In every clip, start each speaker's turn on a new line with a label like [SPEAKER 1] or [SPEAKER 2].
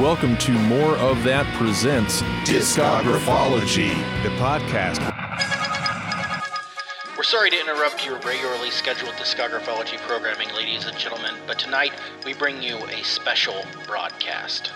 [SPEAKER 1] welcome to More of That Presents
[SPEAKER 2] Discographology.
[SPEAKER 1] the podcast.
[SPEAKER 3] We're sorry to interrupt your regularly scheduled discographology programming, ladies and gentlemen, but tonight we bring you a special broadcast.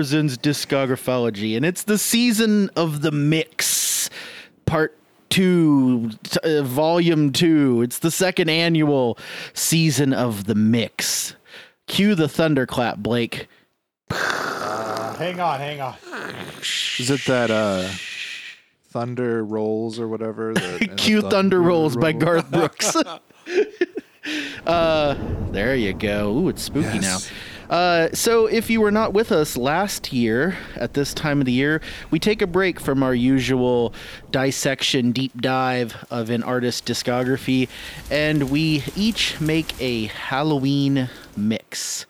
[SPEAKER 4] Presents discographology, and it's the season of the mix, part two, t- uh, volume two. It's the second annual season of the mix. Cue the thunderclap, Blake.
[SPEAKER 5] Hang on, hang on.
[SPEAKER 2] Is it that uh Thunder Rolls or whatever? The, and the
[SPEAKER 4] Cue Thunder Rolls by Garth Brooks. uh, there you go. Ooh, it's spooky
[SPEAKER 2] Yes.
[SPEAKER 4] now. Uh, so, if you were not with us last year at this time of the year, we take a break from our usual dissection, deep dive of an artist's discography, and we each make a Halloween mix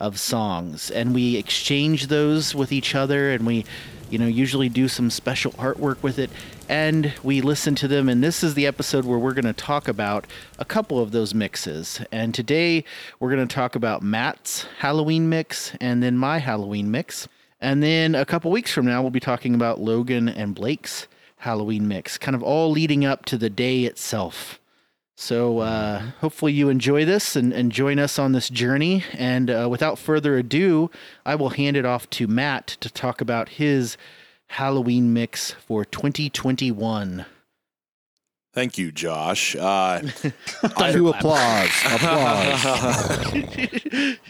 [SPEAKER 4] of songs, and we exchange those with each other, and we you know, usually do some special artwork with it, and we listen to them. And this is the episode where we're going to talk about a couple of those mixes. And today we're going to talk about Matt's Halloween mix and then my Halloween mix. And then a couple weeks from now, we'll be talking about Logan and Blake's Halloween mix, kind of all leading up to the day itself. So uh, hopefully you enjoy this and, and join us on this journey. And uh, without further ado, I will hand it off to Matt to talk about his Halloween mix for 2021.
[SPEAKER 6] Thank you, Josh. Uh,
[SPEAKER 2] Cue applause. Applause.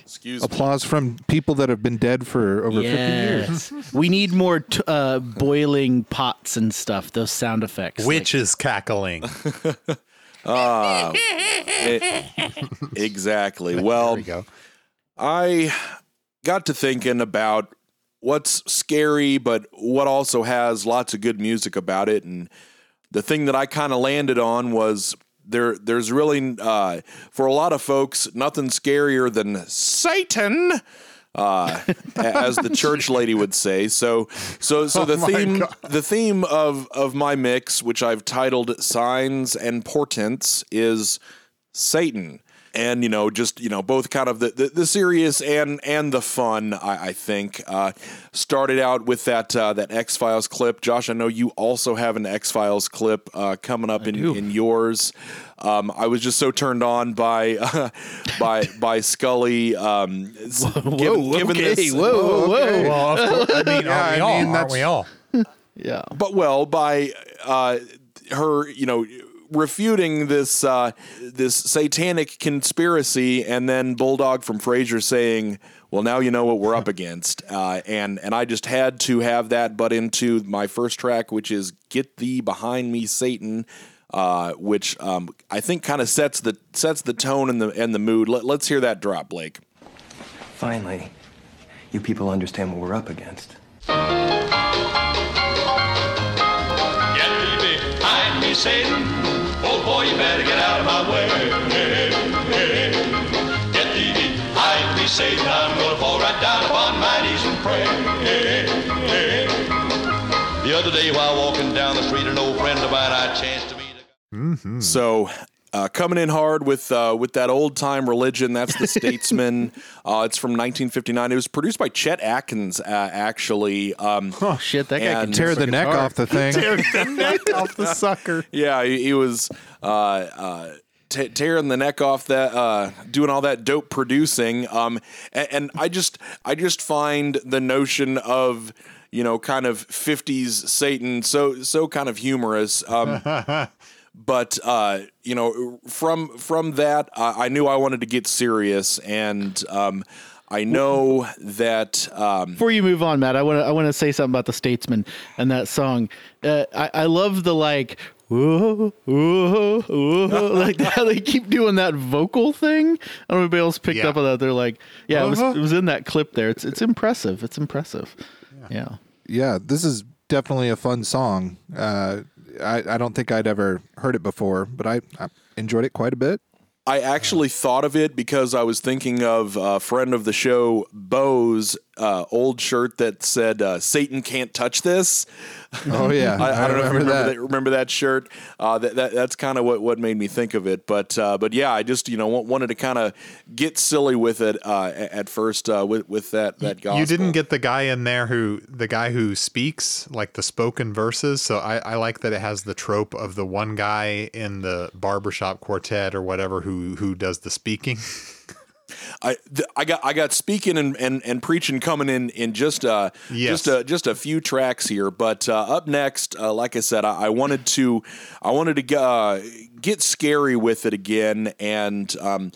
[SPEAKER 6] excuse me.
[SPEAKER 2] applause from people that have been dead for over 50 years.
[SPEAKER 4] We need more t- uh, boiling pots and stuff, those sound effects. like-
[SPEAKER 5] Witches cackling.
[SPEAKER 6] Ah, e- exactly. Well,
[SPEAKER 2] There we go.
[SPEAKER 6] I got to thinking about what's scary, but what also has lots of good music about it. And the thing that I kind of landed on was there. There's really, uh, for a lot of folks, nothing scarier than Satan. Uh, as the church lady would say. So, so, so the
[SPEAKER 5] Oh
[SPEAKER 6] theme,
[SPEAKER 5] God.
[SPEAKER 6] the theme of of my mix, which I've titled "Signs and Portents," is Satan. And you know, just you know, both kind of the, the, the serious and and the fun. I, I think uh, started out with that uh, that X Files clip. Josh, I know you also have an X Files clip uh, coming up in, in yours. Um, I was just so turned on by uh, by by Scully. Um, s- given, given
[SPEAKER 4] okay,
[SPEAKER 6] this,
[SPEAKER 4] whoa, whoa, whoa.
[SPEAKER 5] well, of course, I mean,
[SPEAKER 2] Yeah,
[SPEAKER 5] aren't we
[SPEAKER 2] I
[SPEAKER 5] all?
[SPEAKER 2] mean,
[SPEAKER 5] aren't we all?
[SPEAKER 4] Yeah.
[SPEAKER 6] but well by uh, her you know refuting this uh, this satanic conspiracy and then bulldog from frasier saying well now you know what we're up against uh, and and i just had to have that butt into my first track which is get thee behind me satan uh, which um, I think kind of sets the sets the tone and the and the mood. Let, let's hear that drop, Blake.
[SPEAKER 7] Finally, you people understand what we're up against.
[SPEAKER 8] Get thee behind me, Satan. Boy, you better get out of my way. Get thee behind me, Satan. I'm gonna fall right down upon my knees and pray. The other day while walking down the street, an old friend of mine I chanced to meet. a... Mm-hmm.
[SPEAKER 6] So Uh, coming in hard with uh, with that old time religion. That's the Statesman. uh, it's from 1959. It was produced by Chet Atkins, uh, actually. Um,
[SPEAKER 4] Oh shit, that guy can
[SPEAKER 2] Tear the neck off the thing.
[SPEAKER 5] tear the neck off the sucker.
[SPEAKER 6] yeah, he, he was uh, uh, t- tearing the neck off that, uh, doing all that dope producing. Um, and, and I just, I just find the notion of you know, kind of 50s Satan so so kind of humorous. Um, but uh, you know, from from that, I, I knew I wanted to get serious, and um, I know that. Um,
[SPEAKER 4] Before you move on, Matt, I want to I want to say something about the Statesman and that song. Uh, I I love the like. Whoa, whoa, whoa, like how they keep doing that vocal thing. I don't know if anybody else picked
[SPEAKER 5] Yeah.
[SPEAKER 4] up on that. They're like, yeah, it was,
[SPEAKER 2] Uh-huh.
[SPEAKER 4] it was in that clip there. It's it's impressive. It's impressive. Yeah.
[SPEAKER 2] yeah, this is definitely a fun song. Uh, I, I don't think I'd ever heard it before, but I, I enjoyed it quite a bit.
[SPEAKER 6] I actually thought of it because I was thinking of a friend of the show, Bo's uh, old shirt that said uh, "Satan can't touch this."
[SPEAKER 2] Oh yeah,
[SPEAKER 6] I, I don't know if you
[SPEAKER 2] remember
[SPEAKER 6] remember
[SPEAKER 2] that.
[SPEAKER 6] that. remember that shirt. Uh, that, that that's kind of what, what made me think of it. But uh, but yeah, I just you know wanted to kind of get silly with it uh, at first uh, with with that that gospel.
[SPEAKER 5] You didn't get the guy in there who the guy who speaks like the spoken verses. So I, I like that it has the trope of the one guy in the barbershop quartet or whatever who who does the speaking.
[SPEAKER 6] I th- I got I got speaking and, and, and preaching coming in in just uh
[SPEAKER 5] Yes.
[SPEAKER 6] just a just a few tracks here, but uh, up next, uh, like I said, I, I wanted to I wanted to uh, get scary with it again, and um,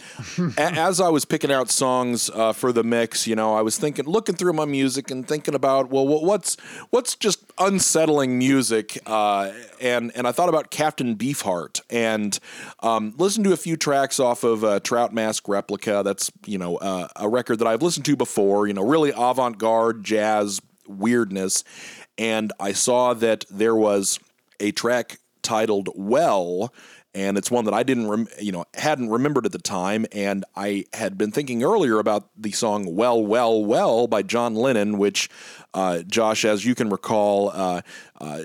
[SPEAKER 6] a- as I was picking out songs uh, for the mix, you know, I was thinking, looking through my music and thinking about well, what's what's just unsettling music, uh, and and I thought about Captain Beefheart and um, listened to a few tracks off of uh, Trout Mask Replica. That's you know uh, a record that I've listened to before. You know, really avant garde jazz weirdness, and I saw that there was a track titled "Well." And it's one that I didn't, rem- you know, hadn't remembered at the time, and I had been thinking earlier about the song "Well, Well, Well" by John Lennon, which, uh, Josh, as you can recall, uh, uh,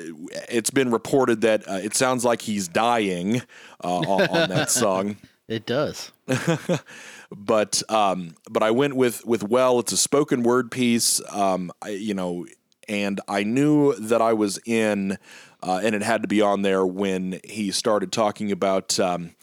[SPEAKER 6] it's been reported that uh, it sounds like he's dying uh, on, on that song
[SPEAKER 4] It does.
[SPEAKER 6] but um, but I went with with well. It's a spoken word piece, um, I, you know, and I knew that I was in, uh, and it had to be on there when he started talking about um,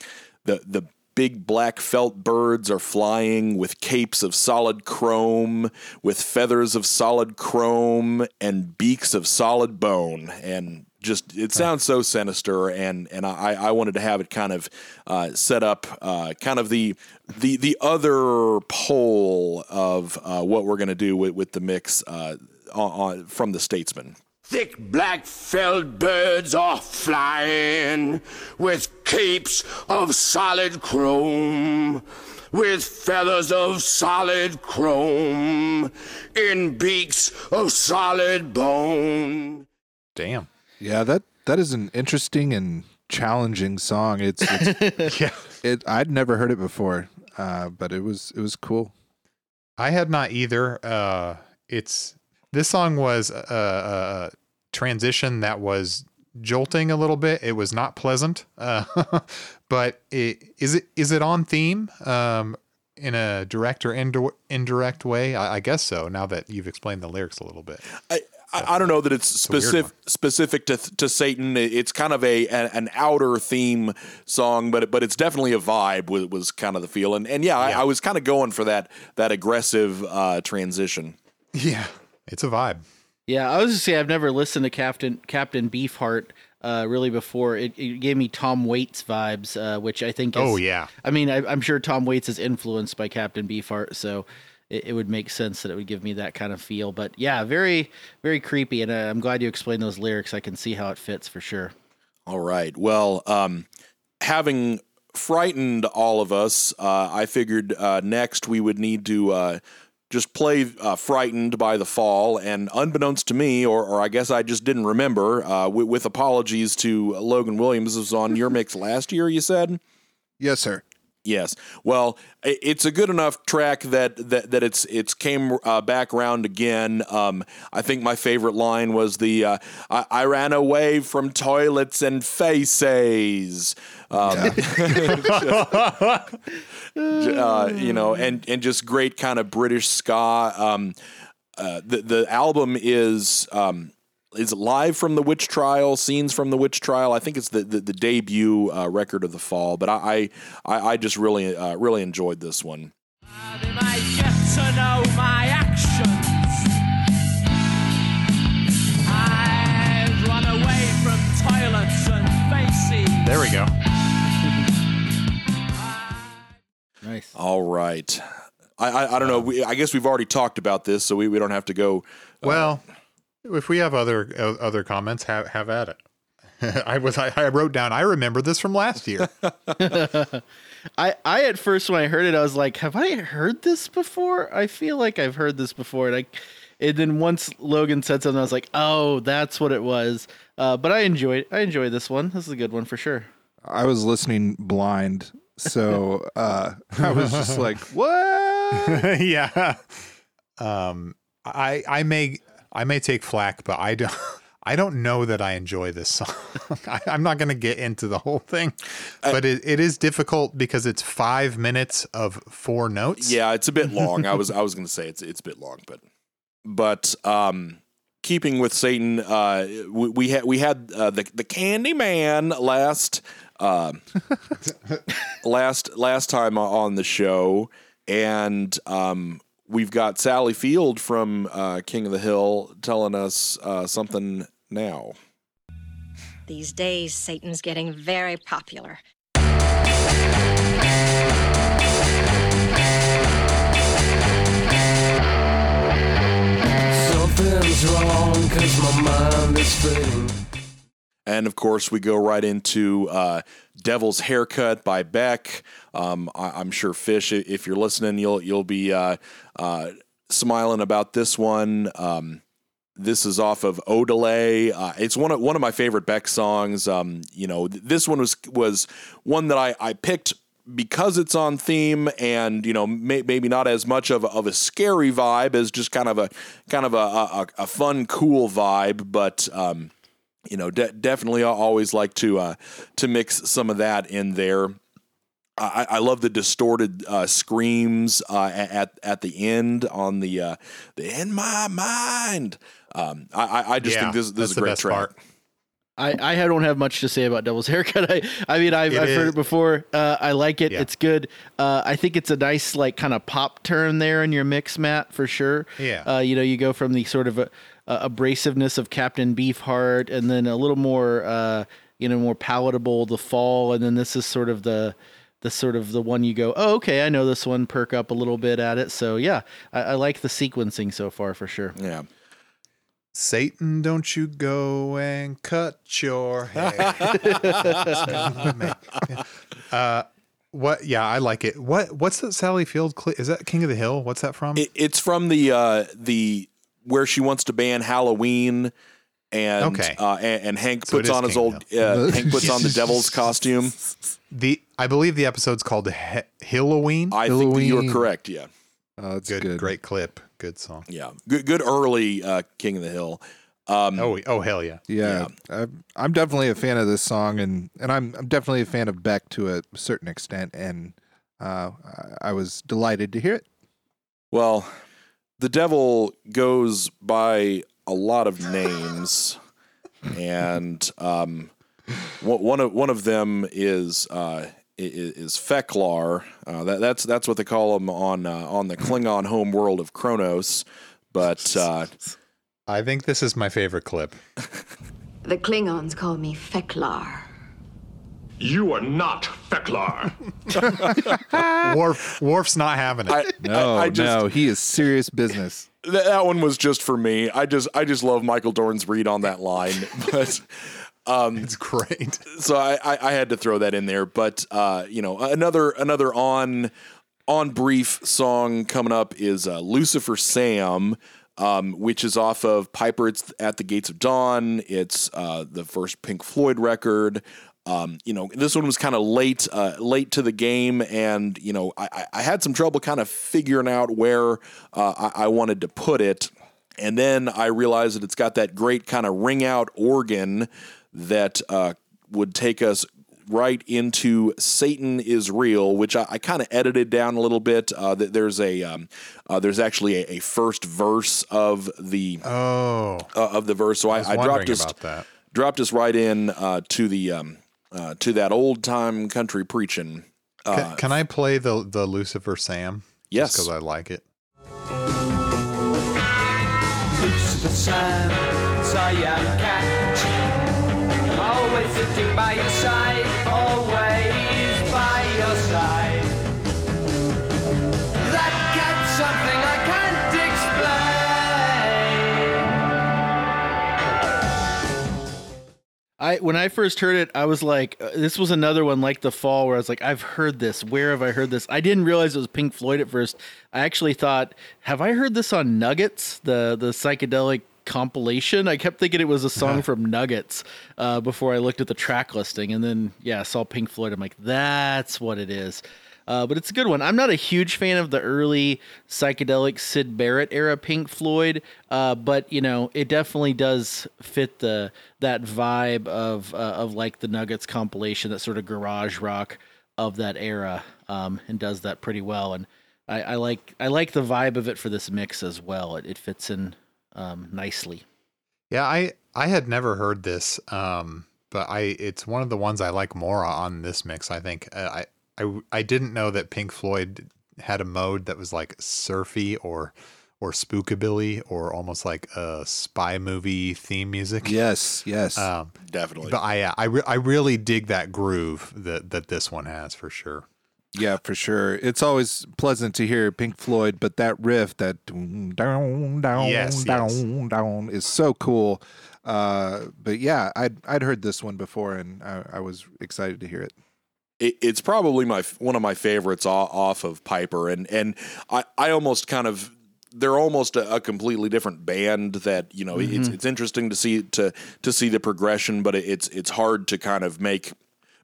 [SPEAKER 6] the the big black felt birds are flying with capes of solid chrome, with feathers of solid chrome, and beaks of solid bone, and just it sounds so sinister and and I, I wanted to have it kind of uh, set up uh, kind of the the the other pole of uh, what we're gonna do with, with the mix uh, on, on, from the Statesman.
[SPEAKER 9] Thick black felled birds are flying with capes of solid chrome, with feathers of solid chrome, in beaks of solid bone.
[SPEAKER 5] Damn.
[SPEAKER 2] Yeah, that that is an interesting and challenging song. It's, it's
[SPEAKER 5] Yeah.
[SPEAKER 2] it I'd never heard it before, uh, but it was it was cool.
[SPEAKER 5] I had not either. Uh, it's this song was a, a, a transition that was jolting a little bit. It was not pleasant, uh, but it, is it is it on theme um, in a direct or indi- indirect way? I, I guess so. Now that you've explained the lyrics a little bit.
[SPEAKER 6] I, I, I don't know that it's
[SPEAKER 5] a weird
[SPEAKER 6] specific specific to to Satan. It's kind of a an, an outer theme song, but but it's definitely a vibe. Was, was kind of the feel, and and yeah, I, I was kind of going for that that aggressive uh, transition.
[SPEAKER 5] Yeah, it's a vibe.
[SPEAKER 4] Yeah, I was just say I've never listened to Captain Captain Beefheart uh, really before. It, it gave me Tom Waits vibes, uh, which I think. Is,
[SPEAKER 5] Oh, yeah.
[SPEAKER 4] I mean, I, I'm sure Tom Waits is influenced by Captain Beefheart, so it, it would make sense that it would give me that kind of feel. But yeah, very very creepy, and uh, I'm glad you explained those lyrics. I can see how it fits for sure.
[SPEAKER 6] All right. Well, um, having frightened all of us, uh, I figured uh, next we would need to uh, just play uh, "Frightened" by The Fall, and unbeknownst to me, or, or I guess I just didn't remember. Uh, with, with apologies to Logan Williams, was on your mix last year. You said.
[SPEAKER 2] Yes, sir.
[SPEAKER 6] Yes. Well, it's a good enough track that that, that it's it's came uh, back around again. Um, I think my favorite line was the uh, I, I ran away from toilets and faces. Um, j- uh, you know, and and just great kind of British ska. Um, uh, the the album is um, is live from the witch trial, scenes from the witch trial. I think it's the the, the debut uh, record of the fall, but I I, I just really uh, really enjoyed this one.
[SPEAKER 10] I get to know my actions. I've run away from toilets and faces.
[SPEAKER 5] There we go.
[SPEAKER 4] Nice.
[SPEAKER 6] All right. I, I, I don't know. We, I guess we've already talked about this, so we, we don't have to go.
[SPEAKER 5] Well, if we have other uh, other comments, have have at it. I was I, I wrote down. I remember this from last year.
[SPEAKER 4] I, I at first when I heard it, I was like, "Have I heard this before?" I feel like I've heard this before, and I, and then once Logan said something, I was like, "Oh, that's what it was." Uh, but I enjoyed I enjoyed this one. This is a good one for sure.
[SPEAKER 2] I was listening blind, so uh, I was just like, "What?"
[SPEAKER 5] yeah. Um, I I may I may take flack, but I don't. I don't know that I enjoy this song. I, I'm not going to get into the whole thing, but it, it is difficult because it's five minutes of four notes.
[SPEAKER 6] Yeah, it's a bit long. I was I was going to say it's it's a bit long, but but um, keeping with Satan, uh, we, we had we had uh, the the Candy Man last uh, last last time on the show, and um, we've got Sally Field from uh, King of the Hill telling us uh, something now.
[SPEAKER 11] These days, Satan's getting very popular.
[SPEAKER 9] Something's wrong, cause my mind is fading.
[SPEAKER 6] And of course, we go right into uh, "Devil's Haircut" by Beck. Um, I, am sure Fish, if you're listening, you'll you'll be uh, uh, smiling about this one. Um, this is off of Odelay. Uh, it's one of one of my favorite Beck songs. Um, you know, th- this one was was one that I, I picked because it's on theme and you know may, maybe not as much of a, of a scary vibe as just kind of a kind of a, a, a fun cool vibe but um, you know de- definitely I always like to uh, to mix some of that in there I, I love the distorted uh, screams uh, at at the end on the uh, the in my mind. Um, I, I- I just
[SPEAKER 5] Yeah,
[SPEAKER 6] think this, this is a great track.
[SPEAKER 5] part.
[SPEAKER 4] I, I don't have much to say about Devil's Haircut. I, I mean, I've,
[SPEAKER 5] It
[SPEAKER 4] I've heard it before. Uh, I like it.
[SPEAKER 5] Yeah.
[SPEAKER 4] It's good. Uh, I think it's a nice, like, kind of pop turn there in your mix, Matt, for sure.
[SPEAKER 5] Yeah.
[SPEAKER 4] Uh, you know, you go from the sort of uh uh, abrasiveness of Captain Beefheart and then a little more, uh, you know, more palatable, The Fall. And then this is sort of the. The sort of the one you go, oh, okay, I know this one. Perk up a little bit at it. So yeah, I, I like the sequencing so far for sure.
[SPEAKER 6] Yeah.
[SPEAKER 5] Satan, don't you go and cut your hair. uh, what? Yeah, I like it. What? What's that Sally Field? Cli- Is that King of the Hill? What's that from?
[SPEAKER 6] It, it's from the uh, the where she wants to ban Halloween. And,
[SPEAKER 5] Okay.
[SPEAKER 6] uh, and and Hank
[SPEAKER 5] So
[SPEAKER 6] puts
[SPEAKER 5] is
[SPEAKER 6] on his old uh, Hank puts on the devil's costume.
[SPEAKER 5] the I believe the episode's called He- Halloween.
[SPEAKER 6] I think you're correct. Yeah,
[SPEAKER 2] that's
[SPEAKER 5] good,
[SPEAKER 2] good.
[SPEAKER 5] great clip, good song.
[SPEAKER 6] yeah, good good early uh, King of the Hill. Um,
[SPEAKER 5] Oh, oh hell yeah!
[SPEAKER 2] Yeah, I'm, I'm definitely a fan of this song, and and I'm I'm definitely a fan of Beck to a certain extent, and uh, I- I was delighted to hear it.
[SPEAKER 6] Well, the devil goes by a lot of names, and um, one one of one of them is uh, i- i- is Fek'lhr. Uh, that, that's that's what they call him on uh, on the Klingon home world of Kronos. But uh,
[SPEAKER 5] I think this is my favorite clip.
[SPEAKER 12] The Klingons call me Fek'lhr.
[SPEAKER 8] You are not Fek'lhr.
[SPEAKER 5] Worf, Worf's not having it.
[SPEAKER 6] I,
[SPEAKER 2] No,
[SPEAKER 6] I, I just,
[SPEAKER 2] no, he is serious business.
[SPEAKER 6] Th- that one was just for me. I just I just love Michael Dorn's read on that line, but um,
[SPEAKER 5] it's great.
[SPEAKER 6] so I, I I had to throw that in there. But uh, you know, another another on on brief song coming up is uh, Lucifer Sam. Um, which is off of Piper. It's at the Gates of Dawn. It's uh, the first Pink Floyd record. Um, you know, this one was kind of late, uh, late to the game, and you know, I, I- I had some trouble kind of figuring out where uh, I, I wanted to put it, and then I realized that it's got that great kind of ring out organ that uh, would take us right into Satan is real, which I, I kind of edited down a little bit. Uh, th- there's a um, uh, there's actually a, a first verse of the
[SPEAKER 5] oh.
[SPEAKER 6] uh, of the verse, so I,
[SPEAKER 5] was
[SPEAKER 6] I, dropped us dropped us right in uh, to the um, uh, to that old time country preaching. Uh,
[SPEAKER 5] Can, can I play the the Lucifer Sam?
[SPEAKER 6] Yes.
[SPEAKER 5] because I like it.
[SPEAKER 10] Lucifer Sam, Siam cat. Always sitting by your side, I
[SPEAKER 4] when I first heard it, I was like, uh, this was another one like the fall where I was like, I've heard this. Where have I heard this? I didn't realize it was Pink Floyd at first. I actually thought, have I heard this on Nuggets, the the psychedelic compilation? I kept thinking it was a song from Nuggets uh, before I looked at the track listing, and then yeah, I saw Pink Floyd. I'm like, that's what it is. Uh, but it's a good one. I'm not a huge fan of the early psychedelic Syd Barrett era Pink Floyd, uh, but you know it definitely does fit the that vibe of uh, of like the Nuggets compilation, that sort of garage rock of that era, um, and does that pretty well. And I, I like I like the vibe of it for this mix as well. It, it fits in um, nicely.
[SPEAKER 5] Yeah, I I had never heard this, um, but I it's one of the ones I like more on this mix. I think uh, I I I didn't know that Pink Floyd had a mode that was like surfy or or spookabilly or almost like a spy movie theme music.
[SPEAKER 2] Yes, yes,
[SPEAKER 5] um,
[SPEAKER 6] definitely.
[SPEAKER 5] But I I re- I really dig that groove that that this one has for sure.
[SPEAKER 2] Yeah, for sure. It's always pleasant to hear Pink Floyd, but that riff, that down, down, down,
[SPEAKER 5] Yes,
[SPEAKER 2] down,
[SPEAKER 5] yes.
[SPEAKER 2] down, is so cool. Uh, but yeah, I'd I'd heard this one before, and I, I was excited to hear it.
[SPEAKER 6] It, it's probably my one of my favorites off, of Piper, and and I, I almost kind of they're almost a, a completely different band. That you know, it's
[SPEAKER 2] Mhm.
[SPEAKER 6] it's interesting to see to to see the progression, but it's it's hard to kind of make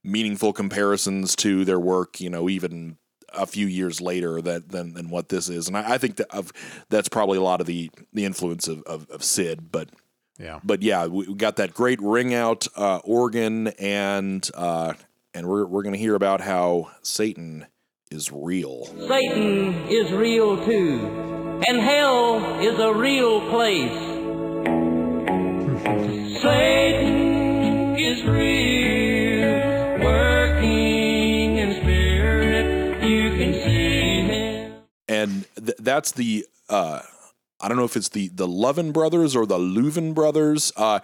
[SPEAKER 6] meaningful comparisons to their work. You know, even a few years later that than than what this is, and I, I think that of that's probably a lot of the the influence of of, of Sid, but.
[SPEAKER 5] Yeah.
[SPEAKER 6] But yeah, we we got that great ring out uh, organ, and uh, and we're we're gonna hear about how Satan is real.
[SPEAKER 13] Satan is real too, and hell is a real place. Satan is real, working in spirit. You can see him.
[SPEAKER 6] and th- that's the uh, I don't know if it's the the Lovin brothers or the Louvin brothers. Uh,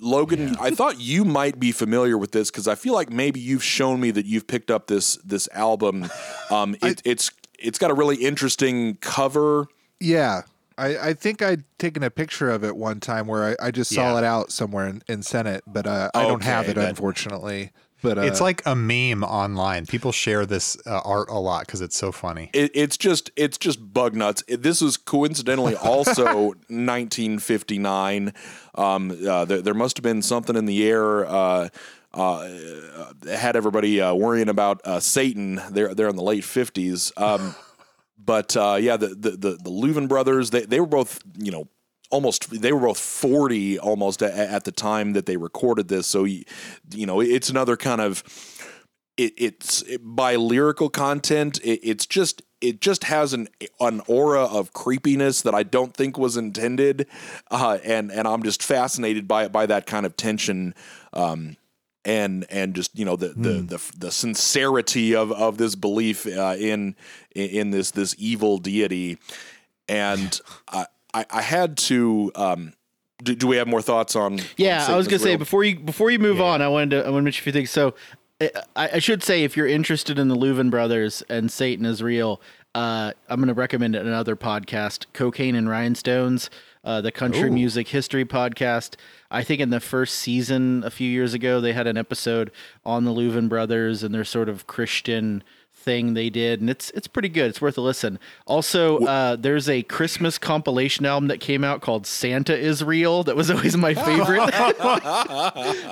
[SPEAKER 6] Logan, I thought you might be familiar with this because I feel like maybe you've shown me that you've picked up this this album. Um, it, it's it's got a really interesting cover.
[SPEAKER 2] Yeah. I, I think I'd taken a picture of it one time where I, I just saw
[SPEAKER 5] Yeah.
[SPEAKER 2] it out somewhere and, and sent it, but uh, I don't have it
[SPEAKER 6] that-
[SPEAKER 2] unfortunately. But uh,
[SPEAKER 5] it's like a meme online. People share this uh, art a lot because it's so funny.
[SPEAKER 6] It, it's just it's just bug nuts. It- this is coincidentally also 1959. Um, uh, there, there must have been something in the air. Uh, uh, had everybody uh, worrying about uh, Satan. They're they're in the late 50s. Um, but uh, yeah, the the the, the Louvin brothers they they were both you know almost they were both 40 almost at, at the time that they recorded this. So you, you know it's another kind of it, it's it, by lyrical content it, it's just it just has an an aura of creepiness that I don't think was intended. Uh, and and I'm just fascinated by by that kind of tension um, and and just you know the the the, the sincerity of of this belief uh, in in this this evil deity. And I I, I had to um, do, do we have more thoughts on
[SPEAKER 4] Yeah,
[SPEAKER 6] on
[SPEAKER 4] I was gonna say before you before you move on, I wanted to I want to mention a few things. So I, I should say if you're interested in the Louvin brothers and Satan is real, uh, I'm going to recommend another podcast, Cocaine and Rhinestones, uh, the country
[SPEAKER 14] Ooh.
[SPEAKER 4] music history podcast. I think in the first season a few years ago they had an episode on the Louvin brothers and their sort of Christian thing they did, and it's it's pretty good. It's worth a listen. Also, uh, there's a Christmas compilation album that came out called Santa is Real. That was always my favorite.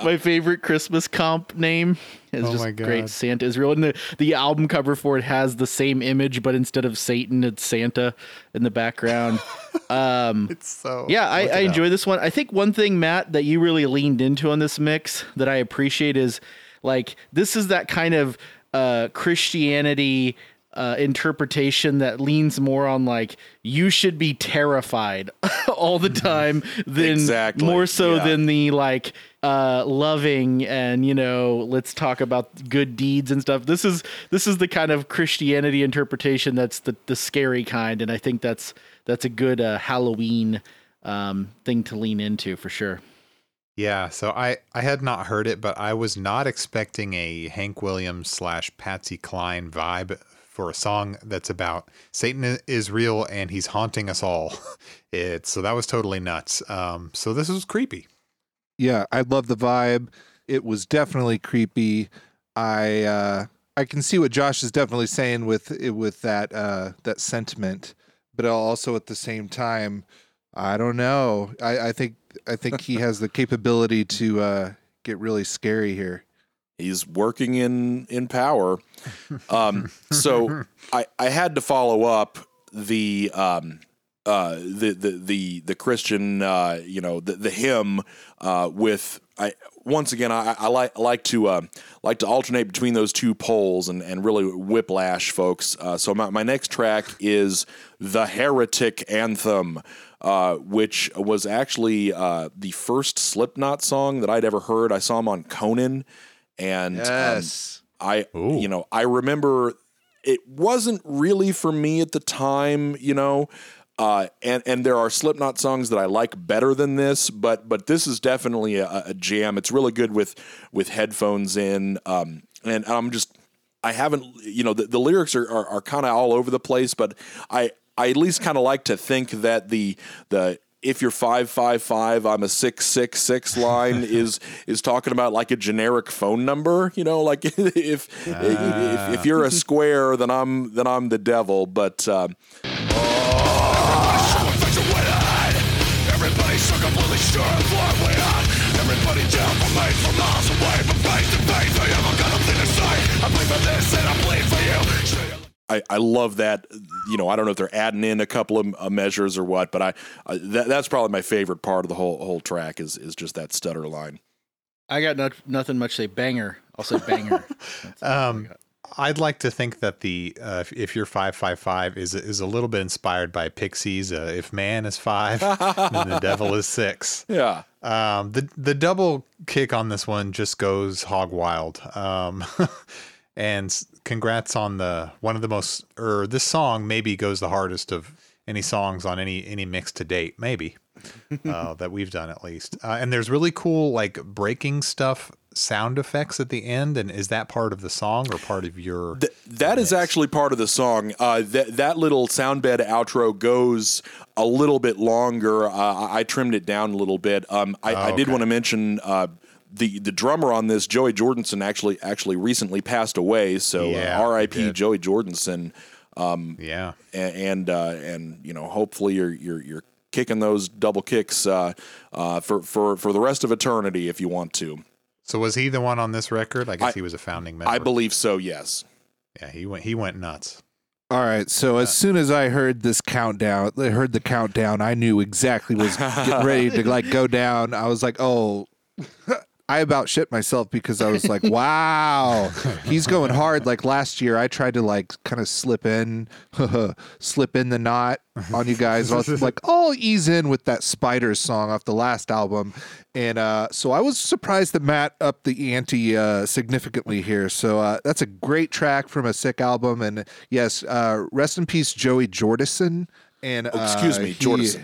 [SPEAKER 4] my favorite Christmas comp name. It's
[SPEAKER 5] Oh
[SPEAKER 4] just
[SPEAKER 5] my God.
[SPEAKER 4] great. Santa is real, and the the album cover for it has the same image, but instead of Satan, it's Santa in the background. Um,
[SPEAKER 5] it's so
[SPEAKER 4] yeah, I,
[SPEAKER 5] look it
[SPEAKER 4] I
[SPEAKER 5] up.
[SPEAKER 4] enjoy this one. I think one thing, Matt, that you really leaned into on this mix that I appreciate is like this is that kind of uh, Christianity uh, interpretation that leans more on like you should be terrified all the time than
[SPEAKER 6] Exactly,
[SPEAKER 4] more so
[SPEAKER 6] yeah.
[SPEAKER 4] than the like uh, loving and you know let's talk about good deeds and stuff. This is this is the kind of Christianity interpretation that's the the scary kind, and I think that's that's a good uh, Halloween um, thing to lean into for sure.
[SPEAKER 5] Yeah, so I I had not heard it, but I was not expecting a Hank Williams slash Patsy Cline vibe for a song that's about Satan is real and he's haunting us all. It so that was totally nuts. Um, so this was creepy.
[SPEAKER 2] Yeah, I love the vibe. It was definitely creepy. I uh I can see what Josh is definitely saying with with that uh that sentiment, but also at the same time, I don't know. I I think I think he has the capability to uh get really scary here.
[SPEAKER 6] He's working in in power. Um, so I I had to follow up the um uh the the the the Christian uh you know the the hymn uh with I once again I, I like like to uh, like to alternate between those two poles and and really whiplash folks. Uh, so my my next track is the Heretic Anthem. Uh, which was actually uh, the first Slipknot song that I'd ever heard. I saw him on Conan, and um,
[SPEAKER 2] Yes.
[SPEAKER 6] I you know I remember it wasn't really for me at the time, you know. Uh, and and there are Slipknot songs that I like better than this, but but this is definitely a, a jam. It's really good with with headphones in, um, and I'm just I haven't you know the, the lyrics are are, are kind of all over the place, but I I at least kind of like to think that the the if you're five five five, I'm a six six six line is is talking about like a generic phone number. You know, like if if, if if you're a square, then I'm then I'm the devil. But um,
[SPEAKER 8] I, I
[SPEAKER 6] love that. You know, I don't know if they're adding in a couple of uh, measures or what, but I uh, that, that's probably my favorite part of the whole whole track is is just that stutter line.
[SPEAKER 4] I got not, nothing much to say. Banger. I'll say banger.
[SPEAKER 5] Um, I'd like to think that the uh, if, if you're five five five is is a little bit inspired by Pixies. Uh, if man is five, then the devil is six.
[SPEAKER 6] Yeah.
[SPEAKER 5] Um, the the double kick on this one just goes hog wild. Um, and s- congrats on the one of the most or this song maybe goes the hardest of any songs on any any mix to date maybe uh, that we've done at least. Uh, and there's really cool like breaking stuff sound effects at the end. And is that part of the song or part of your?
[SPEAKER 6] Th- that is actually part of the song. Uh, that that little sound bed outro goes a little bit longer. Uh, I, I trimmed it down a little bit. Um, I,
[SPEAKER 5] Oh,
[SPEAKER 6] I did want to mention uh, the the drummer on this, Joey Jordanson, actually actually recently passed away. So
[SPEAKER 5] Yeah,
[SPEAKER 6] uh, R.I.P. Joey Jordanson. Um,
[SPEAKER 5] yeah,
[SPEAKER 6] and and, uh, and you know, hopefully you're you're you're kicking those double kicks uh, uh, for for for the rest of eternity if you want to.
[SPEAKER 5] So was he the one on this record? I guess
[SPEAKER 6] I-
[SPEAKER 5] he was a founding member.
[SPEAKER 6] I believe so. Yes.
[SPEAKER 5] Yeah, he went. He went nuts.
[SPEAKER 2] All right, so as soon as I heard this countdown, I heard the countdown, I knew exactly what was getting ready to like go down. I was like, "Oh, I about shit myself because I was like, wow, he's going hard. Like last year, I tried to like kind of slip in, slip in the knot on you guys. I was like, oh, ease in with that Spiders song off the last album. And uh, so I was surprised that Matt upped the ante uh, significantly here. So uh, that's a great track from a sick album. And yes, uh, rest in peace, Joey Jordison. And
[SPEAKER 6] Oh, excuse
[SPEAKER 2] uh,
[SPEAKER 6] me,
[SPEAKER 2] he-
[SPEAKER 6] Jordison.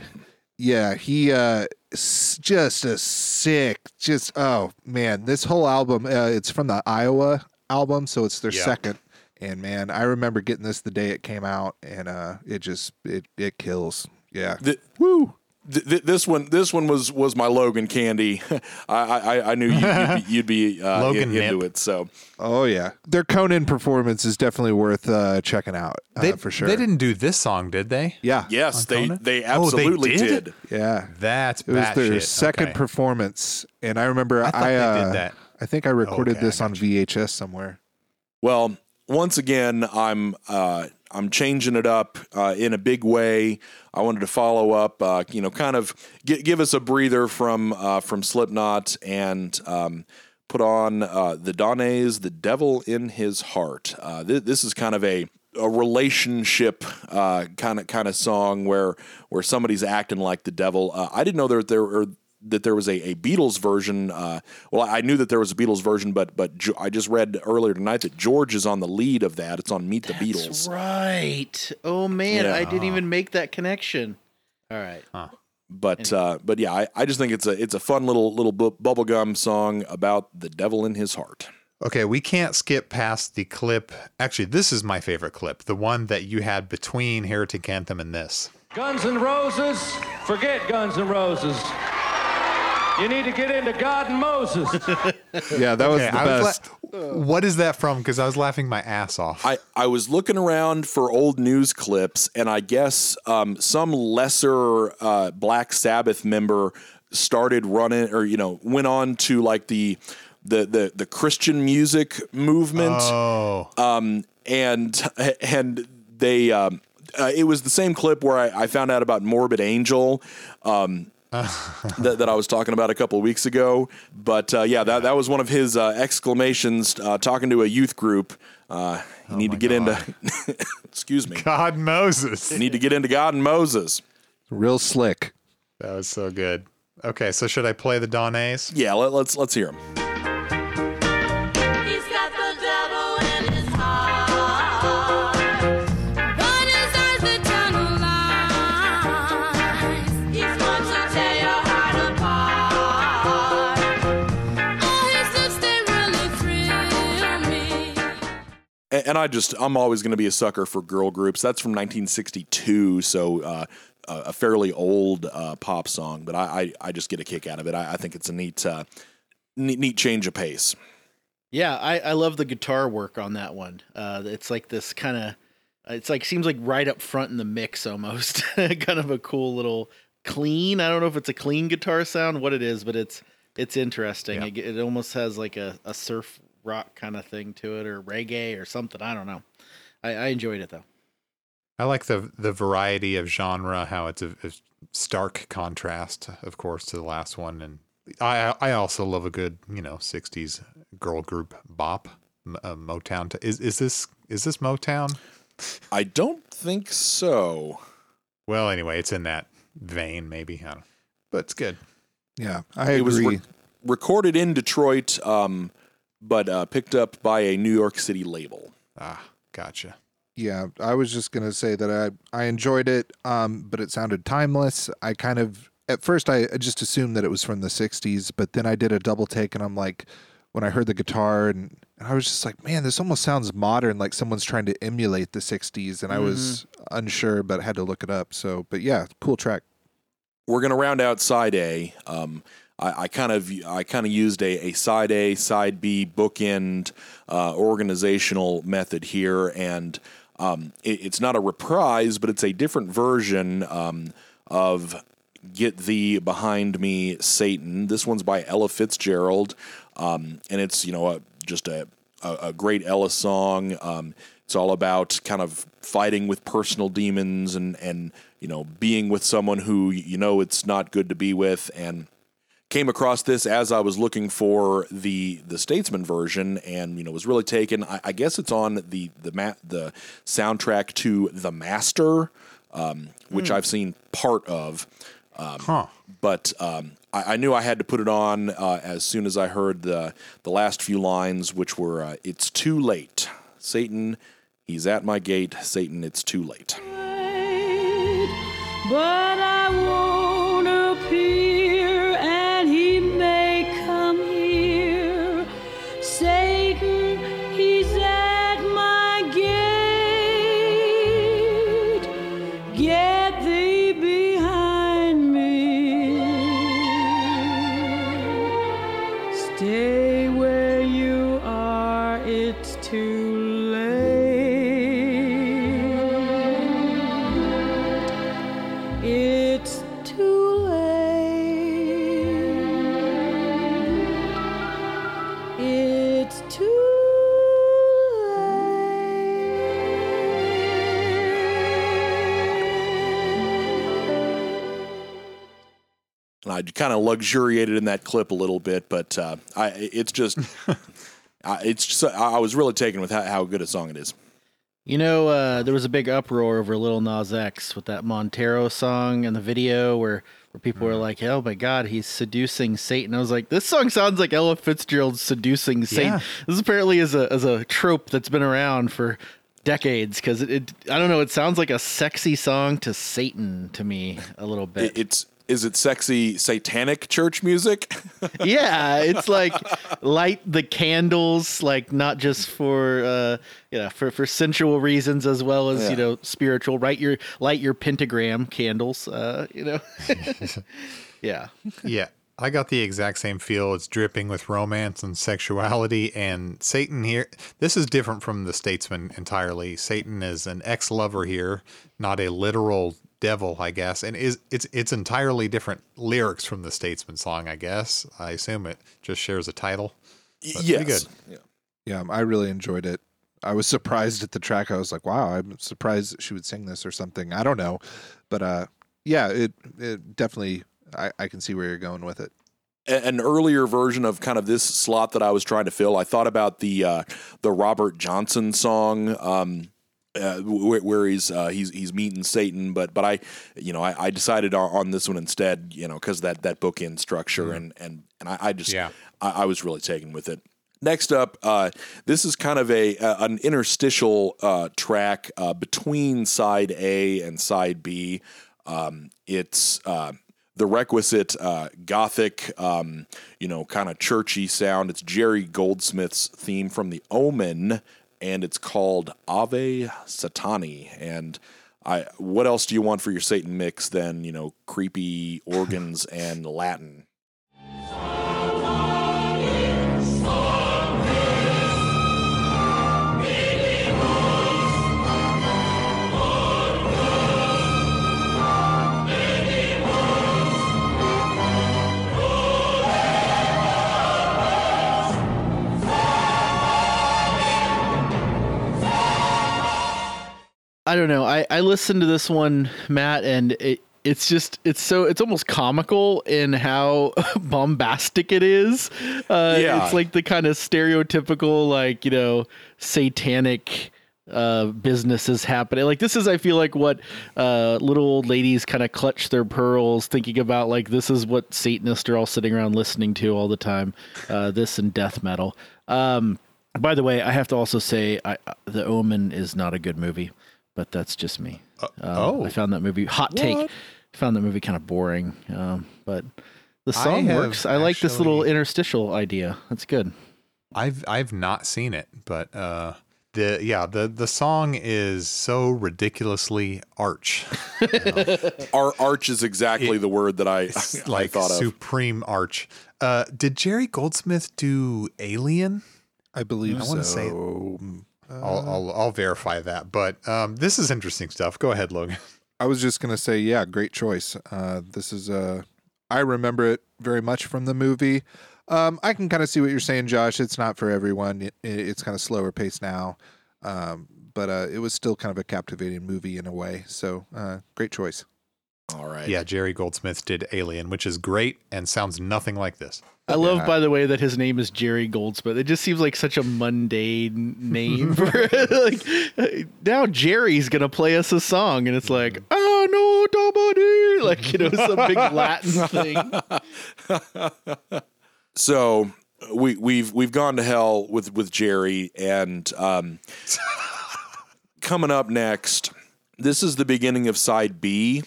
[SPEAKER 2] Yeah, he uh s- just a sick just oh man, this whole album uh, it's from the Iowa album, so it's their
[SPEAKER 5] Yeah.
[SPEAKER 2] second. And man, I remember getting this the day it came out and uh it just it it kills. Yeah.
[SPEAKER 6] The,
[SPEAKER 2] Woo.
[SPEAKER 6] Th- th- this one this one was was my Logan candy. I I, I knew you'd, you'd be, you'd be uh,
[SPEAKER 5] Logan
[SPEAKER 6] in- into it. So
[SPEAKER 2] Oh yeah, their Conan performance is definitely worth uh, checking out uh,
[SPEAKER 5] They,
[SPEAKER 2] for sure.
[SPEAKER 5] They didn't do this song, did they?
[SPEAKER 2] Yeah.
[SPEAKER 6] yes,
[SPEAKER 5] On
[SPEAKER 6] they
[SPEAKER 5] Conan?
[SPEAKER 6] they
[SPEAKER 5] Oh, they
[SPEAKER 6] absolutely
[SPEAKER 5] did?
[SPEAKER 6] did.
[SPEAKER 2] Yeah.
[SPEAKER 5] That's
[SPEAKER 2] It was their
[SPEAKER 5] batshit.
[SPEAKER 2] second
[SPEAKER 5] Okay.
[SPEAKER 2] performance, and I remember I,
[SPEAKER 5] I
[SPEAKER 2] uh,
[SPEAKER 5] did that.
[SPEAKER 2] I think I recorded
[SPEAKER 5] Okay, I
[SPEAKER 2] this on VHS somewhere.
[SPEAKER 6] Well, once again, I'm uh, I'm changing it up uh, in a big way. I wanted to follow up, uh, you know, kind of gi- give us a breather from uh, from Slipknot and um, put on uh, the Donays, "The Devil in His Heart." Uh, th- this is kind of a a relationship kind of kind of song where where somebody's acting like the devil. Uh, I didn't know there there were that there was a, a Beatles version. Uh, well, I knew that there was a Beatles version, but but Jo- I just read earlier tonight that George is on the lead of that. It's on Meet the Beatles.
[SPEAKER 4] Right. Oh man, I didn't even make that connection. All right.
[SPEAKER 6] But uh, but yeah, I, I just think it's a it's a fun little little bu- bubblegum song about the devil in his heart.
[SPEAKER 5] Okay, we can't skip past the clip. Actually, this is my favorite clip, the one that you had between Heretic Anthem and this.
[SPEAKER 10] Guns and Roses, forget Guns and Roses. You need to get into God and Moses.
[SPEAKER 2] Yeah, that was
[SPEAKER 5] Okay,
[SPEAKER 2] the
[SPEAKER 5] I was
[SPEAKER 2] best.
[SPEAKER 5] la- what is that from? Because I was laughing my ass off.
[SPEAKER 6] I, I was looking around for old news clips, and I guess um, some lesser uh, Black Sabbath member started running, or you know, went on to like the the the, the Christian music movement,
[SPEAKER 5] oh,
[SPEAKER 6] um, and and they. Um, uh, it was the same clip where I, I found out about Morbid Angel. Um, that, that I was talking about a couple of weeks ago. But uh, yeah, that, that was one of his uh, exclamations uh, talking to a youth group. Uh, you need to get into, excuse me,
[SPEAKER 5] God Moses.
[SPEAKER 6] you need to get into God and Moses.
[SPEAKER 2] Real slick.
[SPEAKER 5] That was so good. Okay, so should I play the Donays?
[SPEAKER 6] Yeah, let, let's let's hear him. And, I just, I'm always going to be a sucker for girl groups. That's from 1962, so uh, a fairly old uh, pop song, but I, I, I just get a kick out of it. I, I think it's a neat, uh, neat, neat change of pace.
[SPEAKER 4] Yeah, I, I love the guitar work on that one. Uh, it's like this kind of, it's like seems like right up front in the mix almost. kind of a cool little clean. I don't know if it's a clean guitar sound, what it is, but it's it's interesting. It, it almost has like a, a surf rock kind of thing to it, or reggae or something. I don't know. I, I enjoyed it though.
[SPEAKER 5] I like the the variety of genre, how it's a, a stark contrast, of course, to the last one, and I I also love a good you know '60s girl group bop, M- uh, Motown. T- is is this is this Motown?
[SPEAKER 6] I don't think so.
[SPEAKER 5] Well, anyway, it's in that vein, maybe. I don't. know. But it's good.
[SPEAKER 2] Yeah, I
[SPEAKER 6] it was
[SPEAKER 2] agree.
[SPEAKER 6] re- recorded in Detroit, um, but uh, picked up by a New York City label.
[SPEAKER 5] Ah, gotcha.
[SPEAKER 2] Yeah, I was just gonna say that I I enjoyed it, um, but it sounded timeless. I kind of at first I I just assumed that it was from the '60s, but then I did a double take, and I'm like, when I heard the guitar, and, and I was just like, man, this almost sounds modern, like someone's trying to emulate the '60s, and I was unsure, but I had to look it up. So, but yeah, cool track.
[SPEAKER 6] We're gonna round out side A. Um, I, I kind of I kind of used a, a side A side B bookend uh, organizational method here, and um, it, it's not a reprise, but it's a different version um, of "Get Thee Behind Me, Satan." This one's by Ella Fitzgerald, um, and it's you know a, just a, a a great Ella song. Um, it's all about kind of fighting with personal demons and and you know being with someone who you know it's not good to be with and came across this as I was looking for the the Statesman version, and you know was really taken. I, I guess it's on the the ma- the soundtrack to The Master, um, which
[SPEAKER 5] Hmm.
[SPEAKER 6] I've seen part of. Um,
[SPEAKER 5] Huh.
[SPEAKER 6] But um, I, I knew I had to put it on uh, as soon as I heard the the last few lines, which were uh, "It's too late, Satan, he's at my gate, Satan, it's too late."
[SPEAKER 14] But I won't
[SPEAKER 6] I kind of luxuriated in that clip a little bit, but uh, I it's just uh, it's just, I was really taken with how, how good a song it is.
[SPEAKER 4] You know, uh, there was a big uproar over Lil Nas X with that Montero song and the video where, where people were like, oh my God, he's seducing Satan. I was like, this song sounds like Ella Fitzgerald seducing Satan.
[SPEAKER 5] Yeah.
[SPEAKER 4] This apparently is a, is a trope that's been around for decades because it, it, I don't know, it sounds like a sexy song to Satan to me a little bit.
[SPEAKER 6] It, it's is it sexy satanic church music?
[SPEAKER 4] yeah, it's like light the candles, like not just for uh yeah, for for sensual reasons as well as,
[SPEAKER 6] Yeah.
[SPEAKER 4] you know, spiritual. Light your light your pentagram candles, uh, you know. yeah.
[SPEAKER 5] yeah. I got the exact same feel. It's dripping with romance and sexuality. And Satan here, this is different from the Statesman entirely. Satan is an ex lover here, not a literal devil, I guess. And is it's it's entirely different lyrics from the Statesman song, I guess. I assume it just shares a title. But
[SPEAKER 6] yes.
[SPEAKER 5] good.
[SPEAKER 2] Yeah, I really enjoyed it. I was surprised at the track. I was like, wow, I'm surprised she would sing this or something. I don't know. But uh yeah, it it definitely I, I can see where you're going with it.
[SPEAKER 6] a- an earlier version of kind of this slot that I was trying to fill. I thought about the uh, the Robert Johnson song. Um, uh, where, where he's uh, he's he's meeting Satan, but but I, you know, I, I decided on, this one instead, you know, because that that bookend structure and and and I, I just
[SPEAKER 5] Yeah.
[SPEAKER 6] I, I was really taken with it. Next up, uh, this is kind of a, a an interstitial uh, track uh, between side A and side B. Um, it's uh, the requisite uh, gothic, um, you know, kind of churchy sound. It's Jerry Goldsmith's theme from The Omen, and it's called Ave Satani. And I, what else do you want for your Satan mix than you know creepy organs and Latin?
[SPEAKER 4] I don't know. I, I listened to this one, Matt, and it it's just it's so it's almost comical in how bombastic it is. Uh,
[SPEAKER 6] Yeah.
[SPEAKER 4] it's like the kind of stereotypical like you know satanic uh businesses happening like this is i feel like what uh little old ladies kind of clutch their pearls thinking about like this is what satanists are all sitting around listening to all the time uh this and death metal um by the way i have to also say I, I- the omen is not a good movie but that's just me um,
[SPEAKER 5] oh.
[SPEAKER 4] i found that movie hot take
[SPEAKER 5] What?
[SPEAKER 4] found that movie kind of boring um but the song
[SPEAKER 5] have
[SPEAKER 4] works i like this little interstitial idea that's good
[SPEAKER 5] I've I've not seen it, but uh the yeah, the the song is so ridiculously arch.
[SPEAKER 6] Ar- arch is exactly the word that I, I
[SPEAKER 5] like
[SPEAKER 6] thought of.
[SPEAKER 5] supreme arch. Uh did Jerry Goldsmith do Alien?
[SPEAKER 2] I believe
[SPEAKER 5] I wanna say-
[SPEAKER 2] so.
[SPEAKER 5] I'll, I'll I'll verify that. But um this is interesting stuff. Go ahead, Logan.
[SPEAKER 2] I was just gonna say, yeah, great choice. Uh, this is uh, I remember it very much from the movie. Um, I can kind of see what you're saying, Josh. It's not for everyone. It, it- it's kind of slower pace now, um, but uh, it was still kind of a captivating movie in a way. So, uh, great choice.
[SPEAKER 6] All right.
[SPEAKER 5] Yeah, Jerry Goldsmith did Alien, which is great and sounds nothing like this.
[SPEAKER 4] I love,
[SPEAKER 2] Yeah.
[SPEAKER 4] by the way, that his name is Jerry Goldsmith. It just seems like such a mundane name. For, like now, Jerry's gonna play us a song, and it's like, oh no, nobody, like you know, some big Latin thing.
[SPEAKER 6] So we we've we've gone to hell with with Jerry and um coming up next this is the beginning of side B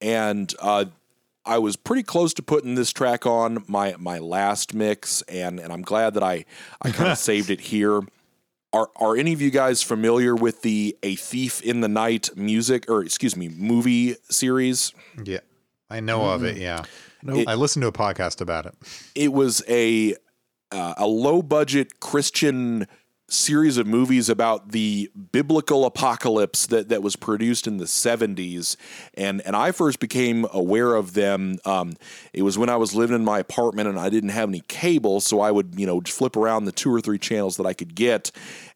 [SPEAKER 6] and uh I was pretty close to putting this track on my my last mix and and I'm glad that I I kind of saved it here. Are are any of you guys familiar with the A Thief in the Night music or excuse me movie series?
[SPEAKER 5] Yeah. I know of it, yeah.
[SPEAKER 6] Nope.
[SPEAKER 5] I listened to a podcast about it.
[SPEAKER 6] it was a uh, a low budget Christian series of movies about the biblical apocalypse that that was produced in the 70s and and I first became aware of them um, it was when I was living in my apartment and I didn't have any cable so I would you know flip around the two or three channels that I could get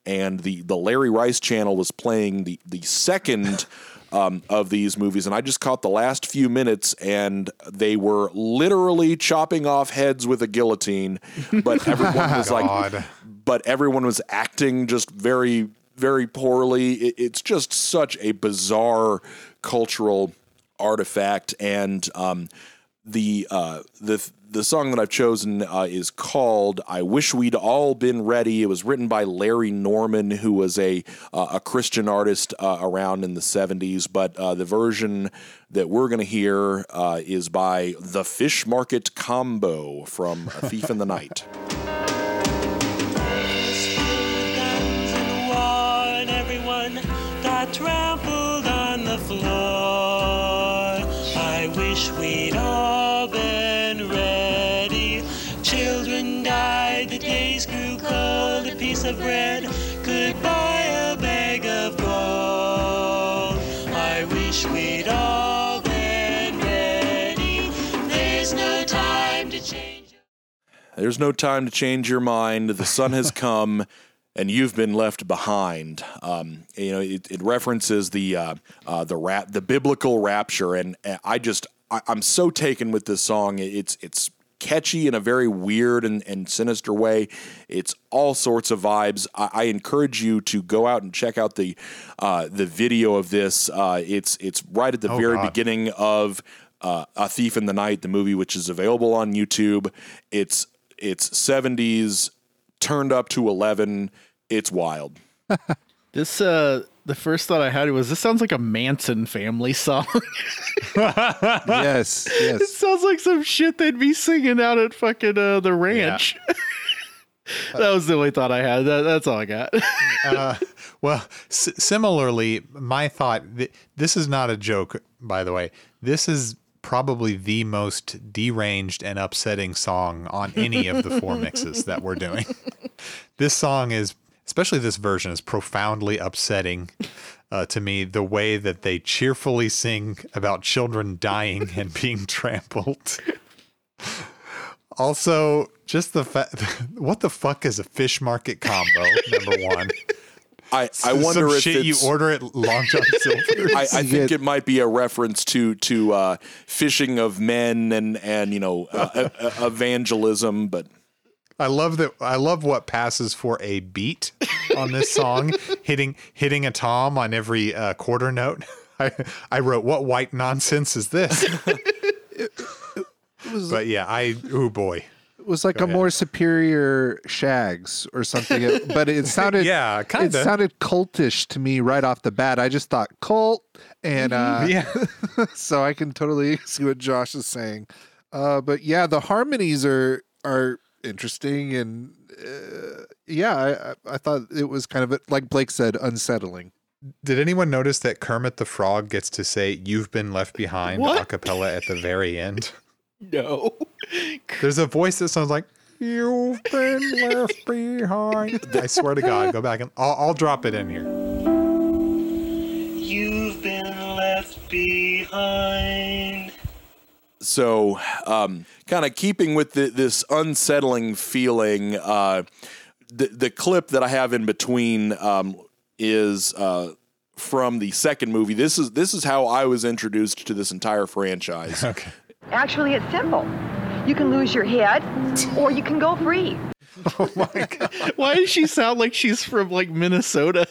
[SPEAKER 6] and the the Larry Rice channel was playing the the second um, of these movies, and I just caught the last few minutes, and they were literally chopping off heads with a guillotine, but everyone was like. but everyone was acting just very, very poorly. It, it's just such a bizarre cultural artifact, and um, the uh, the the song that I've chosen uh, is called "I Wish We'd All Been Ready." It was written by Larry Norman, who was a uh, a Christian artist uh, around in the '70s. But uh, the version that we're going to hear uh, is by the Fish Market Combo from "A Thief in the Night."
[SPEAKER 15] trampled on the floor. I wish we'd all been ready. Children died, the days grew cold. A piece of bread could buy a bag of gold. I wish we'd all been ready. There's no time to change.
[SPEAKER 6] There's no time to change your mind. The sun has come, and you've been left behind. Um, you know, it, it references the uh, uh, the rap, the biblical rapture, and I just I, I'm so taken with this song. It's it's catchy in a very weird and, and sinister way. It's all sorts of vibes. I, I encourage you to go out and check out the uh, the video of this. Uh, it's it's right at the
[SPEAKER 5] Oh,
[SPEAKER 6] very
[SPEAKER 5] God.
[SPEAKER 6] beginning of uh, A Thief in the Night, the movie, which is available on YouTube. It's it's 70s turned up to 11. It's wild.
[SPEAKER 4] This uh the first thought I had was this sounds like a Manson family song.
[SPEAKER 2] yes, yes.
[SPEAKER 4] it sounds like some shit they'd be singing out at fucking uh, the ranch. that was the only thought I had. That, that's all I got.
[SPEAKER 5] uh, well, s- similarly, my thought th- this is not a joke, by the way. This is probably the most deranged and upsetting song on any of the four mixes that we're doing. This song is, especially this version, is profoundly upsetting uh, to me. The way that they cheerfully sing about children dying and being trampled. Also, just the fact, what the fuck is a fish market combo? Number one.
[SPEAKER 6] I, I
[SPEAKER 5] Some
[SPEAKER 6] wonder if
[SPEAKER 5] shit you order at Long John Silver's.
[SPEAKER 6] I, I think it might be a reference to to uh, fishing of men and and you know uh, uh, evangelism, but
[SPEAKER 5] I love that. I love what passes for a beat on this song, hitting hitting a tom on every uh, quarter note. I I wrote, "What white nonsense is this?" but yeah, I oh boy,
[SPEAKER 2] It was like
[SPEAKER 5] Go
[SPEAKER 2] a more superior Shaggs or something, but it sounded
[SPEAKER 5] Yeah, kinda.
[SPEAKER 2] it sounded cultish to me right off the bat. I just thought cult, and uh,
[SPEAKER 5] Yeah.
[SPEAKER 2] so I can totally see what Josh is saying. Uh, but yeah, the harmonies are are interesting, and uh, yeah, I, I- I thought it was kind of like Blake said, unsettling.
[SPEAKER 5] Did anyone notice that Kermit the Frog gets to say "You've been left behind"
[SPEAKER 4] What?
[SPEAKER 5] a cappella at the very end?
[SPEAKER 4] No.
[SPEAKER 5] There's a voice that sounds like "You've been left behind." I swear to God, go back and I'll, I'll drop it in here.
[SPEAKER 15] You've been left behind.
[SPEAKER 6] so um, kind of keeping with the, this unsettling feeling. Uh, the the clip that I have in between um, is uh, from the second movie. This is this is how I was introduced to this entire franchise.
[SPEAKER 5] okay.
[SPEAKER 16] Actually, it's simple. You can lose your head, or you can go free. Oh my god.
[SPEAKER 4] Why does she sound like she's from like Minnesota?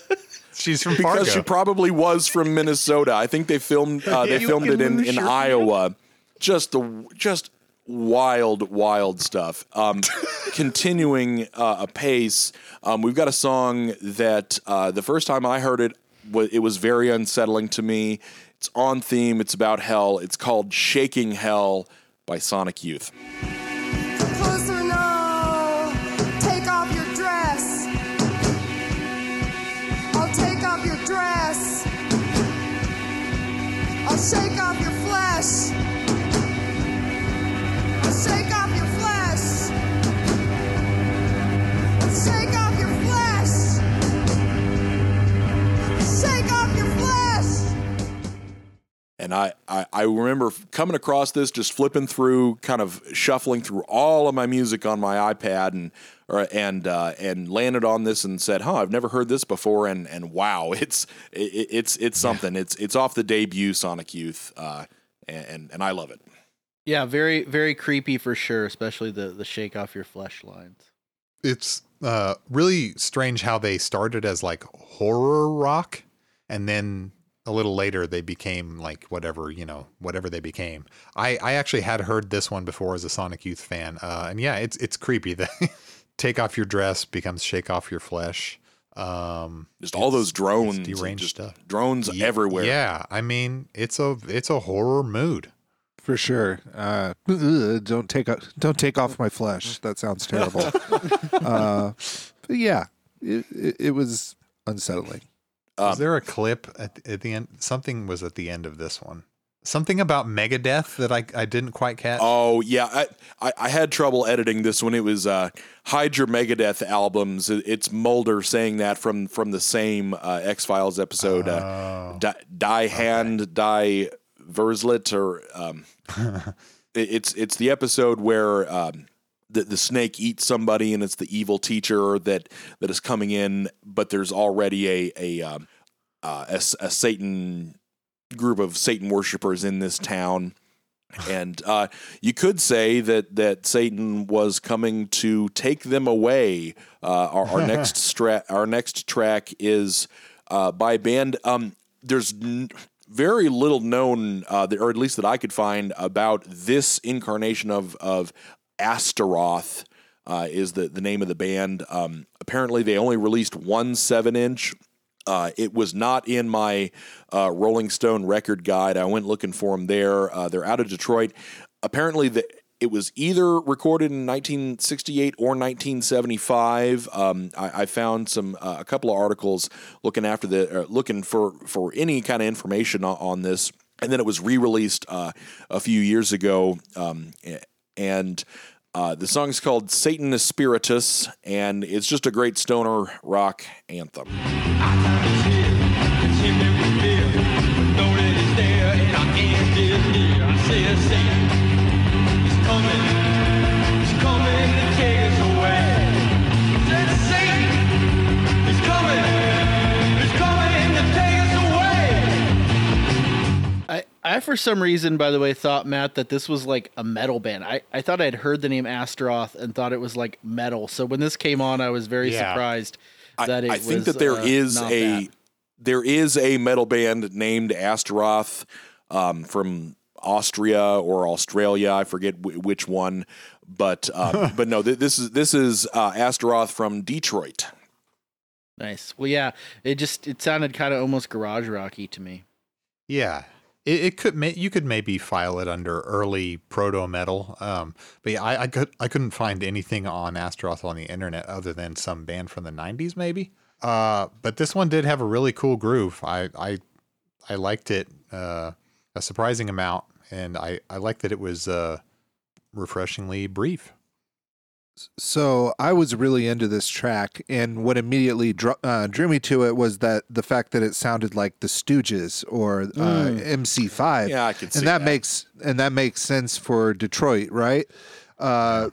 [SPEAKER 5] She's from
[SPEAKER 6] because
[SPEAKER 5] Fargo.
[SPEAKER 6] she probably was from Minnesota. I think they filmed uh, they
[SPEAKER 4] You
[SPEAKER 6] filmed it in, in
[SPEAKER 4] your-
[SPEAKER 6] Iowa. Just the just wild wild stuff. Um, continuing uh, a pace, um, we've got a song that uh, the first time I heard it, wa- it was very unsettling to me. It's on theme. It's about hell. It's called "Shaking Hell" by Sonic Youth.
[SPEAKER 14] Shake off your flesh.
[SPEAKER 6] And and I, I I remember coming across this, just flipping through, kind of shuffling through all of my music on my iPad, and or, and uh, and landed on this and said, "Huh, I've never heard this before," and and wow, it's it, it's it's something. It's it's off the debut Sonic Youth, uh, and and I love it.
[SPEAKER 4] Yeah, very very creepy for sure, especially the the shake off your flesh lines.
[SPEAKER 5] It's uh, really strange how they started as like horror rock, and then a little later they became like whatever you know whatever they became. I I actually had heard this one before as a Sonic Youth fan, uh, and yeah, it's it's creepy. The take off your dress becomes shake off your flesh. Um,
[SPEAKER 6] Just all those drones,
[SPEAKER 5] deranged
[SPEAKER 6] just
[SPEAKER 5] stuff.
[SPEAKER 6] drones everywhere.
[SPEAKER 5] Yeah, I mean it's a it's a horror mood.
[SPEAKER 2] For sure. Uh, ugh, don't take o- don't take off my flesh. That sounds terrible. uh, but yeah, it, it, it was unsettling.
[SPEAKER 5] Was there a clip at, at the end? Something was at the end of this one. Something about Megadeth that I, I didn't quite catch.
[SPEAKER 6] Oh yeah, I, I I had trouble editing this one. It was uh, hide your Megadeth albums. It's Mulder saying that from from the same uh, X Files episode.
[SPEAKER 5] Oh.
[SPEAKER 6] Uh, die, die hand, die Verletzt, or um, it- it's it's the episode where um, the the snake eats somebody, and it's the evil teacher that that is coming in, but there's already a a um, uh, a, a Satan group of Satan worshippers in this town. And uh, you could say that that Satan was coming to take them away. Uh, our, our next stra- our next track is uh, by band. Um, there's n- very little known, uh, or at least that I could find, about this incarnation of of Astaroth. Uh, is the, the name of the band. Um, apparently, they only released one seven inch. Uh, it was not in my uh, Rolling Stone record guide. I went looking for them there. Uh, they're out of Detroit. Apparently, the, it was either recorded in 1968 or 1975. Um, I, I found some uh, a couple of articles looking after the uh, looking for for any kind of information on, on this, and then it was re-released uh, a few years ago. Um, and uh, the song is called Satan Spiritus, and it's just a great stoner rock anthem.
[SPEAKER 4] I, I for some reason, by the way, thought Matt that this was like a metal band. I, I thought I'd heard the name Astaroth and thought it was like metal. So when this came on, I was very
[SPEAKER 6] Yeah.
[SPEAKER 4] surprised
[SPEAKER 6] I,
[SPEAKER 4] that it
[SPEAKER 6] I think
[SPEAKER 4] was,
[SPEAKER 6] that there
[SPEAKER 4] uh,
[SPEAKER 6] is a
[SPEAKER 4] that.
[SPEAKER 6] there is a metal band named Astaroth um, from Austria or Australia. I forget w- which one, but um, but no, th- this is this is uh, Astaroth from Detroit.
[SPEAKER 4] nice. Well, yeah, it just it sounded kind of almost garage rocky to me.
[SPEAKER 5] Yeah. It, it could you could maybe file it under early proto metal, um, but yeah, I, I could I couldn't find anything on Astaroth on the internet other than some band from the '90s, maybe. Uh, but this one did have a really cool groove. I I I liked it uh, a surprising amount, and I I liked that it was uh, refreshingly brief.
[SPEAKER 2] So I was really into this track, and what immediately drew, uh, drew me to it was that the fact that it sounded like the Stooges or uh,
[SPEAKER 6] Mm.
[SPEAKER 2] MC5.
[SPEAKER 6] Yeah, I could see
[SPEAKER 2] and that,
[SPEAKER 6] that.
[SPEAKER 2] makes and that makes sense for Detroit, right? Uh,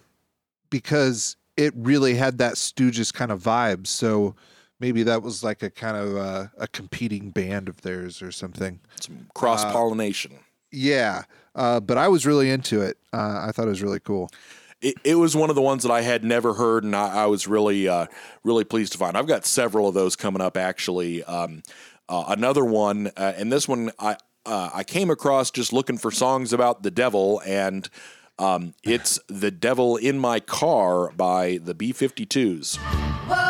[SPEAKER 2] because it really had that Stooges kind of vibe. So maybe that was like a kind of uh, a competing band of theirs or something.
[SPEAKER 6] Some cross pollination.
[SPEAKER 2] Yeah, uh, but I was really into it. Uh, I thought it was really cool.
[SPEAKER 6] It, it was one of the ones that I had never heard, and I, I was really, uh, really pleased to find. I've got several of those coming up. Actually, um, uh, another one, uh, and this one I uh, I came across just looking for songs about the devil, and um, it's "The Devil in My Car" by the B 52s.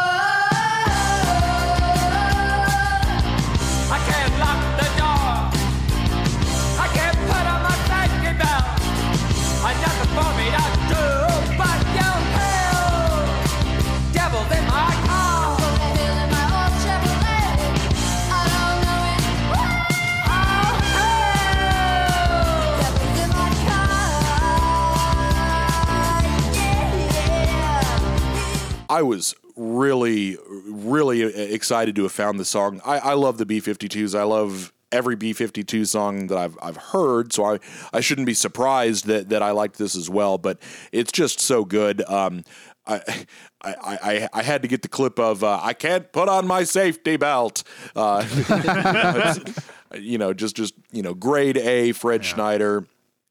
[SPEAKER 14] I
[SPEAKER 6] was really, really excited to have found the song. I, I love the B 52s. I love every B52 song that I've I've heard, so I I shouldn't be surprised that that I liked this as well. But it's just so good. Um, I, I, I, I had to get the clip of uh, I can't put on my safety belt. Uh, you know, just just you know, grade A Fred Schneider,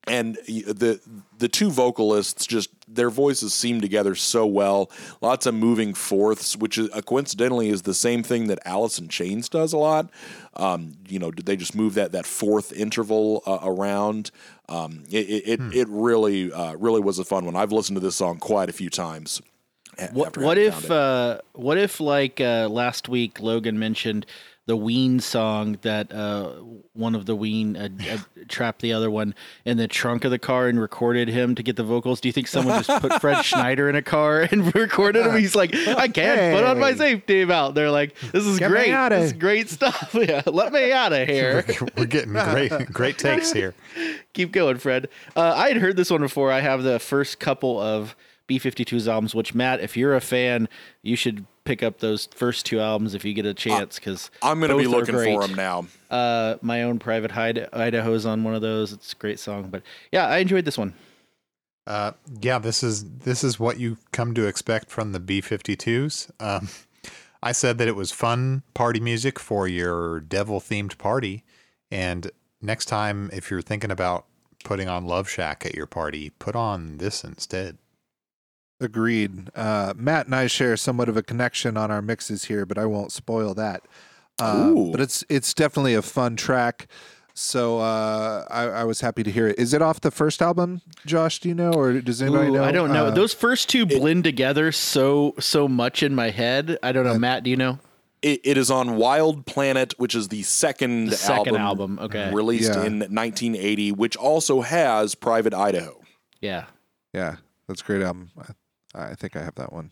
[SPEAKER 6] and the the two vocalists just their voices seem together so well. Lots of moving fourths, which is uh, coincidentally is the same thing that Alice in Chains does a lot. Um, you know, did they just move that that fourth interval uh, around. Um, it it, it, it really uh, really was a fun one. I've listened to this song quite a few times.
[SPEAKER 4] What what if uh, what if like uh, last week Logan mentioned the Ween song that uh, one of the Ween uh, uh, trapped the other one in the trunk of the car and recorded him to get the vocals? Do you think someone just put Fred Schneider in a car and recorded him? He's like, I can't put on my
[SPEAKER 5] Hey.
[SPEAKER 4] safety belt. They're like, this is
[SPEAKER 5] Get
[SPEAKER 4] great.
[SPEAKER 5] outta-
[SPEAKER 4] This is great stuff. yeah, let me out of here.
[SPEAKER 5] We're getting great great takes here.
[SPEAKER 4] Keep going, Fred. Uh, I had heard this one before. I have the first couple of B52's albums, which Matt, if you're a fan, you should pick up those first two albums if you get a chance because
[SPEAKER 6] I'm going to be looking for them now.
[SPEAKER 4] Uh, my own private Hide- Idaho's on one of those. It's a great song, but yeah, I enjoyed this one.
[SPEAKER 5] Uh, yeah, this is this is what you come to expect from the B52s. Um, I said that it was fun party music for your devil themed party, and next time if you're thinking about putting on Love Shack at your party, put on this instead.
[SPEAKER 2] Agreed. Uh, Matt and I share somewhat of a connection on our mixes here, but I won't spoil that. Uh, but it's it's definitely a fun track. So uh, I, I was happy to hear it. Is it off the first album, Josh? Do you know, or does anybody
[SPEAKER 4] Ooh,
[SPEAKER 2] know?
[SPEAKER 4] I don't know.
[SPEAKER 2] Uh,
[SPEAKER 4] Those first two blend together so so much in my head. I don't know, Matt. Do you know?
[SPEAKER 6] It, it is on Wild Planet, which is the second,
[SPEAKER 4] The second
[SPEAKER 6] album,
[SPEAKER 4] album, okay.
[SPEAKER 6] released
[SPEAKER 2] Yeah.
[SPEAKER 6] in 1980, which also has Private Idaho.
[SPEAKER 4] Yeah.
[SPEAKER 2] Yeah, that's a great album. I, I think I have that one.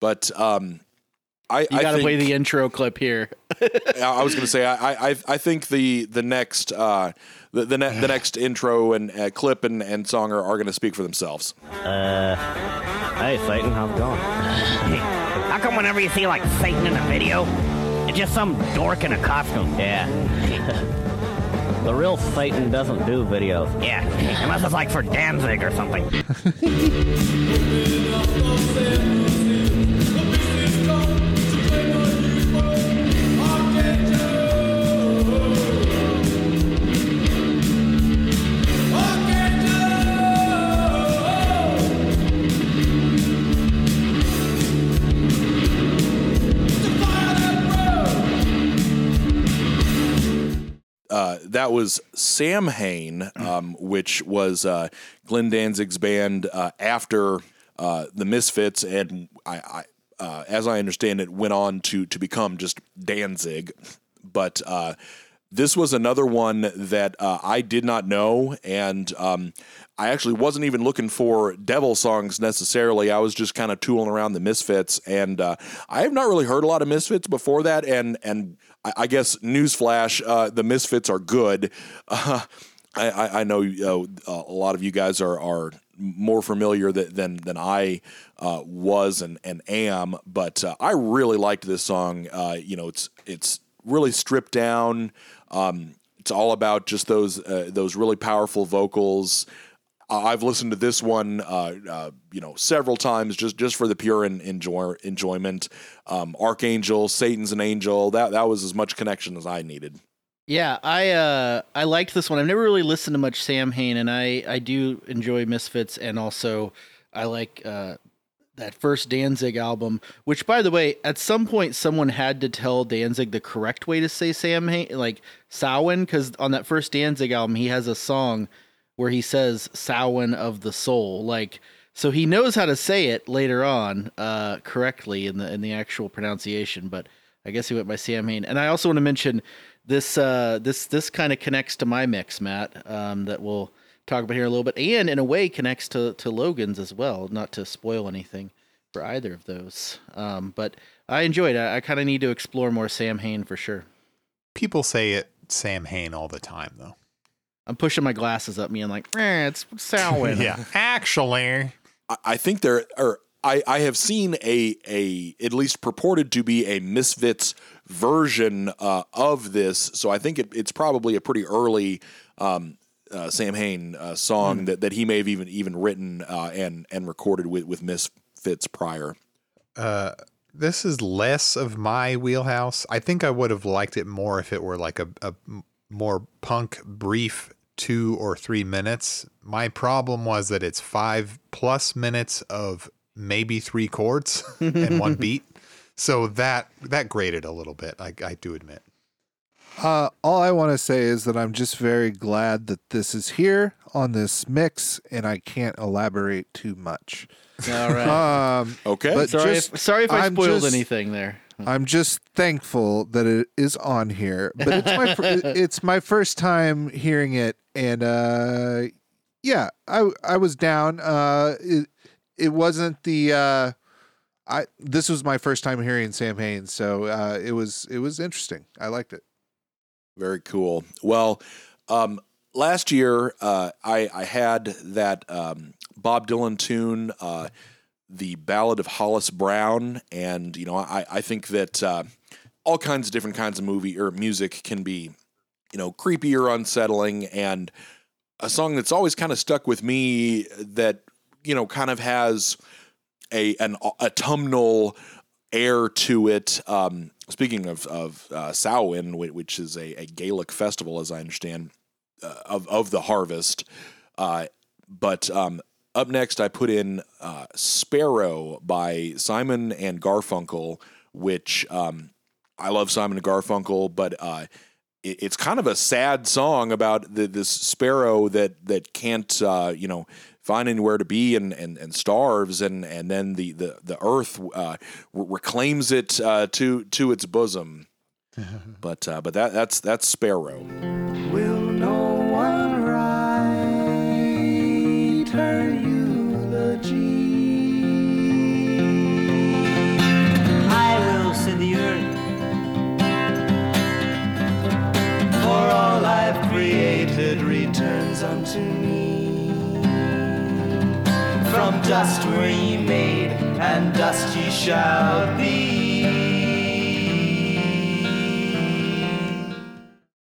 [SPEAKER 6] But um, I
[SPEAKER 4] You got to
[SPEAKER 6] think,
[SPEAKER 4] play the intro clip here.
[SPEAKER 6] I was going to say I, I I think the the next uh, the the, ne- the next intro and uh, clip and, and song are, are going to speak for themselves.
[SPEAKER 17] Uh, hey Satan, how's it going? How come whenever you see like Satan in a video, it's just some dork in a costume? Yeah. the real Satan doesn't do videos. Yeah, unless it's like for Danzig or something.
[SPEAKER 6] Uh, that was Sam Hain, um, which was uh, Glenn Danzig's band uh, after uh, the Misfits, and I, I uh, as I understand it, went on to to become just Danzig. But this was another one that I did not know, and um, I actually wasn't even looking for devil songs necessarily. I was just kind of tooling around the Misfits, and I have not really heard a lot of Misfits before that. And and I, I guess newsflash, uh, the Misfits are good. Uh, I, I, know a lot of you guys are are more familiar than than, than I uh, was and, and am, but uh, I really liked this song. Uh, you know, it's it's really stripped down. Um, it's all about just those those really powerful vocals. I've listened to this one, uh, uh, you know, several times just just for the pure en- enjoy enjoyment. Um, Archangel, Satan's an angel. That that was as much connection as I needed.
[SPEAKER 4] Yeah, I uh I liked this one. I've never really listened to much Sam Hain, and I I do enjoy Misfits, and also I like uh that first Danzig album. Which, by the way, at some point someone had to tell Danzig the correct way to say Sam Hain, like Samhain, because on that first Danzig album he has a song where he says Samhain of the soul, like. So he knows how to say it later on uh, correctly in the in the actual pronunciation, but I guess he went by Sam Hain. And I also want to mention this uh, this this kind of connects to my mix, Matt, um, that we'll talk about here a little bit, and in a way connects to to Logan's as well. Not to spoil anything for either of those, um, but I enjoyed. I, I kind of need to explore more Sam Hain for sure.
[SPEAKER 5] People say it Sam Hain all the time though.
[SPEAKER 4] I'm pushing my glasses up, me and like, eh, it's Samhain.
[SPEAKER 5] yeah, actually,
[SPEAKER 6] I, I think there are. I, I have seen a a at least purported to be a Misfits version uh, of this, so I think it, it's probably a pretty early um, uh, Sam Hain uh, song that, that he may have even even written uh, and and recorded with with Misfits prior.
[SPEAKER 5] Uh, this is less of my wheelhouse. I think I would have liked it more if it were like a, a more punk, brief two or three minutes. My problem was that it's five plus minutes of maybe three chords and one beat. So that that grated a little bit. I, I do admit.
[SPEAKER 2] Uh, all I want to say is that I'm just very glad that this is here on this mix, and I can't elaborate too much.
[SPEAKER 4] All right.
[SPEAKER 2] Um,
[SPEAKER 6] Okay.
[SPEAKER 2] but
[SPEAKER 4] sorry,
[SPEAKER 2] just-
[SPEAKER 4] if, sorry if I
[SPEAKER 2] I'm
[SPEAKER 4] spoiled
[SPEAKER 2] just-
[SPEAKER 4] anything there.
[SPEAKER 2] I'm just thankful that it is on here, but it's my fir- it's my first time hearing it, and uh, yeah, I I was down. Uh, it it wasn't the uh, I this was my first time hearing Sam Haines, so uh, it was it was interesting. I liked it.
[SPEAKER 6] Very cool. Well, um, last year uh, I, I had that um, Bob Dylan tune, uh, the Ballad of Hollis Brown, and you know I, I think that uh, all kinds of different kinds of movie or music can be, you know, creepy or unsettling, and a song that's always kind of stuck with me that you know kind of has a an autumnal air to it. Um, speaking of of uh, Samhain, which is a, a Gaelic festival, as I understand, uh, of of the harvest. Uh, but um, up next, I put in uh, "Sparrow" by Simon and Garfunkel, which um, I love Simon and Garfunkel, but uh, it's kind of a sad song about the, this sparrow that that can't uh, you know find anywhere to be and, and, and starves and, and then the the the earth uh, re- reclaims it uh, to to its bosom. but uh, but that that's that's sparrow.
[SPEAKER 9] Will no one write all I've created returns unto me. From dust were ye made, and dust ye shall be.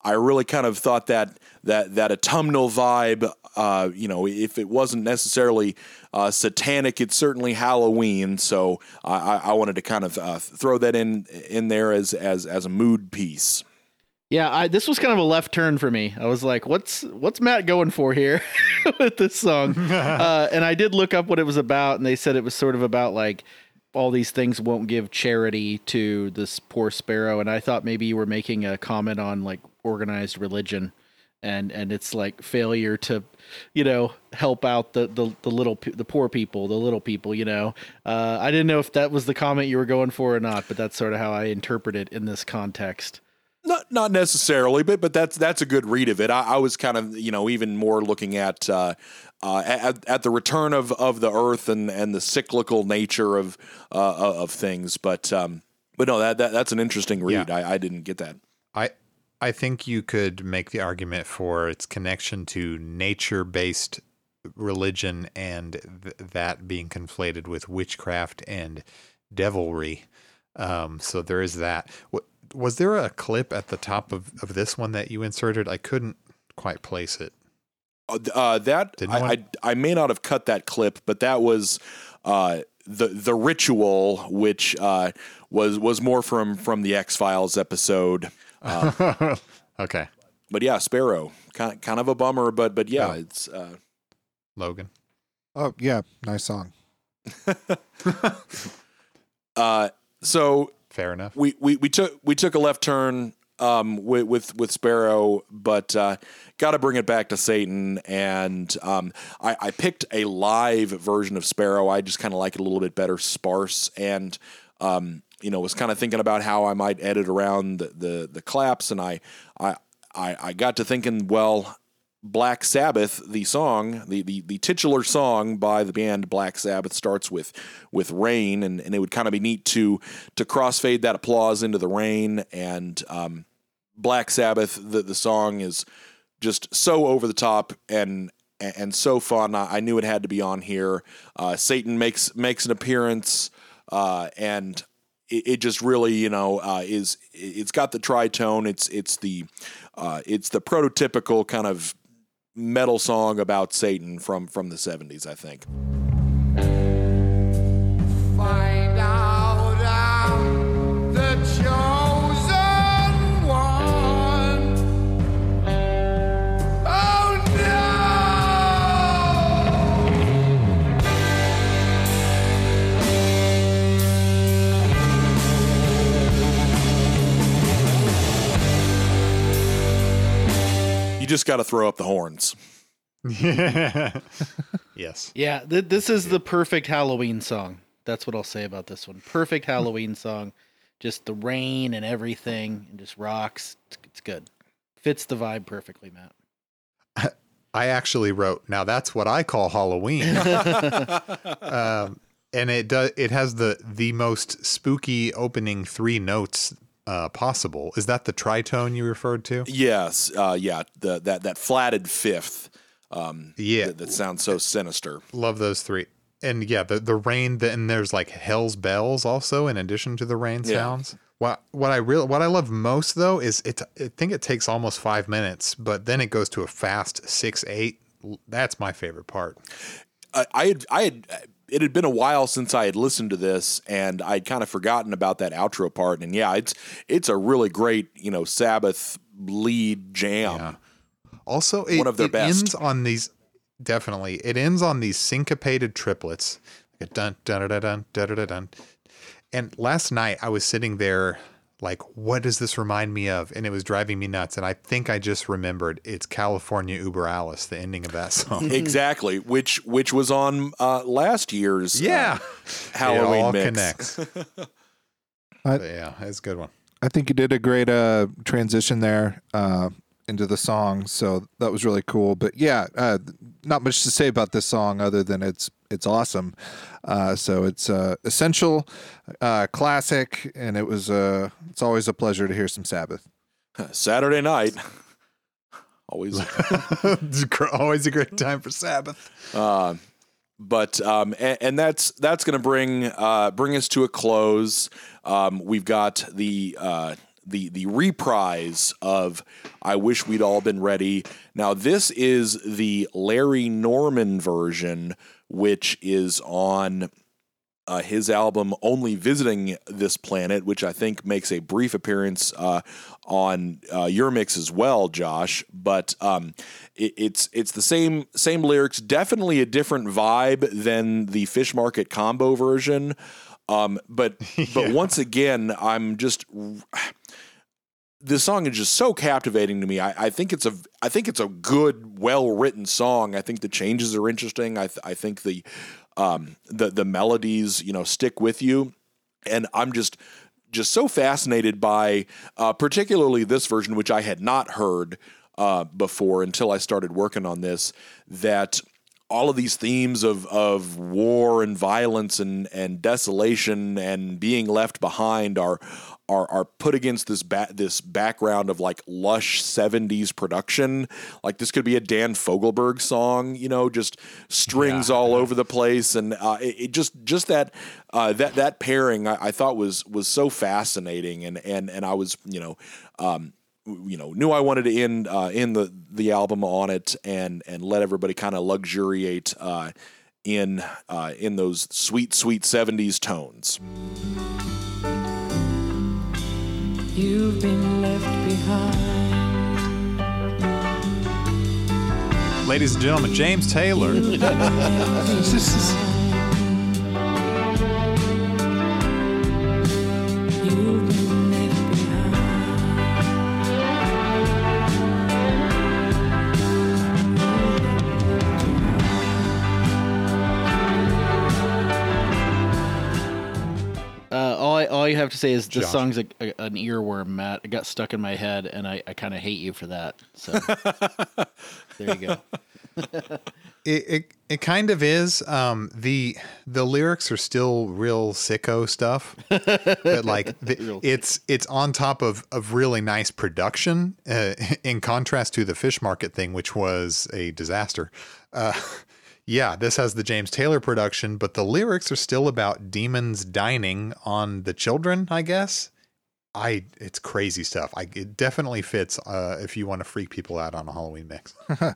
[SPEAKER 6] I really kind of thought that that that autumnal vibe, uh, you know, if it wasn't necessarily uh, satanic, it's certainly Halloween. So I, I- wanted to kind of uh, throw that in in there as as as a mood piece.
[SPEAKER 4] Yeah, I, this was kind of a left turn for me. I was like, "What's what's Matt going for here with this song?" uh, and I did look up what it was about, and they said it was sort of about like all these things won't give charity to this poor sparrow. And I thought maybe you were making a comment on like organized religion, and and it's like failure to, you know, help out the the, the little the poor people, the little people. You know, uh, I didn't know if that was the comment you were going for or not, but that's sort of how I interpret it in this context.
[SPEAKER 6] Not not necessarily, but but that's that's a good read of it. I, I was kind of you know even more looking at uh, uh, at, at the return of, of the earth and, and the cyclical nature of uh, of things. But um, but no, that, that that's an interesting read. I, I didn't get that.
[SPEAKER 5] I I think you could make the argument for its connection to nature-based religion and th- that being conflated with witchcraft and devilry. Um, so there is that. What, was there a clip at the top of, of this one that you inserted? I couldn't quite place it.
[SPEAKER 6] Uh, uh, that I,
[SPEAKER 5] one-
[SPEAKER 6] I I may not have cut that clip, but that was uh, the the ritual, which uh, was was more from from the X Files episode. Uh,
[SPEAKER 5] okay,
[SPEAKER 6] but yeah, Sparrow, kind kind of a bummer, but but yeah,
[SPEAKER 5] Yeah.
[SPEAKER 6] it's uh,
[SPEAKER 5] Logan.
[SPEAKER 2] Oh yeah, nice song.
[SPEAKER 6] uh, so
[SPEAKER 5] fair enough.
[SPEAKER 6] We, we we took we took a left turn um, with, with with Sparrow, but uh, got to bring it back to Satan. And um, I, I picked a live version of Sparrow. I just kind of like it a little bit better, sparse, and um, you know was kind of thinking about how I might edit around the the, the claps, and I, I I I got to thinking, well. Black Sabbath, the song, the, the, the titular song by the band Black Sabbath starts with with rain, and, and it would kind of be neat to to crossfade that applause into the rain. And um, Black Sabbath, the the song is just so over the top and and, so fun. I, I knew it had to be on here. Uh, Satan makes makes an appearance, uh, and it, it just really you know uh, is it's got the tritone. It's it's the uh, it's the prototypical kind of metal song about Satan from from the seventies. I think. Just got to throw up the horns.
[SPEAKER 5] yes.
[SPEAKER 4] Yeah, th- this is the perfect Halloween song. That's what I'll say about this one. Perfect Halloween song. Just the rain and everything, and just rocks. It's, it's good. Fits the vibe perfectly, Matt.
[SPEAKER 5] I actually wrote. Now that's what I call Halloween. um, and it does. It has the the most spooky opening three notes uh, possible. Is that the tritone you referred to?
[SPEAKER 6] Yes, uh, yeah, the that that flatted fifth. Um,
[SPEAKER 5] Yeah.
[SPEAKER 6] that, that sounds so sinister.
[SPEAKER 5] Love those three. And yeah, the the rain. And there's like hell's bells also in addition to the rain
[SPEAKER 6] Yeah.
[SPEAKER 5] sounds. What what I real what I love most though is it. I think it takes almost five minutes, but then it goes to a fast six eight. That's my favorite part.
[SPEAKER 6] I, I had I had it had been a while since I had listened to this, and I'd kind of forgotten about that outro part. And yeah, it's it's a really great you know Sabbath lead jam.
[SPEAKER 5] Also, it,
[SPEAKER 6] One of their
[SPEAKER 5] it
[SPEAKER 6] best.
[SPEAKER 5] ends on these. Definitely, it ends on these syncopated triplets. Like a dun dun dun dun dun dun dun. dun. And last night I was sitting there, like, what does this remind me of? And it was driving me nuts. And I think I just remembered it's California Uber Alles, the ending of that song.
[SPEAKER 6] exactly, which which was on uh, last year's uh,
[SPEAKER 5] Yeah.
[SPEAKER 6] Halloween
[SPEAKER 5] it all
[SPEAKER 6] mix.
[SPEAKER 5] connects.
[SPEAKER 2] I-
[SPEAKER 5] yeah, it's a good one.
[SPEAKER 2] I think you did a great uh, transition there uh, into the song, so that was really cool. But yeah, uh, not much to say about this song other than it's it's awesome. Uh, so it's uh, essential, uh, classic, and it was uh, it's always a pleasure to hear some Sabbath.
[SPEAKER 6] Saturday night. Always
[SPEAKER 5] always a great time for Sabbath.
[SPEAKER 6] Uh, but um, and, and that's that's going to bring uh, bring us to a close. Um, we've got the uh, the the reprise of "I Wish We'd All Been Ready." Now this is the Larry Norman version, which is on uh, his album "Only Visiting This Planet," which I think makes a brief appearance uh, on uh, your mix as well, Josh. But um, it, it's it's the same same lyrics, definitely a different vibe than the Fish Market combo version. Um, but but once again, I'm just this song is just so captivating to me. I, I think it's a I think it's a good, well written song. I think the changes are interesting. I th- I think the um, the the melodies you know stick with you, and I'm just just so fascinated by uh, particularly this version, which I had not heard uh, before until I started working on this. That all of these themes of of war and violence and and desolation and being left behind are are are put against this ba- this background of like lush 70s production. Like this could be a Dan Fogelberg song you know just strings all over the place. And uh, it, it just just that uh, that that pairing I, I thought was was so fascinating. And and and I was you know um, you know knew I wanted to end uh, end the the album on it and and let everybody kind of luxuriate uh, in uh, in those sweet sweet 70s tones.
[SPEAKER 9] You've been left behind.
[SPEAKER 5] Ladies and gentlemen, James Taylor.
[SPEAKER 9] You've been
[SPEAKER 4] all, you have to say is this
[SPEAKER 5] Josh.
[SPEAKER 4] song's a, a, an earworm, Matt. It got stuck in my head, and I, I kind of hate you for that. So there you go.
[SPEAKER 5] it, it It kind of is. Um, the the lyrics are still real sicko stuff, but like the, it's it's on top of of really nice production. Uh, in contrast to the fish market thing, which was a disaster. Uh, yeah, this has the James Taylor production, but the lyrics are still about demons dining on the children. I guess. I it's crazy stuff. I it definitely fits uh, if you want to freak people out on a Halloween mix.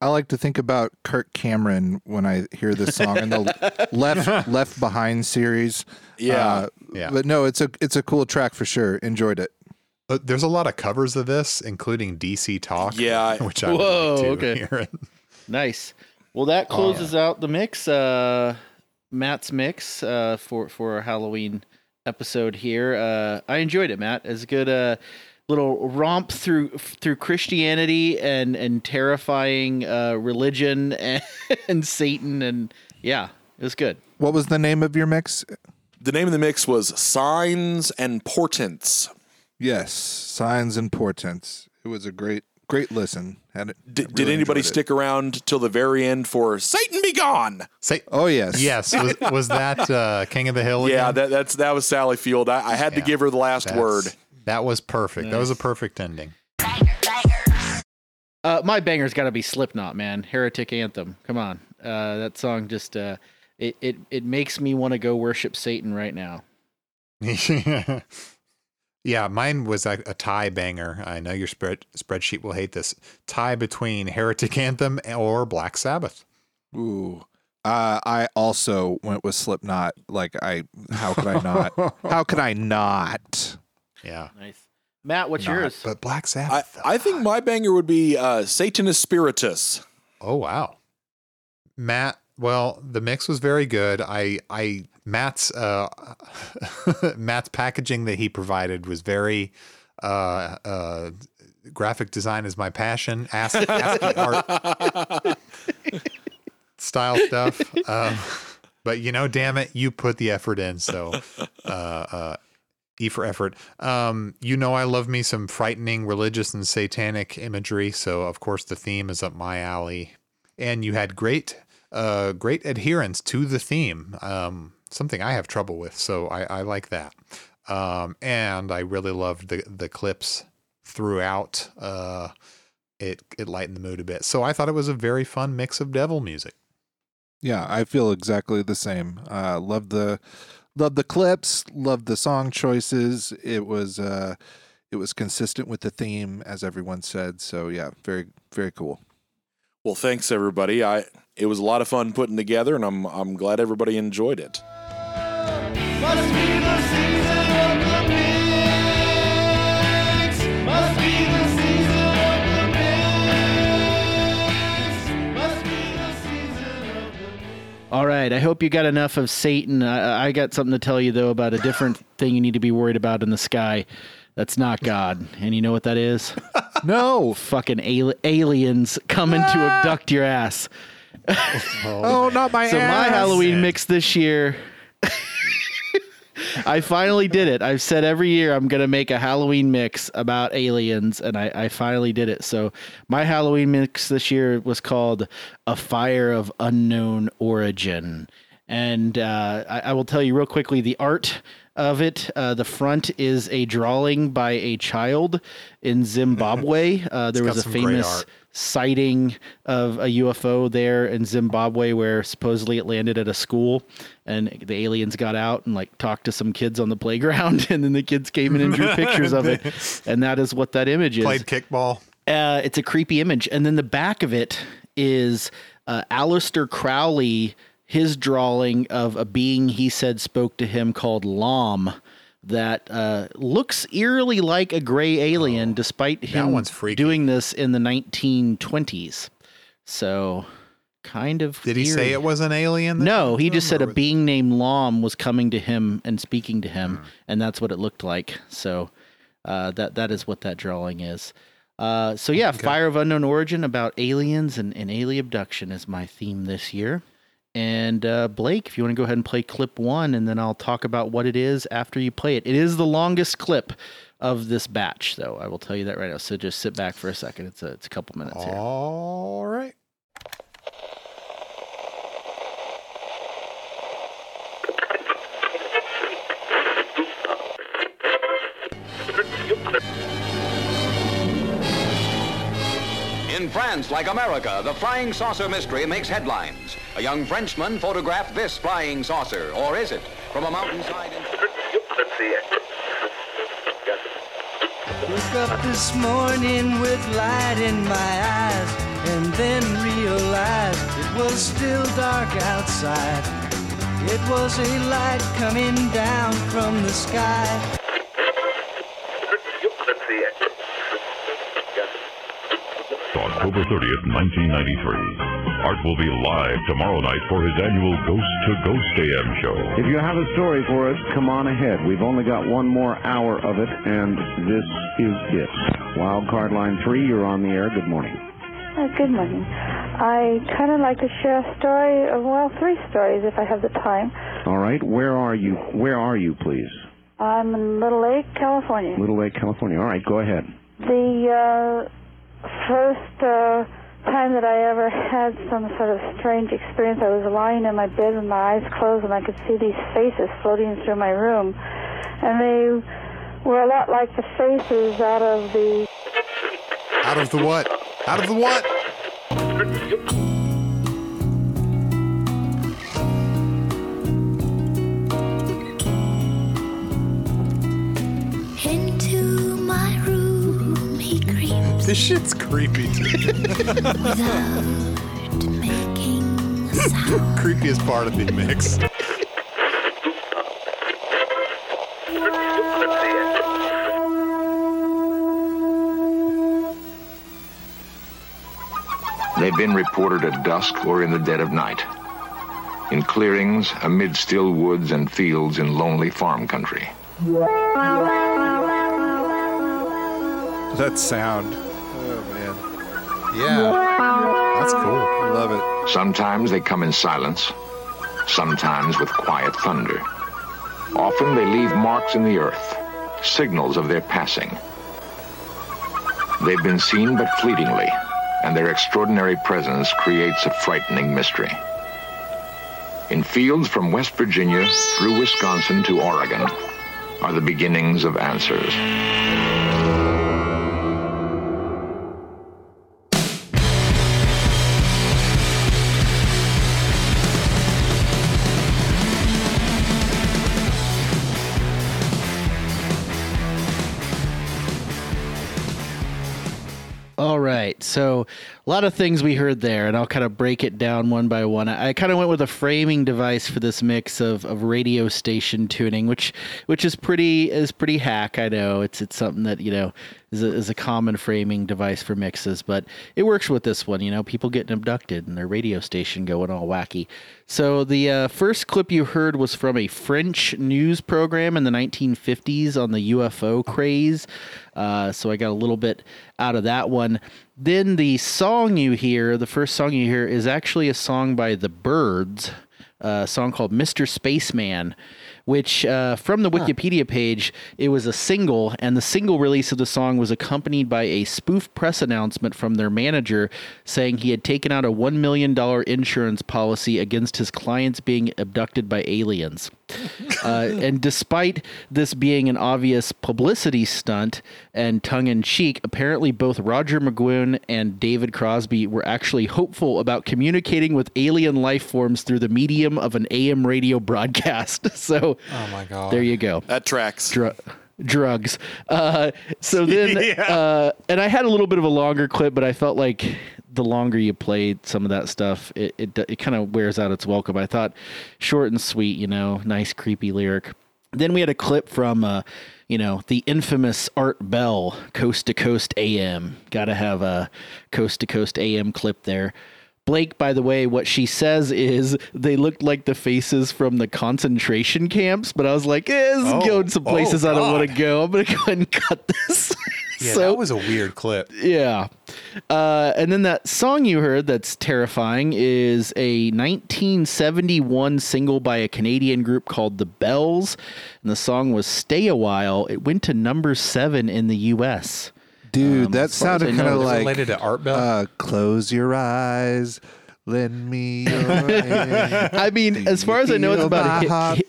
[SPEAKER 2] I like to think about Kirk Cameron when I hear this song in the Left Left Behind series.
[SPEAKER 6] Yeah.
[SPEAKER 2] Uh,
[SPEAKER 5] Yeah.
[SPEAKER 2] But no, it's a it's a cool track for sure. Enjoyed it.
[SPEAKER 5] But there's a lot of covers of this, including DC Talk.
[SPEAKER 6] Yeah.
[SPEAKER 5] which I
[SPEAKER 4] Whoa,
[SPEAKER 5] like to
[SPEAKER 4] okay.
[SPEAKER 5] hear it.
[SPEAKER 4] Nice. Well, that closes out the mix. Uh, Matt's mix uh, for for our Halloween episode here. Uh, I enjoyed it, Matt. It's a good uh, little romp through through Christianity and and terrifying uh, religion and, and Satan and yeah, it was good.
[SPEAKER 2] What was the name of your mix?
[SPEAKER 6] The name of the mix was Signs and Portents.
[SPEAKER 2] Yes, Signs and Portents. It was a great great listen. Had it,
[SPEAKER 6] Did,
[SPEAKER 2] really
[SPEAKER 6] did anybody
[SPEAKER 2] enjoyed it.
[SPEAKER 6] stick around till the very end for Satan be gone?
[SPEAKER 5] Say,
[SPEAKER 2] Oh yes.
[SPEAKER 5] yes, was, was that uh, King of the Hill?
[SPEAKER 6] Yeah, that, that's that was Sally Field. I, I had to give her the last word.
[SPEAKER 5] That was perfect. That was a perfect ending.
[SPEAKER 4] Uh, my banger's got to be Slipknot, man. Heretic Anthem. Come on, uh, that song just uh, it it it makes me want to go worship Satan right now.
[SPEAKER 5] yeah, mine was a, a tie banger. I know your spread, spreadsheet will hate this. Tie between Heretic Anthem or Black Sabbath.
[SPEAKER 2] Ooh. Uh, I also went with Slipknot. Like I, how could I not? how could I not?
[SPEAKER 5] Yeah.
[SPEAKER 4] Nice, Matt. What's
[SPEAKER 5] Not-
[SPEAKER 4] yours?
[SPEAKER 5] But Black Sabbath.
[SPEAKER 6] I think my banger would be uh, Satanus Spiritus.
[SPEAKER 5] Oh wow, Matt. Well, the mix was very good. I, I, Matt's, uh, Matt's packaging that he provided was very, uh, uh, graphic design is my passion. Ask, art style stuff. Um, but you know, damn it, you put the effort in. So, uh, uh, E for effort. Um, you know, I love me some frightening religious and satanic imagery. So, of course, the theme is up my alley. And you had great, uh, great adherence to the theme. Um, something I have trouble with. So I, I like that. Um, and I really loved the the clips throughout. Uh, it it lightened the mood a bit. So I thought it was a very fun mix of devil music.
[SPEAKER 2] Yeah, I feel exactly the same. Uh, love the love the clips, love the song choices. It was uh, it was consistent with the theme, as everyone said. So yeah, very very cool.
[SPEAKER 6] Well, thanks everybody. I it was a lot of fun putting together, and I'm I'm glad everybody enjoyed it.
[SPEAKER 4] All right. I hope you got enough of Satan. I, I got something to tell you though about a different thing you need to be worried about in the sky. That's not God. And you know what that is?
[SPEAKER 2] no.
[SPEAKER 4] Fucking ali- aliens coming to abduct your ass.
[SPEAKER 2] Oh, not my ass.
[SPEAKER 4] so my. Halloween mix this year. I finally did it. I've said every year I'm gonna make a Halloween mix about aliens, and I, I finally did it. So my Halloween mix this year was called "A Fire of Unknown Origin," and uh, I, I will tell you real quickly the art of it. Uh, the front is a drawing by a child in Zimbabwe. Uh, there was a famous. Sighting of a UFO there in Zimbabwe where supposedly it landed at a school and the aliens got out and like talked to some kids on the playground and then the kids came in and drew pictures of it and that is what that image is.
[SPEAKER 5] Played kickball.
[SPEAKER 4] Uh, it's a creepy image. And then the back of it is uh, Aleister Crowley, his drawing of a being he said spoke to him called Lam that uh, looks eerily like a gray alien despite him doing this in the 1920s. So kind of
[SPEAKER 5] Did he say it was an alien?
[SPEAKER 4] No, he just said a being named Lam was coming to him and speaking to him, and that's what it looked like. So uh, that that is what that drawing is. Uh, so yeah, Fire of Unknown Origin about aliens and, and alien abduction is my theme this year. And uh, Blake, if you want to go ahead and play clip one, and then I'll talk about what it is after you play it. It is the longest clip of this batch, though. I will tell you that right now. So just sit back for a second. It's a, it's a couple minutes here.
[SPEAKER 5] All right.
[SPEAKER 18] In France, like America, the flying saucer mystery makes headlines. A young Frenchman photographed this flying saucer, or is it? From a mountainside in...
[SPEAKER 8] Let's see it.
[SPEAKER 9] Woke up this morning with light in my eyes and then realized it was still dark outside. It was a light coming down from the sky.
[SPEAKER 8] Let's see it.
[SPEAKER 19] October 30th, 1993. Art will be live tomorrow night for his annual Ghost to Ghost AM show.
[SPEAKER 20] If you have a story for us, come on ahead. We've only got one more hour of it, and this is it. Wild Card Line 3, you're on the air. Good morning.
[SPEAKER 21] Uh, good morning. I kind of like to share a story, uh, well, three stories if I have the time.
[SPEAKER 20] All right, where are you? Where are you, please?
[SPEAKER 21] I'm in Little Lake, California.
[SPEAKER 20] Little Lake, California. All right, go ahead.
[SPEAKER 21] The uh, first uh, time that I ever had some sort of strange experience, I was lying in my bed with my eyes closed and I could see these faces floating through my room. And they were a lot like the faces out of the
[SPEAKER 5] Out of the what? Out of the what? This shit's creepy.
[SPEAKER 22] without making.
[SPEAKER 5] Creepiest part of the mix.
[SPEAKER 23] They've been reported at dusk or in the dead of night. In clearings, amid still woods and fields in lonely farm country.
[SPEAKER 2] That sound.
[SPEAKER 5] Yeah. That's cool.
[SPEAKER 2] I love it.
[SPEAKER 23] Sometimes they come in silence, sometimes with quiet thunder. Often they leave marks in the earth, signals of their passing. They've been seen but fleetingly, and their extraordinary presence creates a frightening mystery. In fields from West Virginia through Wisconsin to Oregon are the beginnings of answers.
[SPEAKER 4] So, a lot of things we heard there, and I'll kind of break it down one by one. I, I kind of went with a framing device for this mix of, of radio station tuning, which which is pretty is pretty hack. I know it's it's something that you know is a, is a common framing device for mixes, but it works with this one. You know, people getting abducted and their radio station going all wacky. So the uh, first clip you heard was from a French news program in the 1950s on the UFO craze. Uh, so I got a little bit out of that one. Then the song you hear, the first song you hear, is actually a song by the Byrds, a song called "Mr. Spaceman." Which, uh, from the Wikipedia page, it was a single, and the single release of the song was accompanied by a spoof press announcement from their manager saying he had taken out a $1 million insurance policy against his clients being abducted by aliens. Uh, and despite this being an obvious publicity stunt and tongue in cheek, apparently both Roger McGuinn and David Crosby were actually hopeful about communicating with alien life forms through the medium of an AM radio broadcast. So,
[SPEAKER 5] Oh my god.
[SPEAKER 4] there you go.
[SPEAKER 6] That tracks.
[SPEAKER 4] Dr- drugs. Uh, so then, uh, and I had a little bit of a longer clip, but I felt like the longer you played some of that stuff, it it, it kind of wears out its welcome. I thought short and sweet, you know, nice creepy lyric. Then we had a clip from, uh, you know, the infamous Art Bell, Coast to Coast AM. Got to have a Coast to Coast AM clip there. Blake, by the way, what she says is they looked like the faces from the concentration camps, but I was like, eh, this is
[SPEAKER 5] Oh,
[SPEAKER 4] going some places
[SPEAKER 5] oh,
[SPEAKER 4] I don't want to go. I'm going to go ahead and cut this.
[SPEAKER 5] Yeah,
[SPEAKER 4] So-
[SPEAKER 5] that was a weird clip.
[SPEAKER 4] yeah. Uh, and then that song you heard that's terrifying is a 1971 single by a Canadian group called The Bells. And the song was Stay a While. It went to number seven in the U.S.
[SPEAKER 2] Dude,
[SPEAKER 4] Um,
[SPEAKER 2] that
[SPEAKER 4] as far as I
[SPEAKER 2] sounded kind of like
[SPEAKER 5] related to Art Bell?
[SPEAKER 2] Uh, close your eyes, lend me your hand.
[SPEAKER 4] I mean, as far as I know, it's about
[SPEAKER 2] my
[SPEAKER 4] hi-
[SPEAKER 2] heart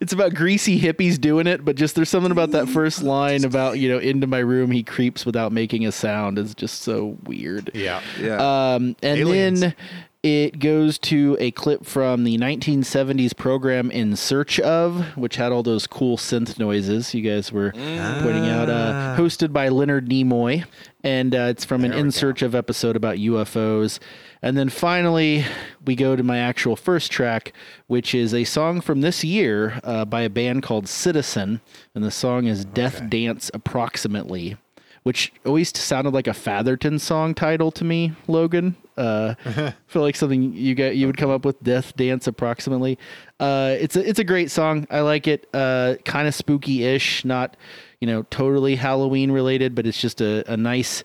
[SPEAKER 4] it's about greasy hippies doing it, but just there's something about that first line about you know into my room he creeps without making a sound is just so weird.
[SPEAKER 5] Yeah.
[SPEAKER 2] Yeah.
[SPEAKER 4] Um, and
[SPEAKER 5] Aliens.
[SPEAKER 4] then it goes to a clip from the 1970s program In Search of, which had all those cool synth noises you guys were pointing out, uh, hosted by Leonard Nimoy. And uh, it's from an In Search of episode about UFOs. And then finally, we go to my actual first track, which is a song from this year uh, by a band called Citizen. And the song is Death Dance Approximately which always sounded like a Fatherton song title to me, Logan. Uh, I feel like something you get you would come up with. Death Dance, approximately. Uh, it's a it's a great song. I like it. Uh, kind of spooky ish, not you know totally Halloween related, but it's just a, a nice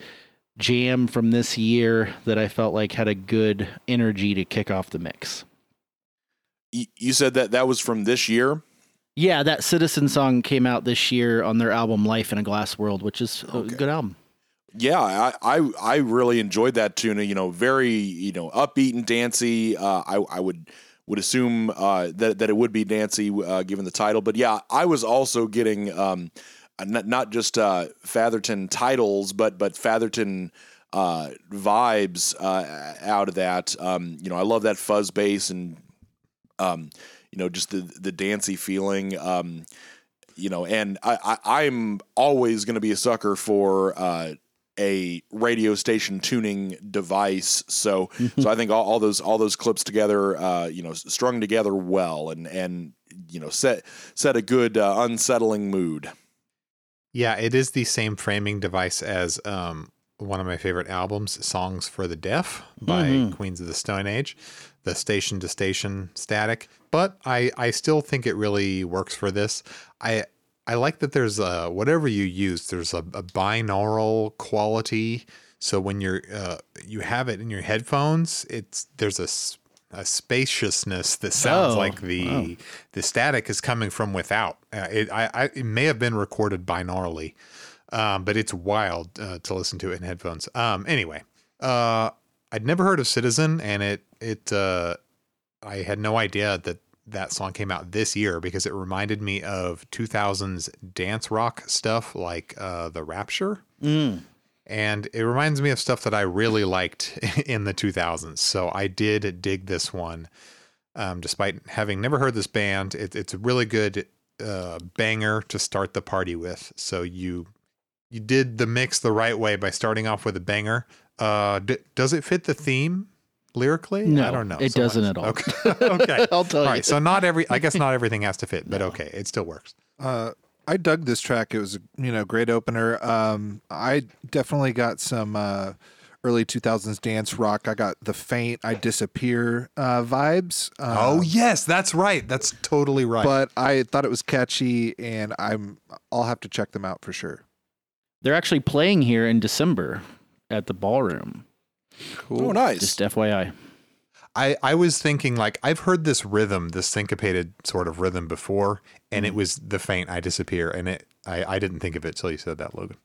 [SPEAKER 4] jam from this year that I felt like had a good energy to kick off the mix.
[SPEAKER 6] You said that that was from this year.
[SPEAKER 4] Yeah, that Citizen song came out this year on their album Life in a Glass World, which is a good album.
[SPEAKER 6] Yeah, I, I I really enjoyed that tune. You know, very you know upbeat and dancey. Uh, I I would would assume uh, that that it would be dancey uh, given the title. But yeah, I was also getting um, uh, not not just uh, Fatherton titles, but but Fatherton uh, vibes uh, out of that. Um, you know, I love that fuzz bass and um, you know just the the dancey feeling. Um, you know, and I, I I'm always going to be a sucker for uh, a radio station tuning device. So so I think all, all those all those clips together, uh, you know, strung together well, and and you know set set a good uh, unsettling mood.
[SPEAKER 5] Yeah, it is the same framing device as um, one of my favorite albums, Songs for the Deaf by
[SPEAKER 4] Mhm.
[SPEAKER 5] Queens of the Stone Age, the station to station static. But I, I still think it really works for this. I I like that there's a, whatever you use, there's a, a binaural quality. So when you're uh, you have it in your headphones, it's there's a a spaciousness that sounds
[SPEAKER 4] Oh,
[SPEAKER 5] like the
[SPEAKER 4] wow.
[SPEAKER 5] the static is coming from without. Uh, it I, I it may have been recorded binaurally, um, but it's wild uh, to listen to it in headphones. Um, anyway, uh, I'd never heard of Citizen, and it it uh, I had no idea that that song came out this year because it reminded me of 2000s dance rock stuff like uh, the Rapture.
[SPEAKER 4] Mm.
[SPEAKER 5] And it reminds me of stuff that I really liked in the 2000s. So I did dig this one. Um, despite having never heard this band, it, it's a really good uh, banger to start the party with. So you you did the mix the right way by starting off with a banger. Uh, d- does it fit the theme lyrically?
[SPEAKER 4] No,
[SPEAKER 5] I don't know.
[SPEAKER 4] it
[SPEAKER 5] So
[SPEAKER 4] doesn't
[SPEAKER 5] much.
[SPEAKER 4] at all.
[SPEAKER 5] Okay. okay.
[SPEAKER 4] I'll tell
[SPEAKER 5] All
[SPEAKER 4] you.
[SPEAKER 5] right. So not every. I guess not everything has to fit, but okay, it still works.
[SPEAKER 2] Uh, I dug this track. It was a you know great opener. Um, I definitely got some uh, early 2000s dance rock. I got the faint "I Disappear" uh, vibes. Uh,
[SPEAKER 5] oh yes, that's right. That's totally right.
[SPEAKER 2] But I thought it was catchy, and I'm I'll have to check them out for sure.
[SPEAKER 4] They're actually playing here in December at the ballroom.
[SPEAKER 6] Oh, nice.
[SPEAKER 4] Just FYI.
[SPEAKER 5] I, I was thinking like I've heard this rhythm, this syncopated sort of rhythm before, and it was the faint I disappear, and it I, I didn't think of it till you said that, Logan.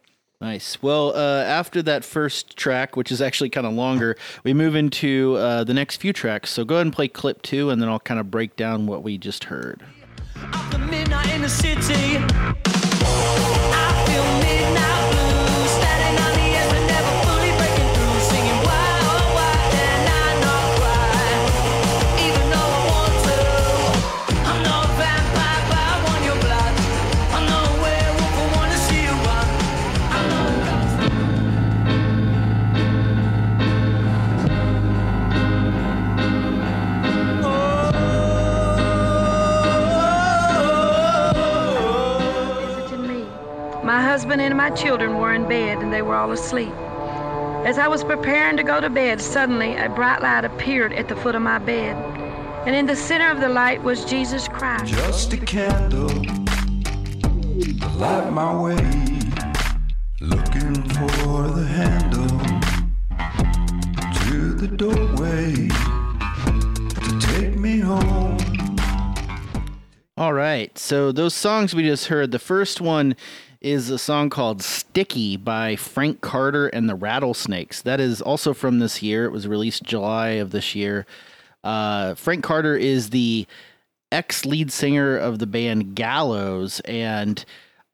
[SPEAKER 4] Nice. Well, uh, after that first track, which is actually kind of longer, we move into uh, the next few tracks. So go ahead and play clip two, and then I'll kind of break down what we just heard.
[SPEAKER 24] Husband and my children were in bed and they were all asleep. As I was preparing to go to bed, suddenly a bright light appeared at the foot of my bed. And in the center of the light was Jesus Christ.
[SPEAKER 8] Just a candle, to light my way. Looking for the handle to the doorway to take me home.
[SPEAKER 4] All right. So those songs we just heard, the first one is a song called Sticky by Frank Carter and the Rattlesnakes. That is also from this year. It was released July of this year. Uh, Frank Carter is the ex lead singer of the band Gallows, and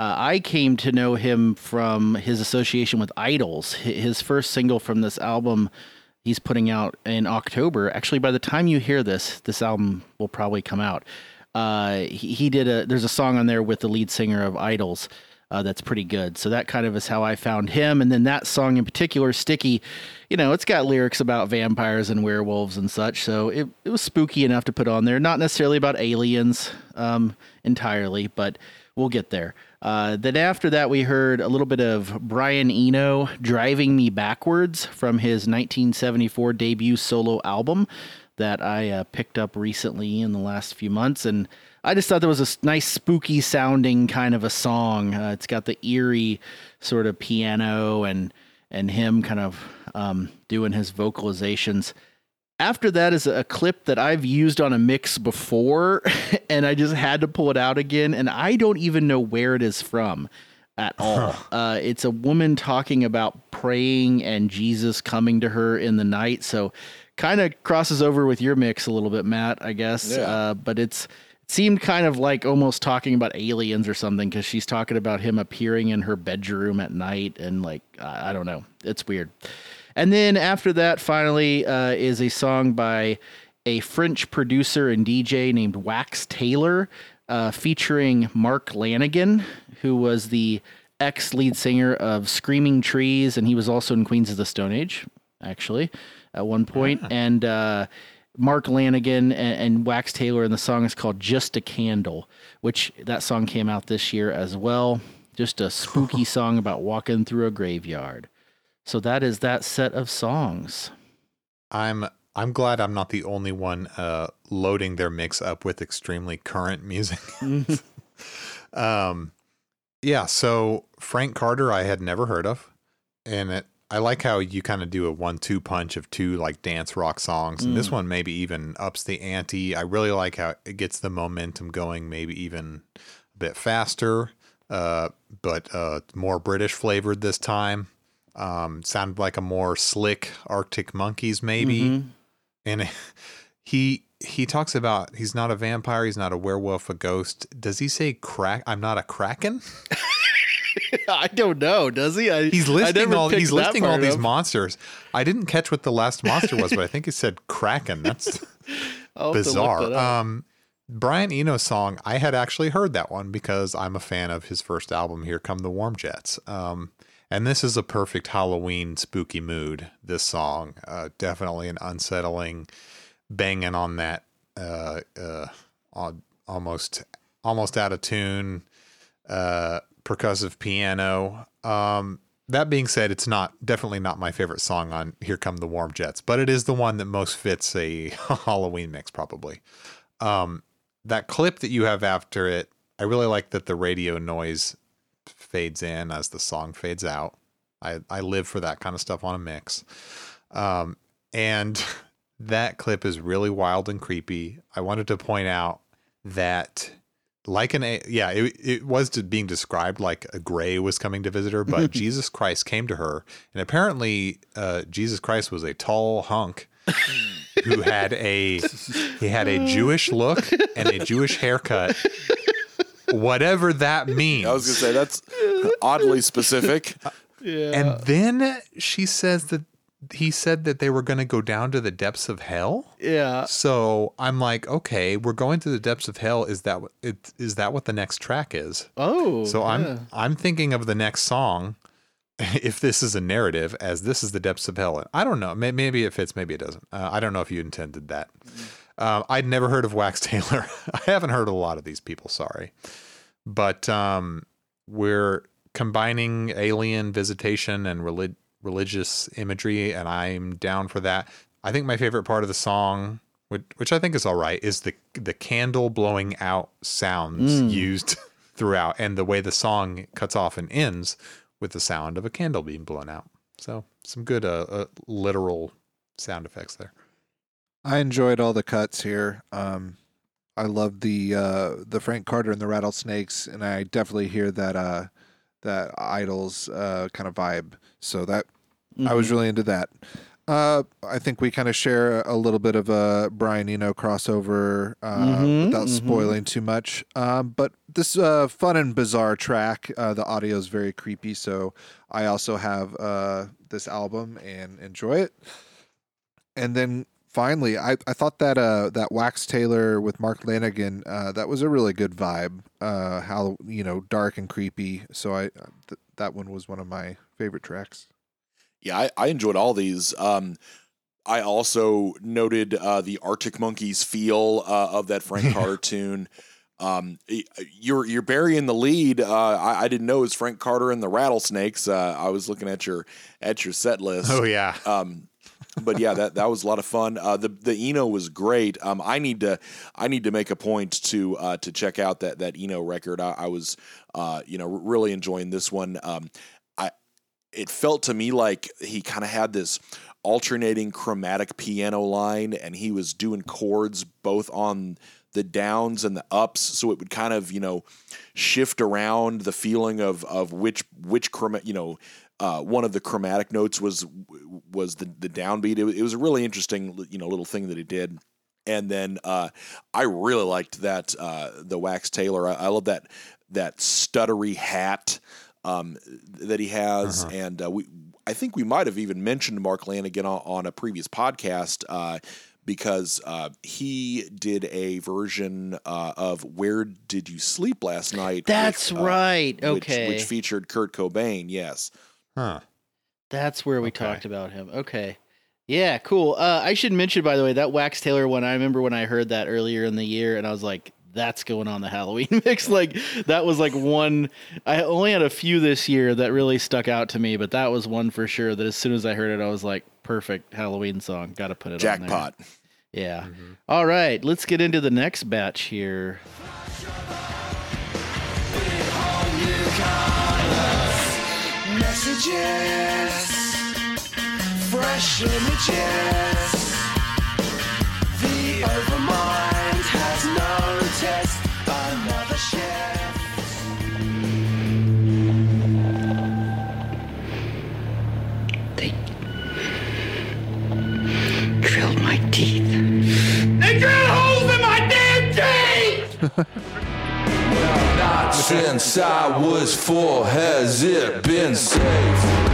[SPEAKER 4] uh, I came to know him from his association with IDLES. His first single from this album he's putting out in October. Actually, by the time you hear this, this album will probably come out. Uh, he, he did a there's a song on there with the lead singer of IDLES. Uh, that's pretty good. So that kind of is how I found him. And then that song in particular, Sticky, you know, it's got lyrics about vampires and werewolves and such. So it, it was spooky enough to put on there. Not necessarily about aliens um, entirely, but we'll get there. Uh, then after that, we heard a little bit of Brian Eno driving me backwards from his 1974 debut solo album that I uh, picked up recently in the last few months. And I just thought that was a nice, spooky sounding kind of a song. Uh, it's got the eerie sort of piano and and him kind of um, doing his vocalizations. After that is a clip that I've used on a mix before, and I just had to pull it out again, and I don't even know where it is from at all. uh, it's a woman talking about praying and Jesus coming to her in the night. So, kind of crosses over with your mix a little bit, Matt. I guess.
[SPEAKER 6] Yeah.
[SPEAKER 4] Uh, but it's it seemed kind of like almost talking about aliens or something because she's talking about him appearing in her bedroom at night and like I I don't know. It's weird. And then after that, finally, uh, is a song by a French producer and DJ named Wax Tailor, uh, featuring Mark Lanegan, who was the ex lead singer of Screaming Trees, and he was also in Queens of the Stone Age, actually, at one point. And uh, Mark Lanegan and, and Wax Tailor, and the song is called Just a Candle, which that song came out this year as well. Just a spooky song about walking through a graveyard. So that is that set of songs.
[SPEAKER 5] I'm I'm glad I'm not the only one uh, loading their mix up with extremely current music. um, yeah. So Frank Carter, I had never heard of, and it, I like how you kind of do a one-two punch of two like dance rock songs, and this
[SPEAKER 4] Mm.
[SPEAKER 5] one maybe even ups the ante. I really like how it gets the momentum going, maybe even a bit faster, uh, but uh, more British flavored this time. Um, sounded like a more slick Arctic Monkeys, maybe
[SPEAKER 4] Mhm.
[SPEAKER 5] and he he talks about he's not a vampire, he's not a werewolf, a ghost. Does he say crack? I'm not a kraken.
[SPEAKER 4] I don't know. Does he? I,
[SPEAKER 5] He's listing all he's listing all these
[SPEAKER 4] up.
[SPEAKER 5] monsters. I didn't catch what the last monster was, but I think he said kraken. That's
[SPEAKER 4] I'll have to look
[SPEAKER 5] bizarre.
[SPEAKER 4] that.
[SPEAKER 5] Um, Brian Eno's song, I had actually heard that one because I'm a fan of his first album, Here Come the Warm Jets. Um, and this is a perfect Halloween spooky mood. This song, uh, definitely an unsettling, banging on that, uh, uh, on, almost, almost out of tune, uh, percussive piano. Um, that being said, it's not definitely not my favorite song on Here Come the Warm Jets, but it is the one that most fits a Halloween mix, probably. Um, that clip that you have after it, I really like that the radio noise fades in as the song fades out. I, I live for that kind of stuff on a mix. Um, and that clip is really wild and creepy. I wanted to point out that like an a yeah it, it was to being described like a gray was coming to visit her but jesus christ came to her and apparently uh, jesus christ was a tall hunk who had a he had a jewish look and a jewish haircut whatever that means
[SPEAKER 6] I was gonna say that's oddly specific.
[SPEAKER 4] Yeah.
[SPEAKER 5] and then she says that he said that they were going to go down to the depths of hell
[SPEAKER 4] Yeah.
[SPEAKER 5] so i'm like okay we're going to the depths of hell is that what it is that what the next track is
[SPEAKER 4] Oh.
[SPEAKER 5] so
[SPEAKER 4] yeah.
[SPEAKER 5] I'm I'm thinking of the next song, if this is a narrative, as this is the depths of hell. I don't know. Maybe it fits. Maybe it doesn't. Uh, I don't know if you intended that. Um, I'd never heard of Wax Tailor. I haven't heard a lot of these people. Sorry, but um, we're combining alien visitation and relig- religious imagery, and I'm down for that. I think my favorite part of the song. Which, which I think is all right, is the the candle blowing out sounds
[SPEAKER 4] Mm.
[SPEAKER 5] used throughout and the way the song cuts off and ends with the sound of a candle being blown out. So some good uh, uh, literal sound effects there.
[SPEAKER 2] I enjoyed all the cuts here. Um, I love the uh, the Frank Carter and the Rattlesnakes, and I definitely hear that uh, that IDLES uh, kind of vibe. So that I was
[SPEAKER 4] Mhm.
[SPEAKER 2] really into that. Uh, I think we kind of share a little bit of a Brian Eno crossover uh,
[SPEAKER 4] Mhm,
[SPEAKER 2] without
[SPEAKER 4] mhm.
[SPEAKER 2] spoiling too much. Um, but this uh, fun and bizarre track, uh, the audio is very creepy. So I also have uh, this album and enjoy it. And then finally, I, I thought that uh, that Wax Tailor with Mark Lanegan uh, that was a really good vibe. Uh, how you know dark and creepy. So I th- that one was one of my favorite tracks.
[SPEAKER 6] Yeah, I, I enjoyed all these. Um, I also noted uh, the Arctic Monkeys feel uh, of that Frank Carter tune. Um, you're you're burying the lead. Uh, I, I didn't know it was Frank Carter and the Rattlesnakes. Uh, I was looking at your at your set list.
[SPEAKER 5] Oh yeah.
[SPEAKER 6] Um, but yeah, that that was a lot of fun. Uh, the the Eno was great. Um, I need to I need to make a point to uh, to check out that that Eno record. I, I was uh, you know really enjoying this one. Um, I it felt to me like he kind of had this alternating chromatic piano line, and he was doing chords both on the downs and the ups, so it would kind of you know shift around the feeling of of which which you know uh, one of the chromatic notes was was the the downbeat. It, was- it was a really interesting you know little thing that he did. And then uh, I really liked that uh, the Wax Tailor. I, I love that that stuttery hat um, that he has, and uh, we I think we might have even mentioned Mark Lanegan on, on a previous podcast. Uh, because uh, he did a version uh, of "Where Did You Sleep Last Night?"
[SPEAKER 4] That's
[SPEAKER 6] with, uh,
[SPEAKER 4] right.
[SPEAKER 6] which-
[SPEAKER 4] Okay.
[SPEAKER 6] which, featured Kurt Cobain. Yes.
[SPEAKER 5] Huh.
[SPEAKER 4] That's where we talked about him. Okay. Yeah, cool. Uh, I should mention, by the way, that Wax Tailor one. I remember when I heard that earlier in the year, and I was like, "That's going on the Halloween mix." Like that was like one. I only had a few this year that really stuck out to me, but that was one for sure. That as soon as I heard it, I was like, "Perfect Halloween song. Got to put it on there."
[SPEAKER 6] Jackpot.
[SPEAKER 4] Yeah. All right, let's get into the next batch here.
[SPEAKER 8] Messages, fresh images. The overmind has noticed another shift.
[SPEAKER 9] They drilled my teeth.
[SPEAKER 8] They drill holes in my damn teeth!
[SPEAKER 25] Since I was four has it been safe.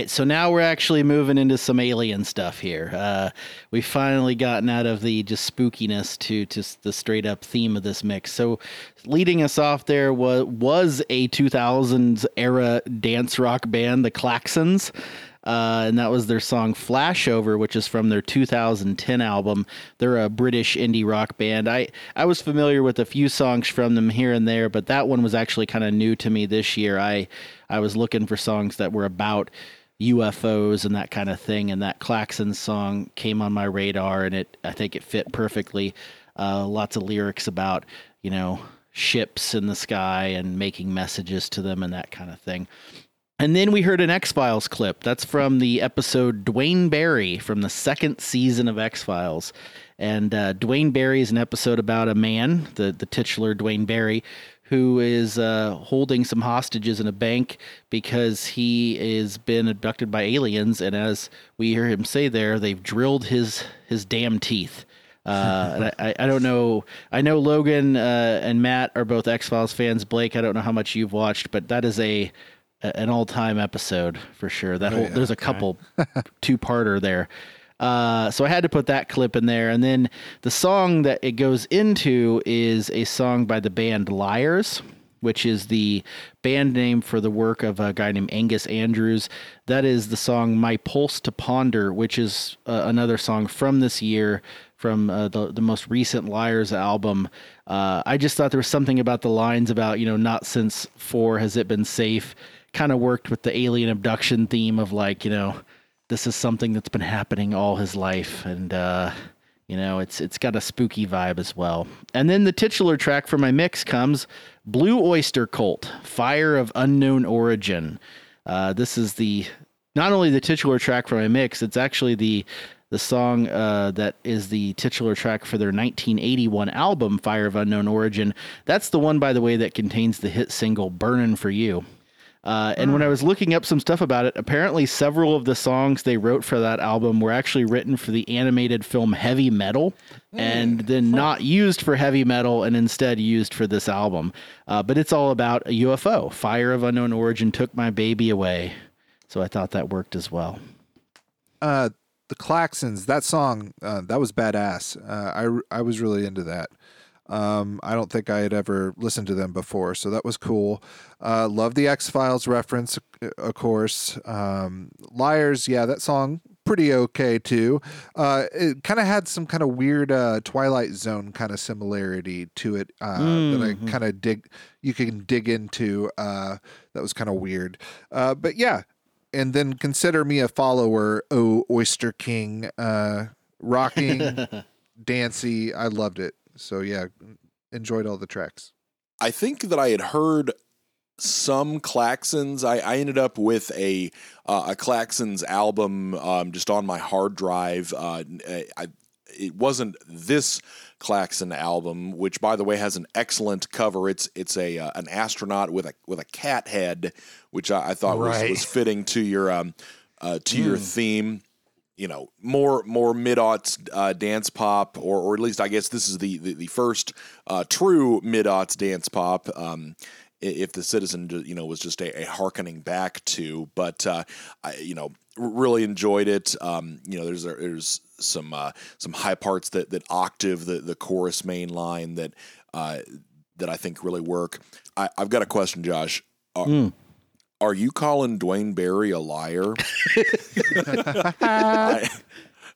[SPEAKER 4] Right, so now we're actually moving into some alien stuff here. Uh, we've finally gotten out of the just spookiness to just the straight up theme of this mix. So, leading us off there was was a 2000s era dance rock band, the Klaxons. Uh, and that was their song Flashover, which is from their 2010 album. They're a British indie rock band. I, I was familiar with a few songs from them here and there, but that one was actually kind of new to me this year. I, I was looking for songs that were about UFOs and that kind of thing, and that Klaxon song came on my radar, and it I think it fit perfectly. Uh, lots of lyrics about you know ships in the sky and making messages to them and that kind of thing. And then we heard an X Files clip. That's from the episode Duane Barry from the second season of X Files. And uh, Duane Barry is an episode about a man, the, the titular Duane Barry, who is uh, holding some hostages in a bank because he is been abducted by aliens. And as we hear him say there, they've drilled his his damn teeth. Uh, and I, I don't know. I know Logan uh, and Matt are both X Files fans. Blake, I don't know how much you've watched, but that is a a- an all time episode for sure. That
[SPEAKER 2] Oh,
[SPEAKER 4] whole
[SPEAKER 2] yeah.
[SPEAKER 4] there's a couple two parter there. Uh, so I had to put that clip in there, and then the song that it goes into is a song by the band Liars, which is the band name for the work of a guy named Angus Andrews. That is the song "My Pulse to Ponder," which is uh, another song from this year from uh, the the most recent Liars album. Uh, I just thought there was something about the lines about you know not since four has it been safe. Kind of worked with the alien abduction theme of like you know this is something that's been happening all his life and uh You know, it's it's got a spooky vibe as well. And then the titular track for my mix comes Blue Oyster Cult, Fire of Unknown Origin. Uh, this is the not only the titular track for my mix, it's actually the the song uh, that is the titular track for their 1981 album, Fire of Unknown Origin. That's the one, by the way, that contains the hit single Burnin' for You. Uh, and when I was looking up some stuff about it, apparently several of the songs they wrote for that album were actually written for the animated film Heavy Metal and then not used for heavy metal and instead used for this album. Uh, but it's all about a UFO. Fire of Unknown Origin took my baby away. So I thought that worked as well.
[SPEAKER 2] Uh, the Klaxons, that song, uh, that was badass. Uh, I I was really into that. Um, I don't think I had ever listened to them before, so that was cool. Uh, love the X Files reference, uh, of course. Um, Liars, yeah, that song pretty okay too. Uh, it kind of had some kind of weird uh, Twilight Zone kind of similarity to it uh, that I
[SPEAKER 4] Mhm.
[SPEAKER 2] kind of dig. You can dig into. Uh, that was kind of weird, uh, but yeah. And then consider me a follower, oh Oyster King, uh, rocking, dancey. I loved it. So yeah, enjoyed all the tracks.
[SPEAKER 6] I think that I had heard some Klaxons. I, I ended up with a uh, a Klaxons album um, just on my hard drive. Uh, I, it wasn't this Klaxon album, which by the way has an excellent cover. It's it's a uh, an astronaut with a with a cat head, which I, I thought was,
[SPEAKER 5] Right.
[SPEAKER 6] was fitting to your um uh, to your
[SPEAKER 5] Mm.
[SPEAKER 6] theme. You know, more more mid aughts uh, dance pop, or or at least I guess this is the the, the first uh, true mid aughts dance pop. Um, if the citizen you know was just a, a harkening back to but uh, I, you know really enjoyed it um, you know there's there's some uh, some high parts that that octave the the chorus main line that uh, that I think really work I, I've got a question Josh are,
[SPEAKER 4] Mm.
[SPEAKER 6] Are you calling Duane Barry a liar I,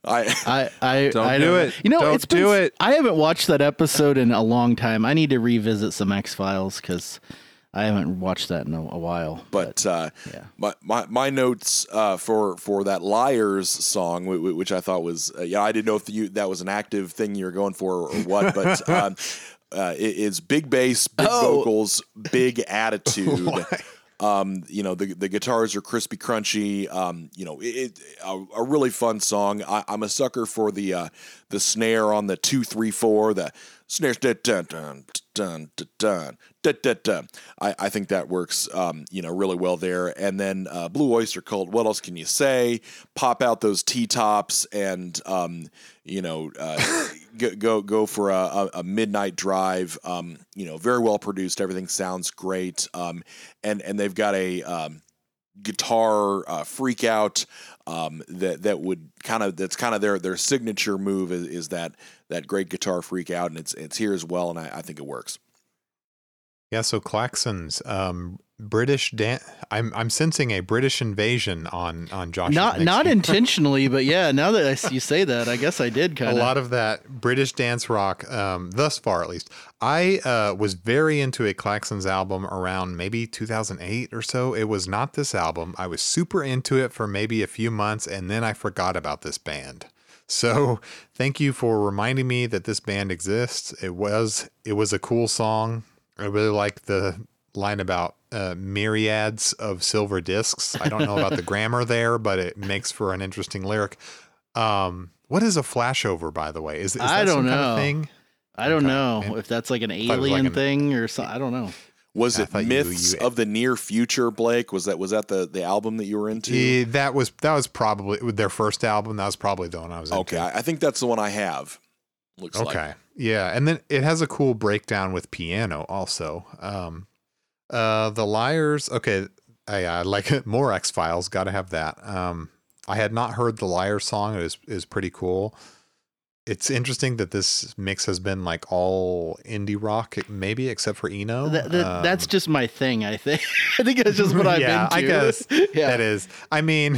[SPEAKER 6] I
[SPEAKER 4] I, I
[SPEAKER 2] Don't
[SPEAKER 4] I
[SPEAKER 2] do
[SPEAKER 4] know.
[SPEAKER 2] it.
[SPEAKER 4] You know,
[SPEAKER 2] Don't
[SPEAKER 4] it's been,
[SPEAKER 2] do it.
[SPEAKER 4] I haven't watched that episode in a long time. I need to revisit some X Files because I haven't watched that in a, a while.
[SPEAKER 6] but uh, my, my my notes uh, for for that liars song, wh- wh- which I thought was uh, yeah, I didn't know if you that was an active thing you were going for or what, but um, uh, it is big bass, big
[SPEAKER 4] Oh.
[SPEAKER 6] vocals, big attitude. Um, you know, the, the guitars are crispy, crunchy. Um, you know, it, it a, a, really fun song. I, am a sucker for the uh, the snare on the two three four. The snare dun dun dun dun dun dun dun. dun. I, I think that works. Um, you know, really well there. And then uh, Blue Oyster Cult. What else can you say? Pop out those T tops and um, you know. Uh, go, go go for a, a, midnight drive. Um, you know very well produced. Everything sounds great. Um, and and they've got a um, guitar uh, freak out um, that that would kind of that's kind of their their signature move is, is that that great guitar freak out and it's it's here as well and I, I think it works.
[SPEAKER 5] Yeah, so Klaxons, um, British dan- I'm I'm sensing a British invasion on on Josh's
[SPEAKER 4] not not intentionally, but yeah. Now that I you say that, I guess I did kind of.
[SPEAKER 5] A lot of that British dance rock, um, thus far at least. I uh, was very into a Klaxons album around maybe 2008 or so. It was not this album. I was super into it for maybe a few months, and then I forgot about this band. So thank you for reminding me that this band exists. It was it was a cool song. I really like the line about uh, myriads of silver discs. I don't know about the grammar there, but it makes for an interesting lyric. Um, what is a flashover, by the way? Is, is
[SPEAKER 4] I
[SPEAKER 5] that some
[SPEAKER 4] don't
[SPEAKER 5] kind
[SPEAKER 4] know.
[SPEAKER 5] of thing?
[SPEAKER 4] I don't
[SPEAKER 5] Okay.
[SPEAKER 4] know if that's like an
[SPEAKER 5] thought it was
[SPEAKER 4] alien
[SPEAKER 5] like an-
[SPEAKER 4] thing or something. I don't know.
[SPEAKER 6] Was it
[SPEAKER 5] thought you-
[SPEAKER 6] Myths
[SPEAKER 5] you-
[SPEAKER 6] of the Near Future, Blake? Was that was that the the album that you were into?
[SPEAKER 5] Yeah, that was that was probably their first album. That was probably the one I was into.
[SPEAKER 6] Okay, I I think that's the one I have. Looks like.
[SPEAKER 5] Okay. Yeah, and then it has a cool breakdown with piano also. Um uh The Liars, okay, I, I like it more X Files, got to have that. Um I had not heard the liar song. It is is pretty cool. It's interesting that this mix has been like all indie rock, maybe except for Eno.
[SPEAKER 4] That, that,
[SPEAKER 5] Um,
[SPEAKER 4] that's just my thing. I think. I think that's just what I'm
[SPEAKER 5] yeah,
[SPEAKER 4] into.
[SPEAKER 5] I guess
[SPEAKER 4] yeah.
[SPEAKER 5] that is. I mean,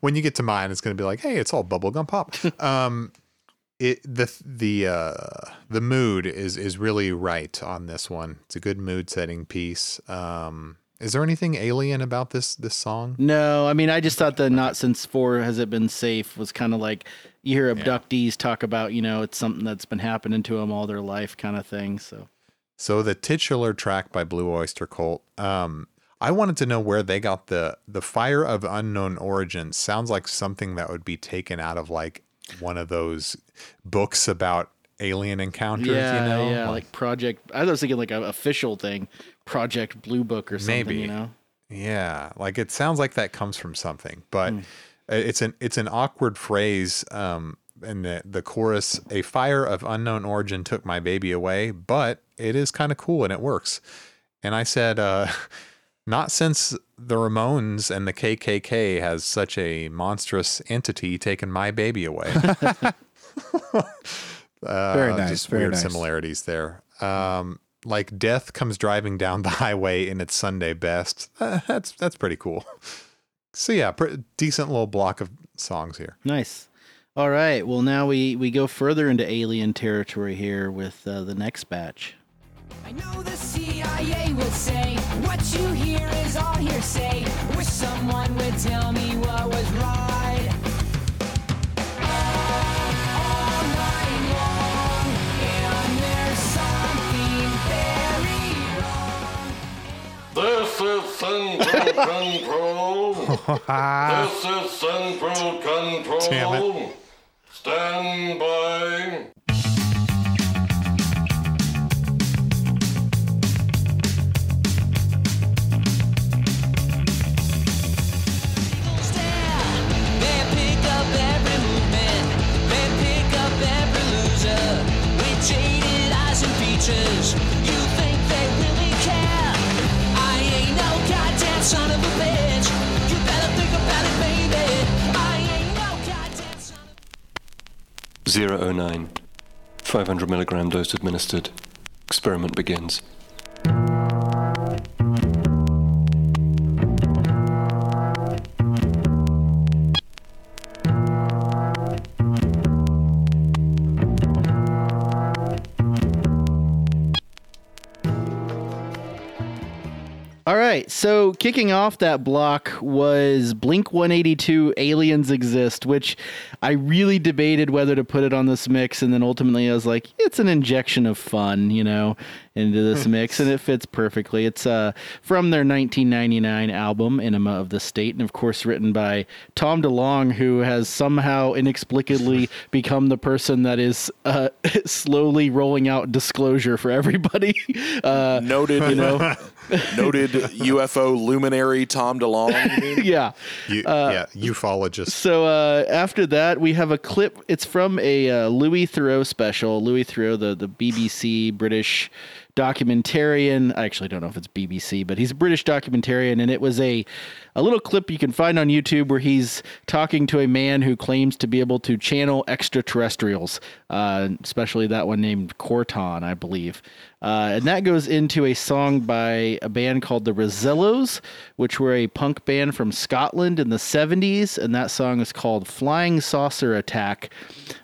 [SPEAKER 5] when you get to mine, it's going to be like, hey, it's all bubblegum pop. um, it the the uh, the mood is is really right on this one. It's a good mood setting piece. Um, Is there anything alien about this this song?
[SPEAKER 4] No, I mean, I just thought the not since four has it been safe was kind of like you hear abductees talk about, you know, it's something that's been happening to them all their life kind of thing. So,
[SPEAKER 5] So the titular track by Blue Oyster Cult, um, I wanted to know where they got the the fire of unknown origin. Sounds like something that would be taken out of like one of those books about alien encounters.
[SPEAKER 4] yeah,
[SPEAKER 5] you know,
[SPEAKER 4] yeah, like Project. I was thinking like an official thing, Project Blue Book or something.
[SPEAKER 5] Maybe.
[SPEAKER 4] you know.
[SPEAKER 5] Yeah, like it sounds like that comes from something, but
[SPEAKER 4] Mm.
[SPEAKER 5] it's an it's an awkward phrase. Um, and the the chorus, "A fire of unknown origin took my baby away," but it is kind of cool and it works. And I said, uh, not since the Ramones and the KKK has such a monstrous entity taken my baby away. Uh,
[SPEAKER 2] Very nice,
[SPEAKER 5] Just
[SPEAKER 2] very
[SPEAKER 5] weird
[SPEAKER 2] nice.
[SPEAKER 5] similarities there. Um, like death comes driving down the highway in its Sunday best. Uh, that's that's pretty cool. So yeah, pr- decent little block of songs here.
[SPEAKER 4] Nice. All right. Well, now we we go further into alien territory here with uh, the next batch.
[SPEAKER 14] I know the CIA will say what you hear is all hearsay. Wish someone would tell me what was right. All night long, and there's something very wrong.
[SPEAKER 8] This is Central Control. this is Central Control.
[SPEAKER 5] Damn it.
[SPEAKER 8] Stand by.
[SPEAKER 14] Eyes. You think they really care? I ain't no goddamn son of a bitch. You better think about it, baby. I ain't no goddamn son.
[SPEAKER 26] 009. 500 milligram dose administered. Experiment begins.
[SPEAKER 4] All right, so kicking off that block was Blink 182 Aliens Exist, which I really debated whether to put it on this mix, and then ultimately I was like, it's an injection of fun, you know, into this mix, and it fits perfectly. It's uh, from their 1999 album, Enema of the State, and of course written by Tom DeLonge, who has somehow inexplicably become the person that is uh, slowly rolling out disclosure for everybody. Uh,
[SPEAKER 6] Noted,
[SPEAKER 4] you know.
[SPEAKER 6] noted UFO luminary Tom DeLonge.
[SPEAKER 4] yeah.
[SPEAKER 5] You,
[SPEAKER 4] Uh,
[SPEAKER 5] yeah, ufologist.
[SPEAKER 4] So uh, after that, we have a clip. It's from a uh, Louis Theroux special. Louis Theroux, the the BBC British documentarian. I actually don't know if it's BBC, but he's a British documentarian, and it was a a little clip you can find on YouTube where he's talking to a man who claims to be able to channel extraterrestrials, uh, especially that one named Corton, I believe. Uh, and that goes into a song by a band called the Rezillos, which were a punk band from Scotland in the 70s. And that song is called Flying Saucer Attack.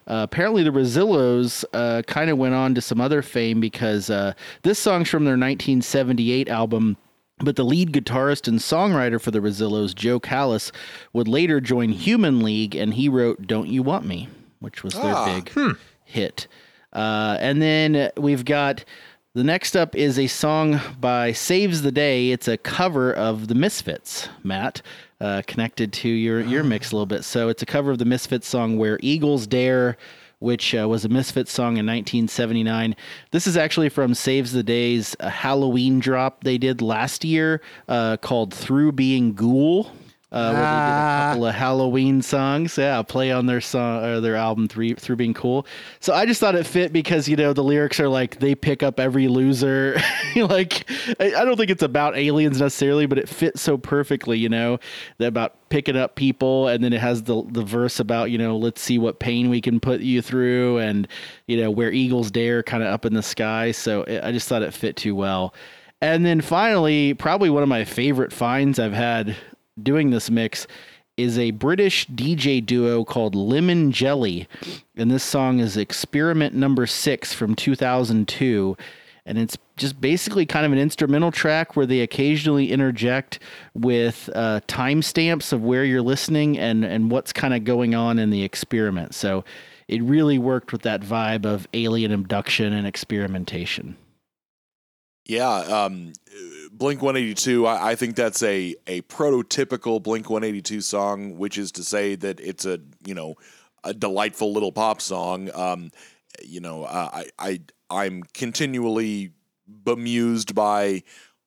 [SPEAKER 4] Uh, apparently, the Rezillos uh, kind of went on to some other fame because uh, this song's from their 1978 album. But the lead guitarist and songwriter for the Rezillos, Jo Callis, would later join Human League, and he wrote "Don't You Want Me," which was their
[SPEAKER 14] Ah,
[SPEAKER 4] big hit. Uh, and then we've got the next up is a song by Saves the Day. It's a cover of the Misfits, Matt, uh, connected to your your mix a little bit. So it's a cover of the Misfits song "Where Eagles Dare." Which uh, was a Misfits song in 1979. This is actually from Saves the Day's uh, Halloween drop they did last year uh, called Through Being Ghoul. Uh, where they did a couple of Halloween songs, yeah, play on their song or their album through through being cool. So I just thought it fit because you know the lyrics are like they pick up every loser. like I, I don't think it's about aliens necessarily, but it fits so perfectly. You know that about picking up people, and then it has the the verse about you know let's see what pain we can put you through, and you know where eagles dare, kind of up in the sky. So it, I just thought it fit too well. And then finally, probably one of my favorite finds I've had doing this mix is a British DJ duo called Lemon Jelly. And this song is experiment number six from 2002. and it's just basically kind of an instrumental track where they occasionally interject with uh, timestamps of where you're listening and and what's kind of going on in the experiment. So it really worked with that vibe of alien abduction and experimentation.
[SPEAKER 6] Yeah, um, Blink 182. I, I think that's a a prototypical Blink 182 song, which is to say that it's a you know a delightful little pop song. Um, you know, uh, I I I'm continually bemused by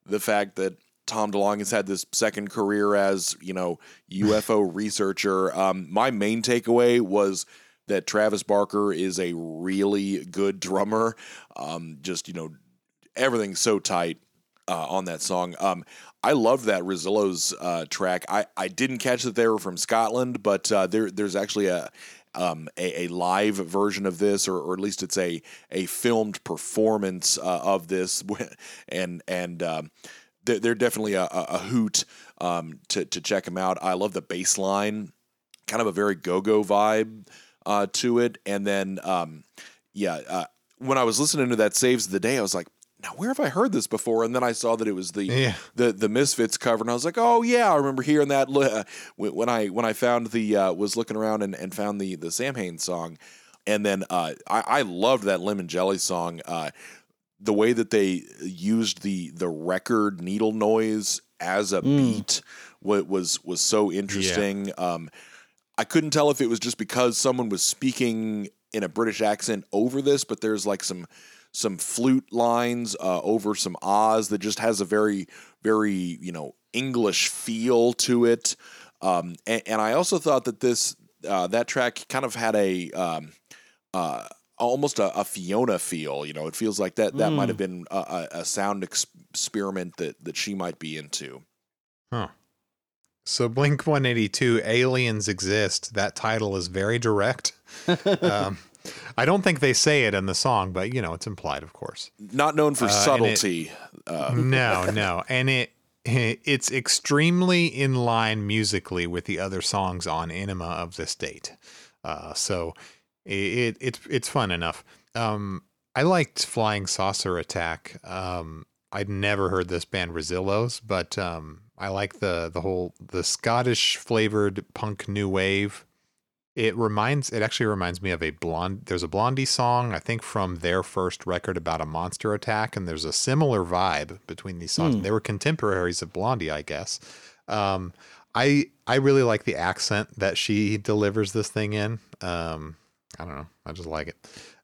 [SPEAKER 6] the fact that Tom DeLonge has had this second career as you know UFO researcher. Um, my main takeaway was that Travis Barker is a really good drummer. Um, just you know everything's so tight uh, on that song. Um, I love that Rezillo's uh, track. I, I didn't catch that they were from Scotland, but uh, there there's actually a, um, a a live version of this, or, or at least it's a a filmed performance uh, of this, and and um, they're, they're definitely a, a, hoot um, to to check them out. I love the bass line, kind of a very go go vibe uh, to it, and then um, yeah, uh, when I was listening to that Saves the Day, I was like, now where have I heard this before? And then I saw that it was the
[SPEAKER 5] Yeah.
[SPEAKER 6] the the Misfits cover, and I was like, oh yeah, I remember hearing that uh, when I when I found the uh, was looking around and, and found the the Samhain song, and then uh, I I loved that Lemon Jelly song. Uh, the way that they used the the record needle noise as a beat was was was so interesting. Um, I couldn't tell if it was just because someone was speaking in a British accent over this, but there's like some some flute lines uh, over some ahs that just has a very very you know English feel to it. Um, and, and I also thought that this uh, that track kind of had a um, uh, almost a, a Fiona feel. You know, it feels like that that
[SPEAKER 5] Mm.
[SPEAKER 6] might have been a, a, a sound ex- experiment that that she might be into.
[SPEAKER 5] Huh. So Blink 182, Aliens Exist. That title is very direct. um, I don't think they say it in the song, but you know it's implied, of course.
[SPEAKER 6] Not known for
[SPEAKER 5] Uh, and it-
[SPEAKER 6] subtlety. uh,
[SPEAKER 5] no, no, and it it's extremely in line musically with the other songs on Enema of this date. Uh, so it, it it's it's fun enough. Um, I liked Flying Saucer Attack. Um, I'd never heard this band Rezillos, but um, I like the the whole the Scottish flavored punk new wave. It reminds it actually reminds me of a blonde there's a Blondie song, I think from their first record about a monster attack, and there's a similar vibe between these songs.
[SPEAKER 4] Hmm.
[SPEAKER 5] They were contemporaries of Blondie, I guess. Um, I I really like the accent that she delivers this thing in. Um, I don't know. I just like it.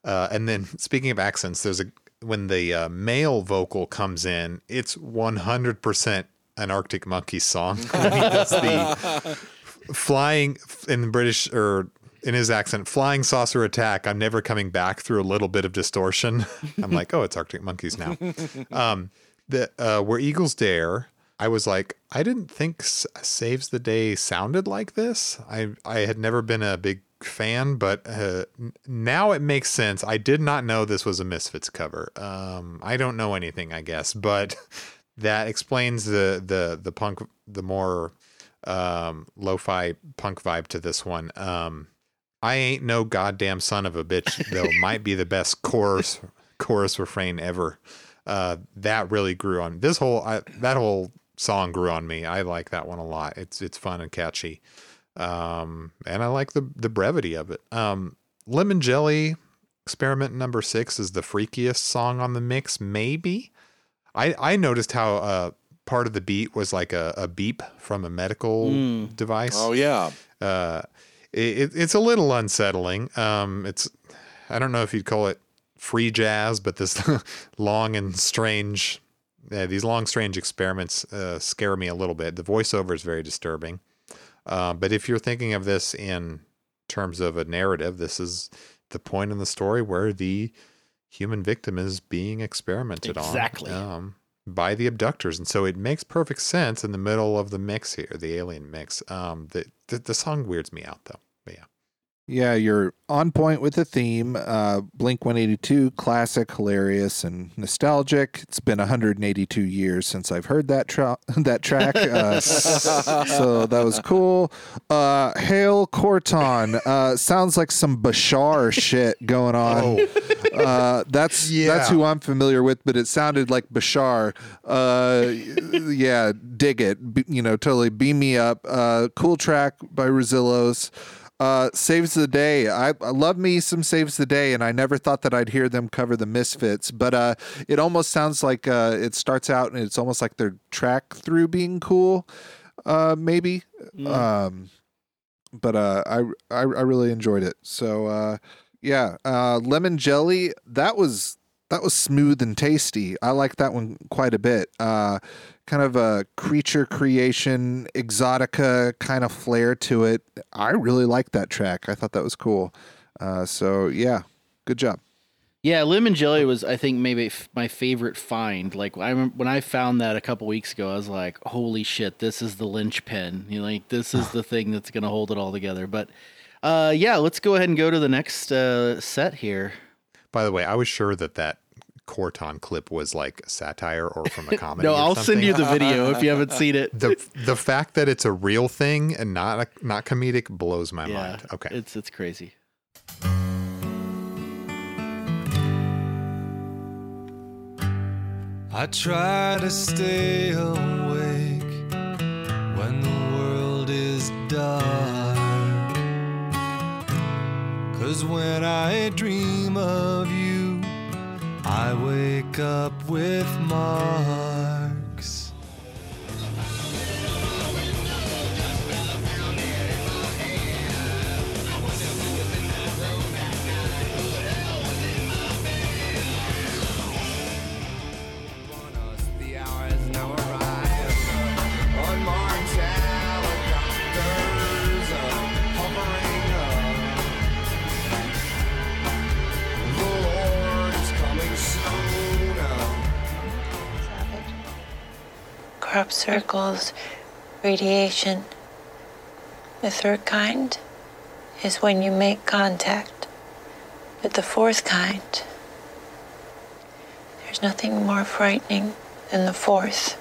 [SPEAKER 5] Uh, and then speaking of accents, there's a when the uh, male vocal comes in, it's 100% an Arctic Monkeys song. He does the flying in British or in his accent, flying saucer attack. I'm never coming back through a little bit of distortion. I'm like, oh, it's Arctic Monkeys now. Um, the uh, where Eagles Dare. I was like, I didn't think S- Saves the Day sounded like this. I I had never been a big fan, but uh, now it makes sense. I did not know this was a Misfits cover. Um, I don't know anything, I guess, but that explains the the the punk, the more um, lo-fi punk vibe to this one. Um, I ain't no goddamn son of a bitch, though. might be the best chorus chorus refrain ever. Uh, that really grew on this whole I, that whole song grew on me. I like that one a lot. It's it's fun and catchy, um, and I like the the brevity of it. Um, Lemon Jelly experiment number six is the freakiest song on the mix. Maybe I I noticed how uh, part of the beat was like a, a beep from a medical
[SPEAKER 6] Mm.
[SPEAKER 5] device.
[SPEAKER 6] Oh yeah.
[SPEAKER 5] Uh, it, it's a little unsettling. Um, it's I don't know if you'd call it free jazz, but this long and strange, uh, these long strange experiments uh, scare me a little bit. The voiceover is very disturbing. Uh, but if you're thinking of this in terms of a narrative, this is the point in the story where the human victim is being experimented
[SPEAKER 4] Exactly.
[SPEAKER 5] on um, by the abductors, and so it makes perfect sense in the middle of the mix here, the alien mix. Um, the the, the song weirds me out though. But yeah,
[SPEAKER 2] Yeah, you're on point with the theme. Uh, Blink 182, classic, hilarious, and nostalgic. It's been 182 years since I've heard that tra- that track, uh, so that was cool. Uh, Hail Corton uh, sounds like some Bashar shit going on. Uh, that's that's who I'm familiar with, but it sounded like Bashar. Uh, yeah, dig it. B- you know, totally beam me up. Uh, cool track by Rezillos. Uh, saves the day. I, I love me some saves the day, and I never thought that I'd hear them cover the Misfits. But uh, it almost sounds like uh, it starts out, and it's almost like their track through being cool. Uh, maybe. Um, but uh, I, I I really enjoyed it. So uh, yeah, uh, lemon jelly. That was that was smooth and tasty. I like that one quite a bit. Uh, kind of a creature creation, exotica kind of flair to it. I really like that track. I thought that was cool. Uh, so yeah, good job.
[SPEAKER 4] Yeah, lemon jelly was I think maybe f- my favorite find. Like I remember when I found that a couple weeks ago, I was like, "Holy shit, this is the linchpin!" You know, like this is the thing that's gonna hold it all together. But uh, yeah, let's go ahead and go to the next uh, set here.
[SPEAKER 5] By the way, I was sure that that Corton clip was like satire or from a comedy.
[SPEAKER 4] No,
[SPEAKER 5] or
[SPEAKER 4] I'll send you the video if you haven't seen it.
[SPEAKER 5] The the fact that it's a real thing and not a, not comedic blows my
[SPEAKER 4] Yeah,
[SPEAKER 5] mind. Okay,
[SPEAKER 4] it's it's crazy.
[SPEAKER 9] I try to stay awake when the world is dark. Cause when I dream of you, I wake up with marks.
[SPEAKER 27] Crop circles, radiation. The third kind is when you make contact. But the fourth kind, there's nothing more frightening than the fourth.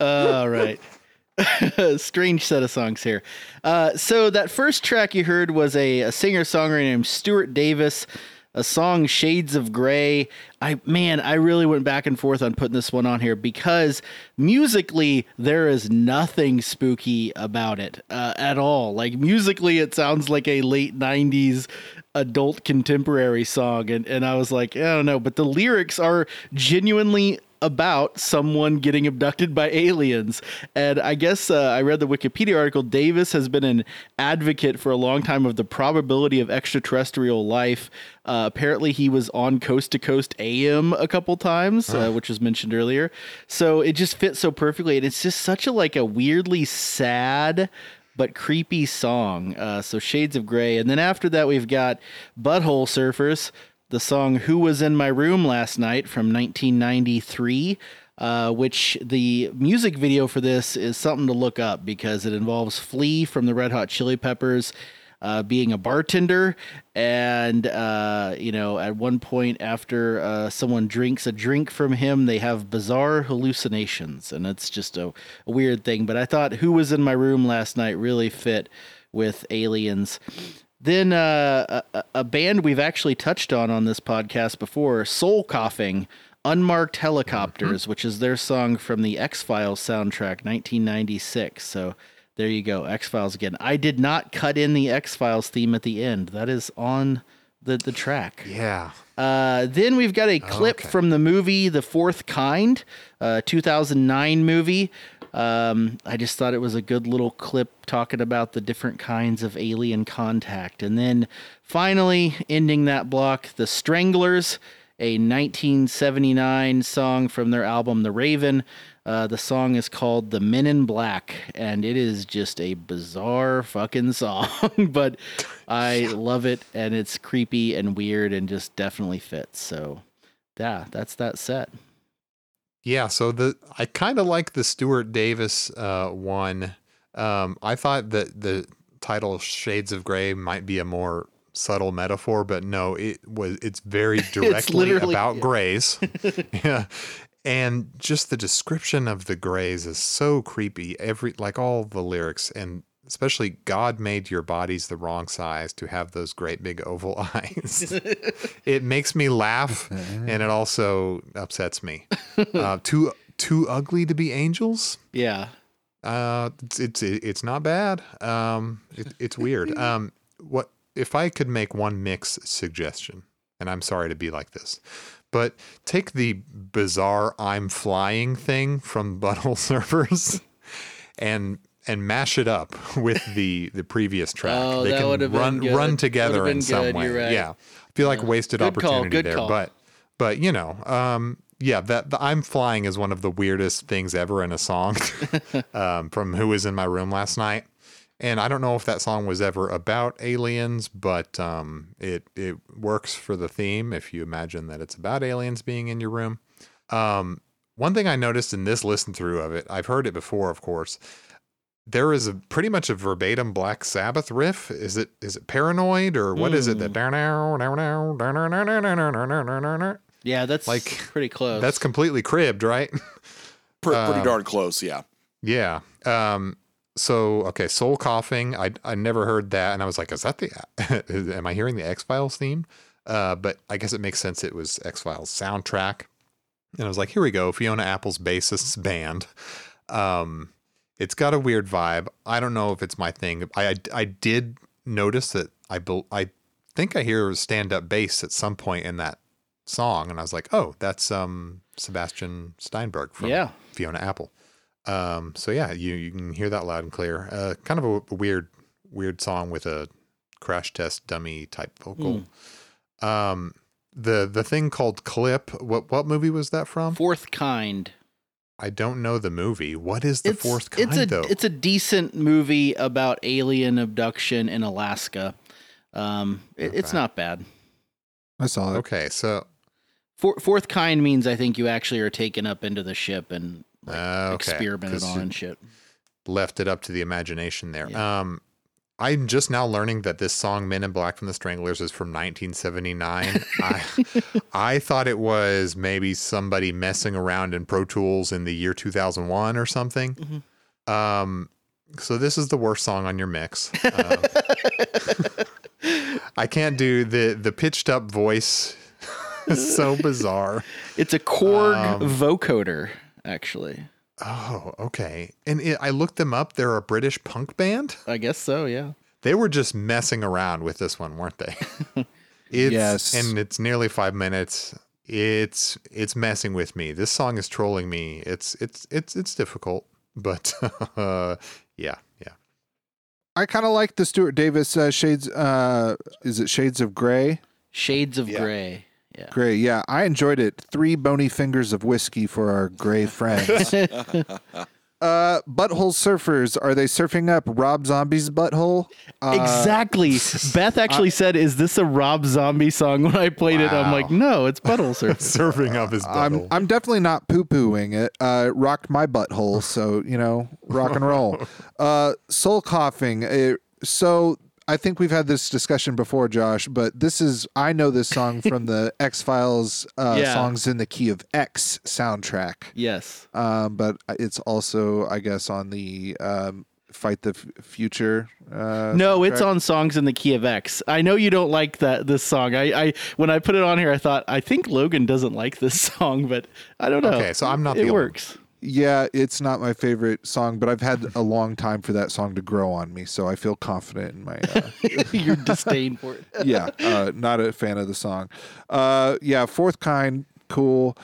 [SPEAKER 4] All right. Strange set of songs here. Uh, so that first track you heard was a, a singer songwriter named Stuart Davis. A song "Shades of Gray." I man, I really went back and forth on putting this one on here because musically there is nothing spooky about it uh, at all. Like musically, it sounds like a late '90s adult contemporary song, and and I was like, I don't know, but the lyrics are genuinely about someone getting abducted by aliens. And I guess uh, I read the Wikipedia article. Davis has been an advocate for a long time of the probability of extraterrestrial life. Uh, apparently, he was on Coast to Coast AM a couple times, uh, which was mentioned earlier. So it just fits so perfectly, and it's just such a like a weirdly sad but creepy song. Uh, so Shades of Grey, and then after that we've got Butthole Surfers, the song "Who Was in My Room Last Night" from 1993. Uh, which the music video for this is something to look up because it involves Flea from the Red Hot Chili Peppers uh, being a bartender, and uh, you know, at one point after uh, someone drinks a drink from him, they have bizarre hallucinations, and it's just a, a weird thing. But I thought "Who Was in My Room Last Night" really fit with aliens. Then uh, a, a band we've actually touched on on this podcast before, Soul Coughing, Unmarked Helicopters, which is their song from the X Files soundtrack, 1996. So there you go, X Files again. I did not cut in the X Files theme at the end. That is on the the track.
[SPEAKER 5] Yeah.
[SPEAKER 4] Uh, then we've got a clip from the movie The Fourth Kind, uh, 2009 movie. Um, I just thought it was a good little clip talking about the different kinds of alien contact. And then finally, ending that block, The Stranglers, a 1979 song from their album The Raven. Uh, the song is called "The Men in Black," and it is just a bizarre fucking song, but I love it, and it's creepy and weird, and just definitely fits. So, yeah, that's that set.
[SPEAKER 5] Yeah, so the I kind of like the Stuart Davis uh, one. Um, I thought that the title "Shades of Gray" might be a more subtle metaphor, but no, it was. It's very directly
[SPEAKER 4] literally-
[SPEAKER 5] about
[SPEAKER 4] yeah.
[SPEAKER 5] grays. yeah, and just the description of the grays is so creepy. Every like all the lyrics, and especially God made your bodies the wrong size to have those great big oval eyes. it makes me laugh, and it also upsets me. Uh, too too ugly to be angels.
[SPEAKER 4] Yeah.
[SPEAKER 5] Uh, it's it's it's not bad. Um, it, it's weird. Um, what if I could make one mix suggestion? And I'm sorry to be like this, but take the bizarre "I'm flying" thing from Butthole Surfers. and and mash it up with the the previous track.
[SPEAKER 4] Oh,
[SPEAKER 5] they
[SPEAKER 4] that
[SPEAKER 5] can run
[SPEAKER 4] good.
[SPEAKER 5] run together in some
[SPEAKER 4] good,
[SPEAKER 5] way.
[SPEAKER 4] right.
[SPEAKER 5] Yeah, I feel like wasted
[SPEAKER 4] Good
[SPEAKER 5] opportunity
[SPEAKER 4] good
[SPEAKER 5] there,
[SPEAKER 4] call.
[SPEAKER 5] but but you know, um, yeah, that the I'm flying is one of the weirdest things ever in a song um, from Who Was in My Room last night. And I don't know if that song was ever about aliens, but um, it it works for the theme if you imagine that it's about aliens being in your room. Um, one thing I noticed in this listen through of it, I've heard it before, of course. There is a pretty much a verbatim Black Sabbath riff. Is it is it paranoid or what is it? That
[SPEAKER 4] Yeah, that's
[SPEAKER 5] like
[SPEAKER 4] pretty close.
[SPEAKER 5] That's completely cribbed, right?
[SPEAKER 6] Pretty, pretty
[SPEAKER 5] Um,
[SPEAKER 6] darn close, yeah.
[SPEAKER 5] Yeah. Um, so okay, soul coughing. I I never heard that, and I was like, is that the? am I hearing the X Files theme? Uh, but I guess it makes sense. It was X Files soundtrack, and I was like, here we go, Fiona Apple's bassist's band. Um, it's got a weird vibe. I don't know if it's my thing. I I, I did notice that I I think I hear a stand up bass at some point in that song, and I was like, oh, that's um Sebastian Steinberg from
[SPEAKER 4] Yeah.
[SPEAKER 5] Fiona Apple. Um, so yeah, you you can hear that loud and clear. Uh, kind of a, a weird weird song with a crash test dummy type vocal. Um, the the thing called Clip. What what movie was that from?
[SPEAKER 4] Fourth Kind.
[SPEAKER 5] I don't know the movie. What is the fourth kind
[SPEAKER 4] it's a
[SPEAKER 5] though?
[SPEAKER 4] it's a decent movie about alien abduction in Alaska. Um, it, it's not bad.
[SPEAKER 2] I saw it.
[SPEAKER 5] Okay, so
[SPEAKER 4] For, fourth kind means I think you actually are taken up into the ship and like,
[SPEAKER 5] Uh, okay,
[SPEAKER 4] experimented
[SPEAKER 5] 'cause
[SPEAKER 4] on and shit.
[SPEAKER 5] left it up to the imagination there. Um, I'm just now learning that this song "Men in Black" from the Stranglers is from 1979. I I thought it was maybe somebody messing around in Pro Tools in the year 2001 or something.
[SPEAKER 4] Mm-hmm.
[SPEAKER 5] Um, so this is the worst song on your mix. Uh, I can't do the the pitched up voice. So bizarre.
[SPEAKER 4] It's a Korg
[SPEAKER 5] Um,
[SPEAKER 4] vocoder, actually.
[SPEAKER 5] Oh, okay. And it, I looked them up. They're a British punk band.
[SPEAKER 4] I guess so. Yeah.
[SPEAKER 5] They were just messing around with this one, weren't they? it's,
[SPEAKER 2] Yes.
[SPEAKER 5] And it's nearly five minutes. It's it's messing with me. This song is trolling me. It's it's it's it's difficult, but uh, yeah, yeah.
[SPEAKER 2] I kind of like the Stuart Davis uh, shades. Uh, is it Shades of Gray?
[SPEAKER 4] Shades of Gray. Yeah.
[SPEAKER 2] Gray. Yeah, I enjoyed it. Three bony fingers of whiskey for our gray friends. uh, butthole surfers. Are they surfing up Rob Zombie's butthole? Uh,
[SPEAKER 4] exactly. Beth actually said, "Is this a Rob Zombie song?" When I played it, I'm like, "No, it's Butthole Surfer."
[SPEAKER 5] Surfing up his
[SPEAKER 2] I'm I'm definitely not poo pooing it. Uh, it rocked my butthole, so you know, rock and roll. Uh, soul coughing. It, so I think we've had this discussion before, Josh, but this is I know this song from the X Files uh,
[SPEAKER 4] Yeah.
[SPEAKER 2] songs in the key of X soundtrack.
[SPEAKER 4] Yes.
[SPEAKER 2] Um, but it's also, I guess, on the um, Fight the F- Future. Uh,
[SPEAKER 4] No, it's on songs in the key of X. I know you don't like that this song. I, I when I put it on here, I thought I think Logan doesn't like this song, but I don't know.
[SPEAKER 5] Okay, so I'm not
[SPEAKER 4] It works.
[SPEAKER 2] Yeah, it's not my favorite song, but I've had a long time for that song to grow on me, so I feel confident in my. Uh,
[SPEAKER 4] Your disdain for it.
[SPEAKER 2] yeah, uh, not a fan of the song. Uh, yeah, fourth kind, cool.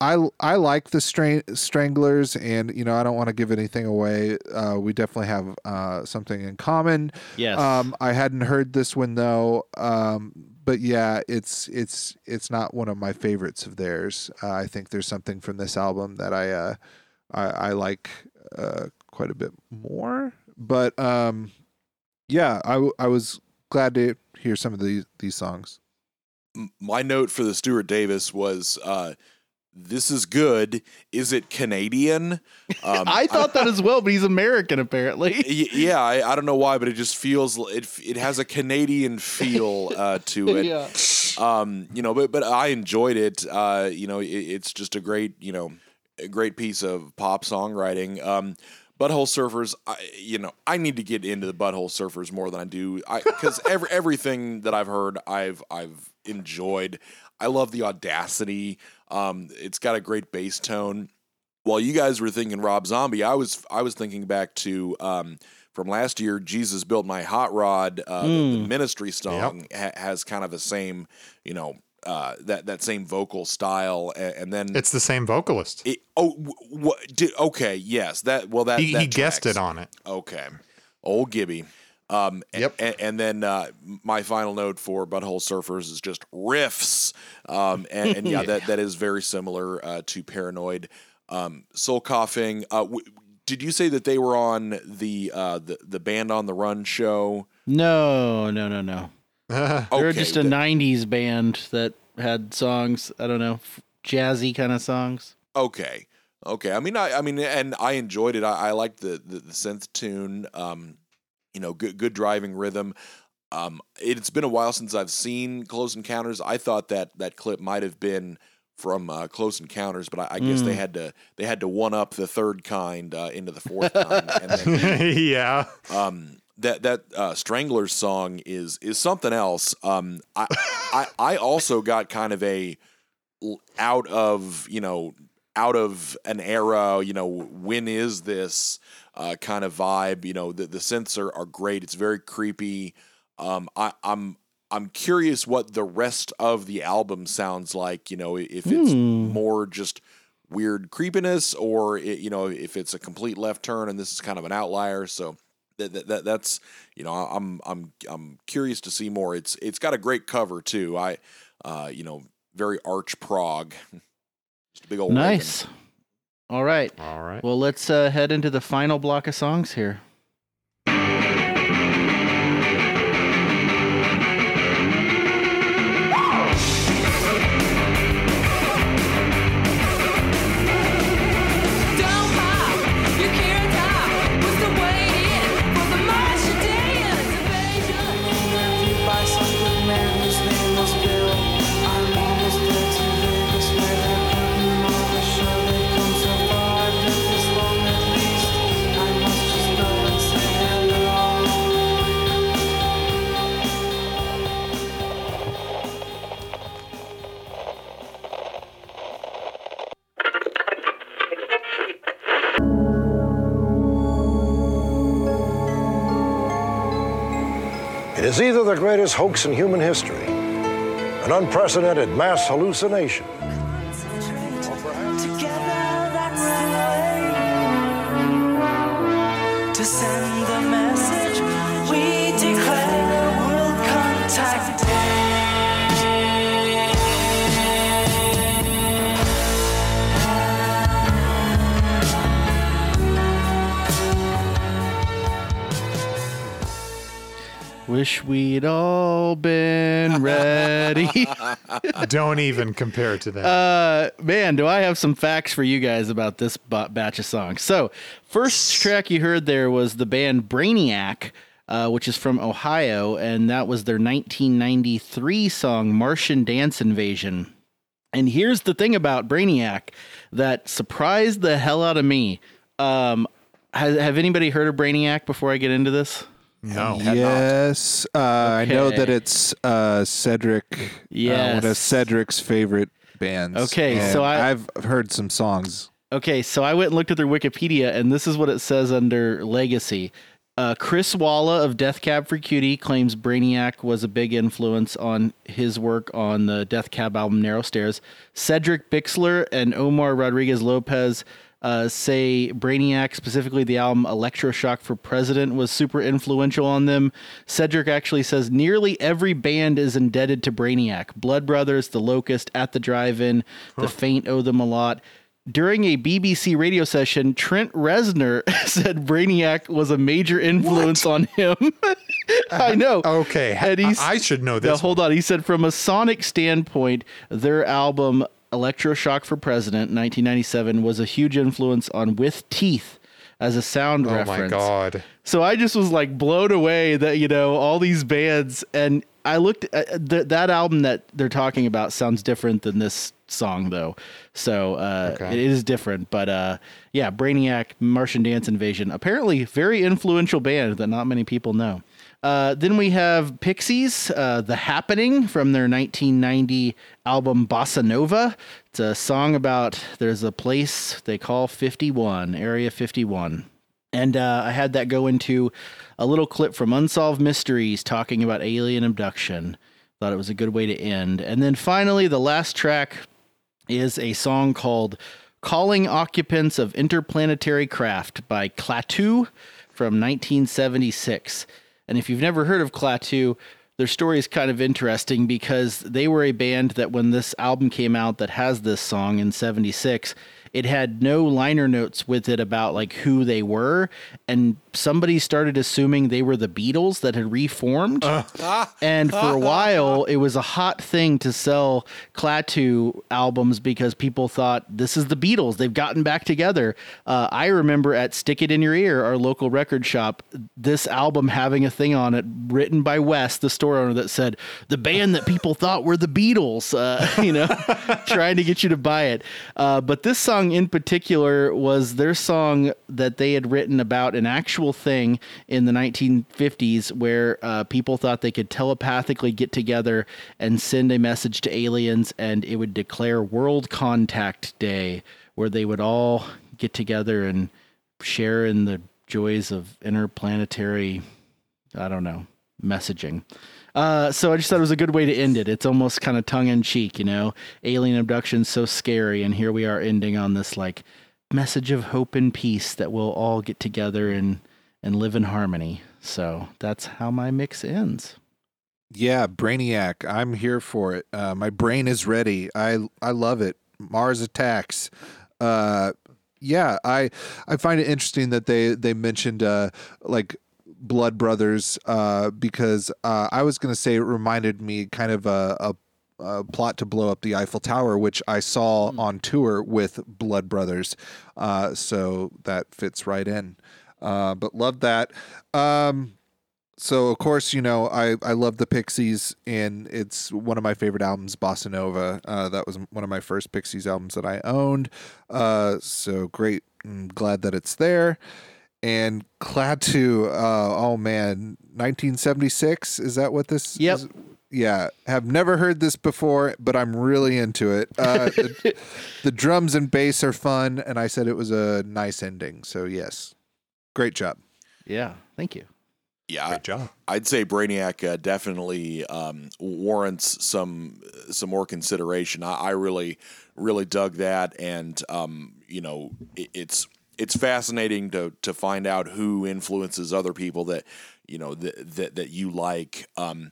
[SPEAKER 2] I I like the stra- Stranglers, and you know I don't want to give anything away. Uh, we definitely have uh, something in common.
[SPEAKER 4] Yes.
[SPEAKER 2] Um, I hadn't heard this one though, um, but yeah, it's it's it's not one of my favorites of theirs. Uh, I think there's something from this album that I uh, I, I like uh, quite a bit more. But um, yeah, I, w- I was glad to hear some of these these songs.
[SPEAKER 6] My note for the Stuart Davis was, uh, "This is good. Is it Canadian?" Um,
[SPEAKER 4] I thought that as well, but he's American apparently.
[SPEAKER 6] Yeah, I, I don't know why, but it just feels it. It has a Canadian feel uh, to it.
[SPEAKER 4] Yeah.
[SPEAKER 6] Um, you know, but but I enjoyed it. Uh, you know, it, it's just a great you know a great piece of pop songwriting. Um, Butthole Surfers, I, you know, I need to get into the Butthole Surfers more than I do, because every everything that I've heard, I've I've enjoyed. I love the audacity. Um, it's got a great bass tone while you guys were thinking Rob Zombie, I was I was thinking back to um, from last year. Jesus built my hot rod. Uh, the, the
[SPEAKER 5] Mm.
[SPEAKER 6] ministry song ha- has kind of the same, you know, uh, that that same vocal style, and, and then
[SPEAKER 5] It's the same vocalist.
[SPEAKER 6] it, oh, what? Did, okay, yes, that well that
[SPEAKER 5] He-
[SPEAKER 6] that
[SPEAKER 5] he guessed it on it.
[SPEAKER 6] Okay, old Gibby. Um, yep. And, and then uh, my final note for Butthole Surfers is just riffs. Um, and, and yeah, that, that is very similar uh, to Paranoid. Um, Soul Coughing. Uh, w- did you say that they were on the uh, the the Band on the Run show?
[SPEAKER 4] No, no, no, no. They're just a
[SPEAKER 6] the-
[SPEAKER 4] '90s band that had songs. I don't know, f- jazzy kind of songs.
[SPEAKER 6] Okay. Okay. I mean, I, I mean, and I enjoyed it. I, I liked the, the, the synth tune. Um, you know, good, good driving rhythm. Um, it's been a while since I've seen Close Encounters. I thought that that clip might have been from uh, Close Encounters, but I, I guess they
[SPEAKER 5] Mm.
[SPEAKER 6] had to they had to one up the third kind uh, into the fourth kind. Then,
[SPEAKER 5] yeah.
[SPEAKER 6] um, that that uh, Stranglers song is is something else. Um, I, I I also got kind of a out of you know out of an era. You know when is this uh, kind of vibe? You know the the synths are, are great. It's very creepy. Um, I, I'm I'm curious what the rest of the album sounds like. You know if it's
[SPEAKER 4] Hmm.
[SPEAKER 6] more just weird creepiness or it, you know if it's a complete left turn and this is kind of an outlier. So that, that, that that's you know I'm I'm I'm curious to see more. It's it's got a great cover too. I uh you know very arch prog. Just a big old
[SPEAKER 4] Nice. All right.
[SPEAKER 5] All right.
[SPEAKER 4] Well, let's uh, head into the final block of songs here.
[SPEAKER 14] Is
[SPEAKER 28] either the greatest hoax in human history, an unprecedented mass hallucination,
[SPEAKER 4] Wish we'd all been ready.
[SPEAKER 5] Don't even compare to that.
[SPEAKER 4] Uh, man, do I have some facts for you guys about this b- batch of songs. So, first track you heard there was the band Brainiac, uh, which is from Ohio, and that was their 1993 song Martian Dance Invasion. And here's the thing about Brainiac that surprised the hell out of me. Um, has, have anybody heard of Brainiac before I get into this?
[SPEAKER 5] No.
[SPEAKER 2] Yes, uh, I know that it's uh, Cedric. uh, one
[SPEAKER 4] Yes.
[SPEAKER 2] of Cedric's favorite bands.
[SPEAKER 4] Okay,
[SPEAKER 2] and
[SPEAKER 4] so I-
[SPEAKER 2] I've heard some songs.
[SPEAKER 4] Okay, so I went and looked at their Wikipedia, and this is what it says under legacy. Uh, Chris Walla of Death Cab for Cutie claims Brainiac was a big influence on his work on the Death Cab album Narrow Stairs. Cedric Bixler and Omar Rodriguez Lopez uh, say Brainiac, specifically the album Electroshock for President, was super influential on them. Cedric actually says nearly every band is indebted to Brainiac. Blood Brothers, The Locust, At the Drive In, The Faint owe them a lot. during a BBC radio session, Trent Reznor said Brainiac was a major influence on him. I know.
[SPEAKER 5] Okay,
[SPEAKER 4] And he's-
[SPEAKER 5] I should know this.
[SPEAKER 4] Now,
[SPEAKER 5] this.
[SPEAKER 4] hold on. He said, from a sonic standpoint, their album Electroshock for President, 1997, was a huge influence on With Teeth as a sound
[SPEAKER 5] Oh my. God.
[SPEAKER 4] So I just was like blown away that you know all these bands, and I looked at th- that album that they're talking about sounds different than this song though. So uh,
[SPEAKER 5] Okay.
[SPEAKER 4] it is different, but uh, yeah, Brainiac, Martian Dance Invasion, apparently very influential band that not many people know. Uh, then we have Pixies, uh, The Happening from their 1990 album Bossa Nova. It's a song about there's a place they call 51, Area 51. And uh, I had that go into a little clip from Unsolved Mysteries talking about alien abduction. Thought it was a good way to end. And then finally, the last track is a song called Calling Occupants of Interplanetary Craft by Klaatu from 1976. And if you've never heard of Klaatu, their story is kind of interesting because they were a band that when this album came out that has this song in 76, it had no liner notes with it about like who they were and somebody started assuming they were the Beatles that had reformed. and for a while it was a hot thing to sell Klaatu albums because people thought this is the Beatles. They've gotten back together. Uh, I remember at Stick It in Your Ear, our local record shop, this album having a thing on it written by Wes, the store owner, that said the band that people thought were the Beatles. Uh, you know, trying to get you to buy it. Uh, but this song in particular was their song that they had written about an actual thing in the 1950s where uh, people thought they could telepathically get together and send a message to aliens and it would declare World Contact Day, where they would all get together and share in the joys of interplanetary, I don't know, messaging. Uh, so I just thought it was a good way to end it. It's almost kind of tongue in cheek, you know. Alien abduction's so scary, and here we are ending on this like message of hope and peace that we'll all get together and and live in harmony. So that's how my mix ends.
[SPEAKER 2] Yeah, Brainiac. I'm here for it. Uh, my brain is ready. I I love it. Mars attacks. Uh, yeah, I I find it interesting that they they mentioned uh, like Blood Brothers uh, because uh, I was gonna say it reminded me kind of a, a uh, plot to blow up the Eiffel Tower, which I saw on tour with Blood Brothers. Uh, so that fits right in. Uh, but love that. Um, so of course, you know, I, I love the Pixies and it's one of my favorite albums, Bossa Nova. Uh, that was one of my first Pixies albums that I owned. Uh, so great. I'm glad that it's there. And Klaatu, uh, oh man, 1976. Is that what this
[SPEAKER 4] Yep.
[SPEAKER 2] is? Yeah, have never heard this before, but I'm really into it. Uh, the, the drums and bass are fun, and I said it was a nice ending. So yes, great job.
[SPEAKER 4] Yeah, thank you.
[SPEAKER 6] Yeah,
[SPEAKER 5] Great job.
[SPEAKER 6] I'd say Brainiac uh, definitely um, warrants some some more consideration. I, I really really dug that, and um, you know, it, it's it's fascinating to to find out who influences other people that you know that that, that you like. Um,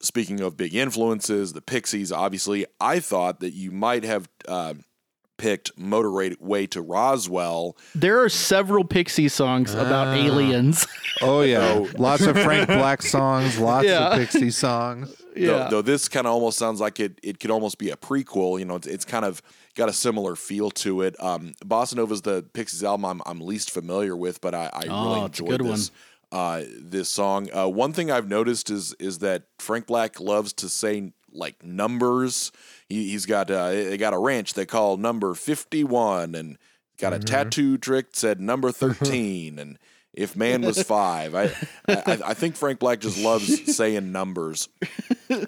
[SPEAKER 6] speaking of big influences, the Pixies, obviously, I thought that you might have uh, picked Motorway to Roswell.
[SPEAKER 4] There are several Pixie songs about
[SPEAKER 2] Ah.
[SPEAKER 4] aliens.
[SPEAKER 2] Oh yeah, lots of Frank Black songs, lots
[SPEAKER 4] Yeah.
[SPEAKER 2] of Pixie songs.
[SPEAKER 6] Though, though this kind of almost sounds like it, it could almost be a prequel. You know, it's, it's kind of got a similar feel to it. Um, Bossa Nova's the Pixies album I'm, I'm least familiar with, but I, I
[SPEAKER 4] Oh,
[SPEAKER 6] really enjoyed this. Uh, this song. Uh, one thing I've noticed is is that Frank Black loves to say like numbers. He, he's got uh, they got a ranch they call number fifty one, and got a tattoo trick said number thirteen, and if man was five, I, I I think Frank Black just loves saying numbers.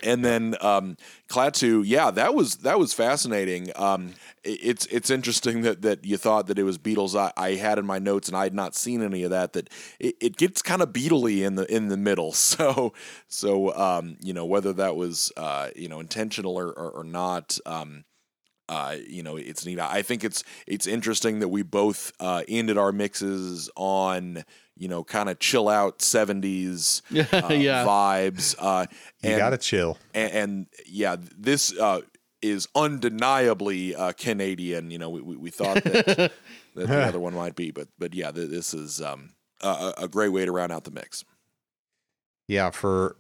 [SPEAKER 6] and then um, Klaatu, yeah, that was that was fascinating. Um, it- it's it's interesting that that you thought that it was Beatles. I, I had in my notes, and I had not seen any of that. That it, it gets kind of Beatley in the in the middle. So so um, you know whether that was uh, you know intentional or or, or not. Um, uh, you know, it's neat. I think it's it's interesting that we both uh, ended our mixes on you know kind of chill out seventies uh,
[SPEAKER 4] Yeah.
[SPEAKER 6] vibes. Uh,
[SPEAKER 5] You gotta chill.
[SPEAKER 6] and, and yeah, this uh, is undeniably uh, Canadian. You know, we, we, we thought that, that the other one might be, but but yeah, th- this is um, a, a great way to round out the mix.
[SPEAKER 5] Yeah, for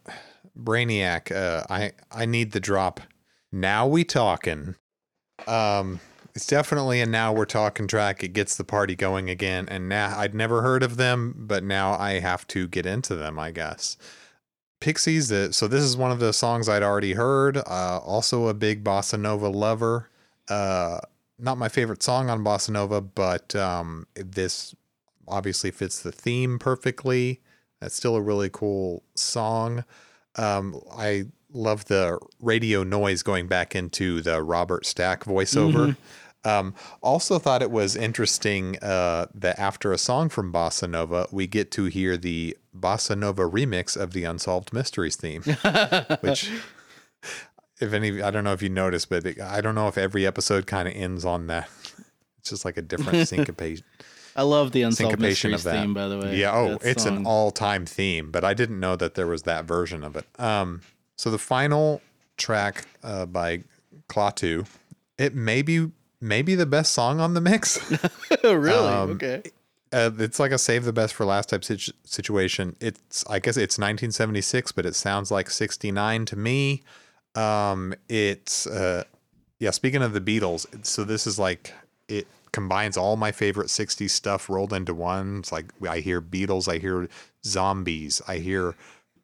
[SPEAKER 5] Brainiac, uh, I I need the drop. Now we talking. Um, it's definitely a now we're talking track. It gets the party going again. And now I'd never heard of them, but now I have to get into them. I guess. Pixies. Uh, so this is one of the songs I'd already heard. Uh, also a big bossa nova lover. Uh, not my favorite song on bossa nova, but um, this obviously fits the theme perfectly. That's still a really cool song. Um, I love the radio noise going back into the Robert Stack voiceover. Um, also thought it was interesting uh, that after a song from Bossa Nova, we get to hear the Bossa Nova remix of the Unsolved Mysteries theme, which. If any, I don't know if you noticed, but it- I don't know if every episode kind of ends on that. It's just like a different syncopation.
[SPEAKER 4] I love the Unsolved
[SPEAKER 5] syncopation
[SPEAKER 4] Mysteries
[SPEAKER 5] of that.
[SPEAKER 4] theme, by the way.
[SPEAKER 5] Yeah. Oh, it's an all-time theme, but I didn't know that there was that version of it. Um, so the final track uh, by Klaatu, it may be maybe the best song on the mix.
[SPEAKER 4] really?
[SPEAKER 5] Um,
[SPEAKER 4] okay.
[SPEAKER 5] Uh, it's like a save the best for last type situ- situation. It's I guess it's 1976, but it sounds like 69 to me. Um, it's uh, yeah. Speaking of the Beatles, so this is like it combines all my favorite 60s stuff rolled into one. It's like I hear Beatles, I hear zombies, I hear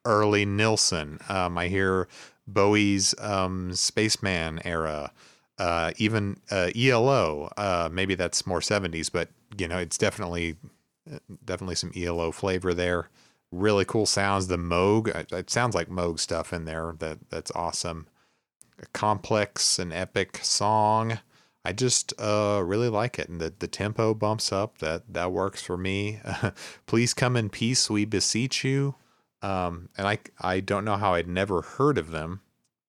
[SPEAKER 5] early Nilsson, um, I hear Bowie's um, Spaceman era, uh, even uh, ELO. Uh, maybe that's more 70s, but you know, it's definitely definitely some ELO flavor there. Really cool sounds. The Moog, it- it sounds like Moog stuff in there. That that's awesome. A complex and epic song. I just uh, really like it, and the the tempo bumps up. That that works for me. Please come in peace, we beseech you. Um, and I I don't know how I'd never heard of them,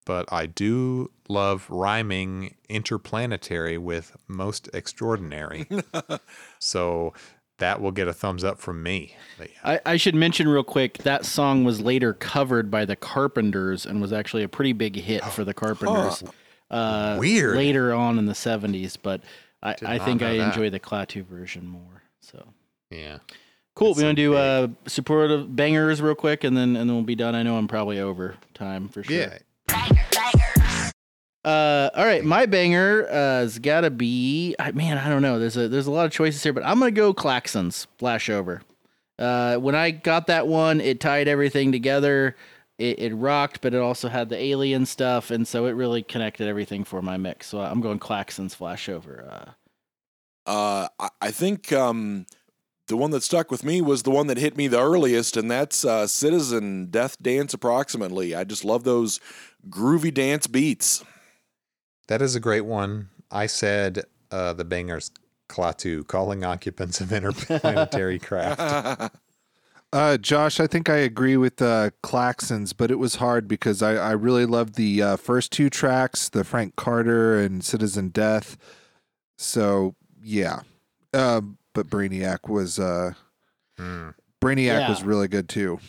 [SPEAKER 5] but I do love rhyming interplanetary with most extraordinary. so that will get a thumbs up from me. Yeah.
[SPEAKER 4] I, I should mention real quick that song was later covered by the Carpenters and was actually a pretty big hit for the Carpenters. Uh,
[SPEAKER 5] Weird.
[SPEAKER 4] Later on in the '70s, but I, I think I
[SPEAKER 5] that.
[SPEAKER 4] enjoy the Klaatu version more. So
[SPEAKER 5] Yeah.
[SPEAKER 4] Cool. We want to do uh, supportive bangers real quick, and then and then we'll be done. I know I'm probably over time for sure.
[SPEAKER 5] Yeah.
[SPEAKER 4] Uh, all right, my banger uh, has got to be. I, man, I don't know. There's a there's a lot of choices here, but I'm gonna go Klaxons Flashover. Uh, when I got that one, it tied everything together. It, it rocked, but it also had the alien stuff, and so it really connected everything for my mix. So I'm going Klaxons Flashover. Uh,
[SPEAKER 6] Uh, I, I think um, the one that stuck with me was the one that hit me the earliest, and that's uh, Citizen Death Dance Approximately. I just love those groovy dance beats.
[SPEAKER 5] That is a great one. I said uh, the bangers Klaatu, calling occupants of interplanetary craft.
[SPEAKER 2] Uh, Josh, I think I agree with uh, Klaxons, but it was hard because I, I really loved the uh, first two tracks, the Frank Carter and Citizen Death. So yeah, uh, but Brainiac was uh, Brainiac was really good too.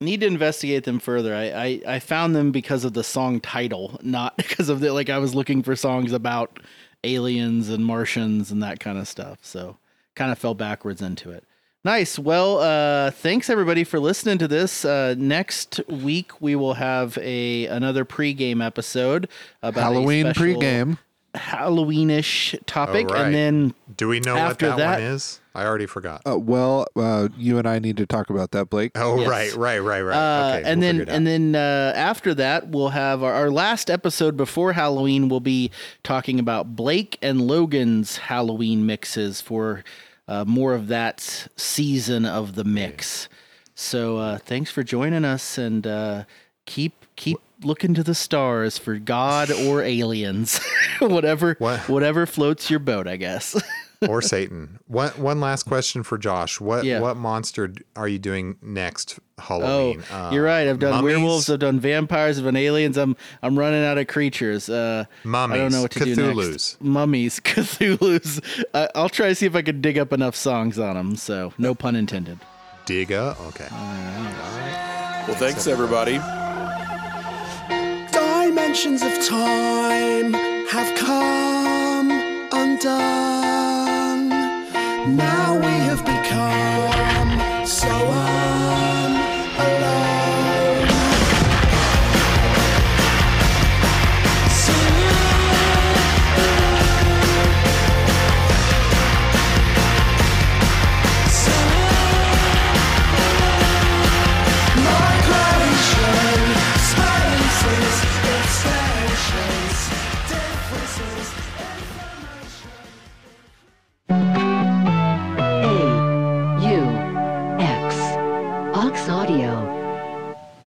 [SPEAKER 4] need to investigate them further. I, I I found them because of the song title, not because of the like I was looking for songs about aliens and Martians and that kind of stuff. So kind of fell backwards into it. Nice. Well, uh, thanks everybody for listening to this. Uh, next week we will have a another pregame episode about
[SPEAKER 2] Halloween
[SPEAKER 4] special
[SPEAKER 2] pregame.
[SPEAKER 4] Halloweenish topic,
[SPEAKER 5] Oh, right.
[SPEAKER 4] and then
[SPEAKER 5] Do we know
[SPEAKER 4] after
[SPEAKER 5] what that,
[SPEAKER 4] that,
[SPEAKER 5] one is? I already forgot.
[SPEAKER 2] Uh, well, uh, you and I need to talk about that, Blake.
[SPEAKER 5] Oh,
[SPEAKER 4] Yes.
[SPEAKER 5] right, right, right, right.
[SPEAKER 4] Uh,
[SPEAKER 5] okay,
[SPEAKER 4] and
[SPEAKER 5] we'll
[SPEAKER 4] then
[SPEAKER 5] figure it
[SPEAKER 4] and then uh, after that, we'll have our, our last episode before Halloween. We'll be talking about Blake and Logan's Halloween mixes for uh, more of that season of the mix. So uh, thanks for joining us, and uh, keep keep looking to the stars for God or aliens, whatever whatever floats your boat, I guess.
[SPEAKER 5] or Satan. One one last question for Josh. What
[SPEAKER 4] Yeah.
[SPEAKER 5] what monster are you doing next
[SPEAKER 4] Oh,
[SPEAKER 5] Halloween? Uh,
[SPEAKER 4] you're right. I've done
[SPEAKER 5] mummies?
[SPEAKER 4] werewolves. I've done vampires. I've done aliens. I'm I'm running out of creatures. Uh, I don't
[SPEAKER 5] Mummies,
[SPEAKER 4] know what to do
[SPEAKER 5] Cthulhu's.
[SPEAKER 4] next. Mummies, Cthulhu's. Uh, I'll try to see if I can dig up enough songs on them. So no pun intended.
[SPEAKER 5] Digga. Okay.
[SPEAKER 6] Well, thanks everybody
[SPEAKER 8] dimensions of time
[SPEAKER 9] have come undone. Now we have become so. Old.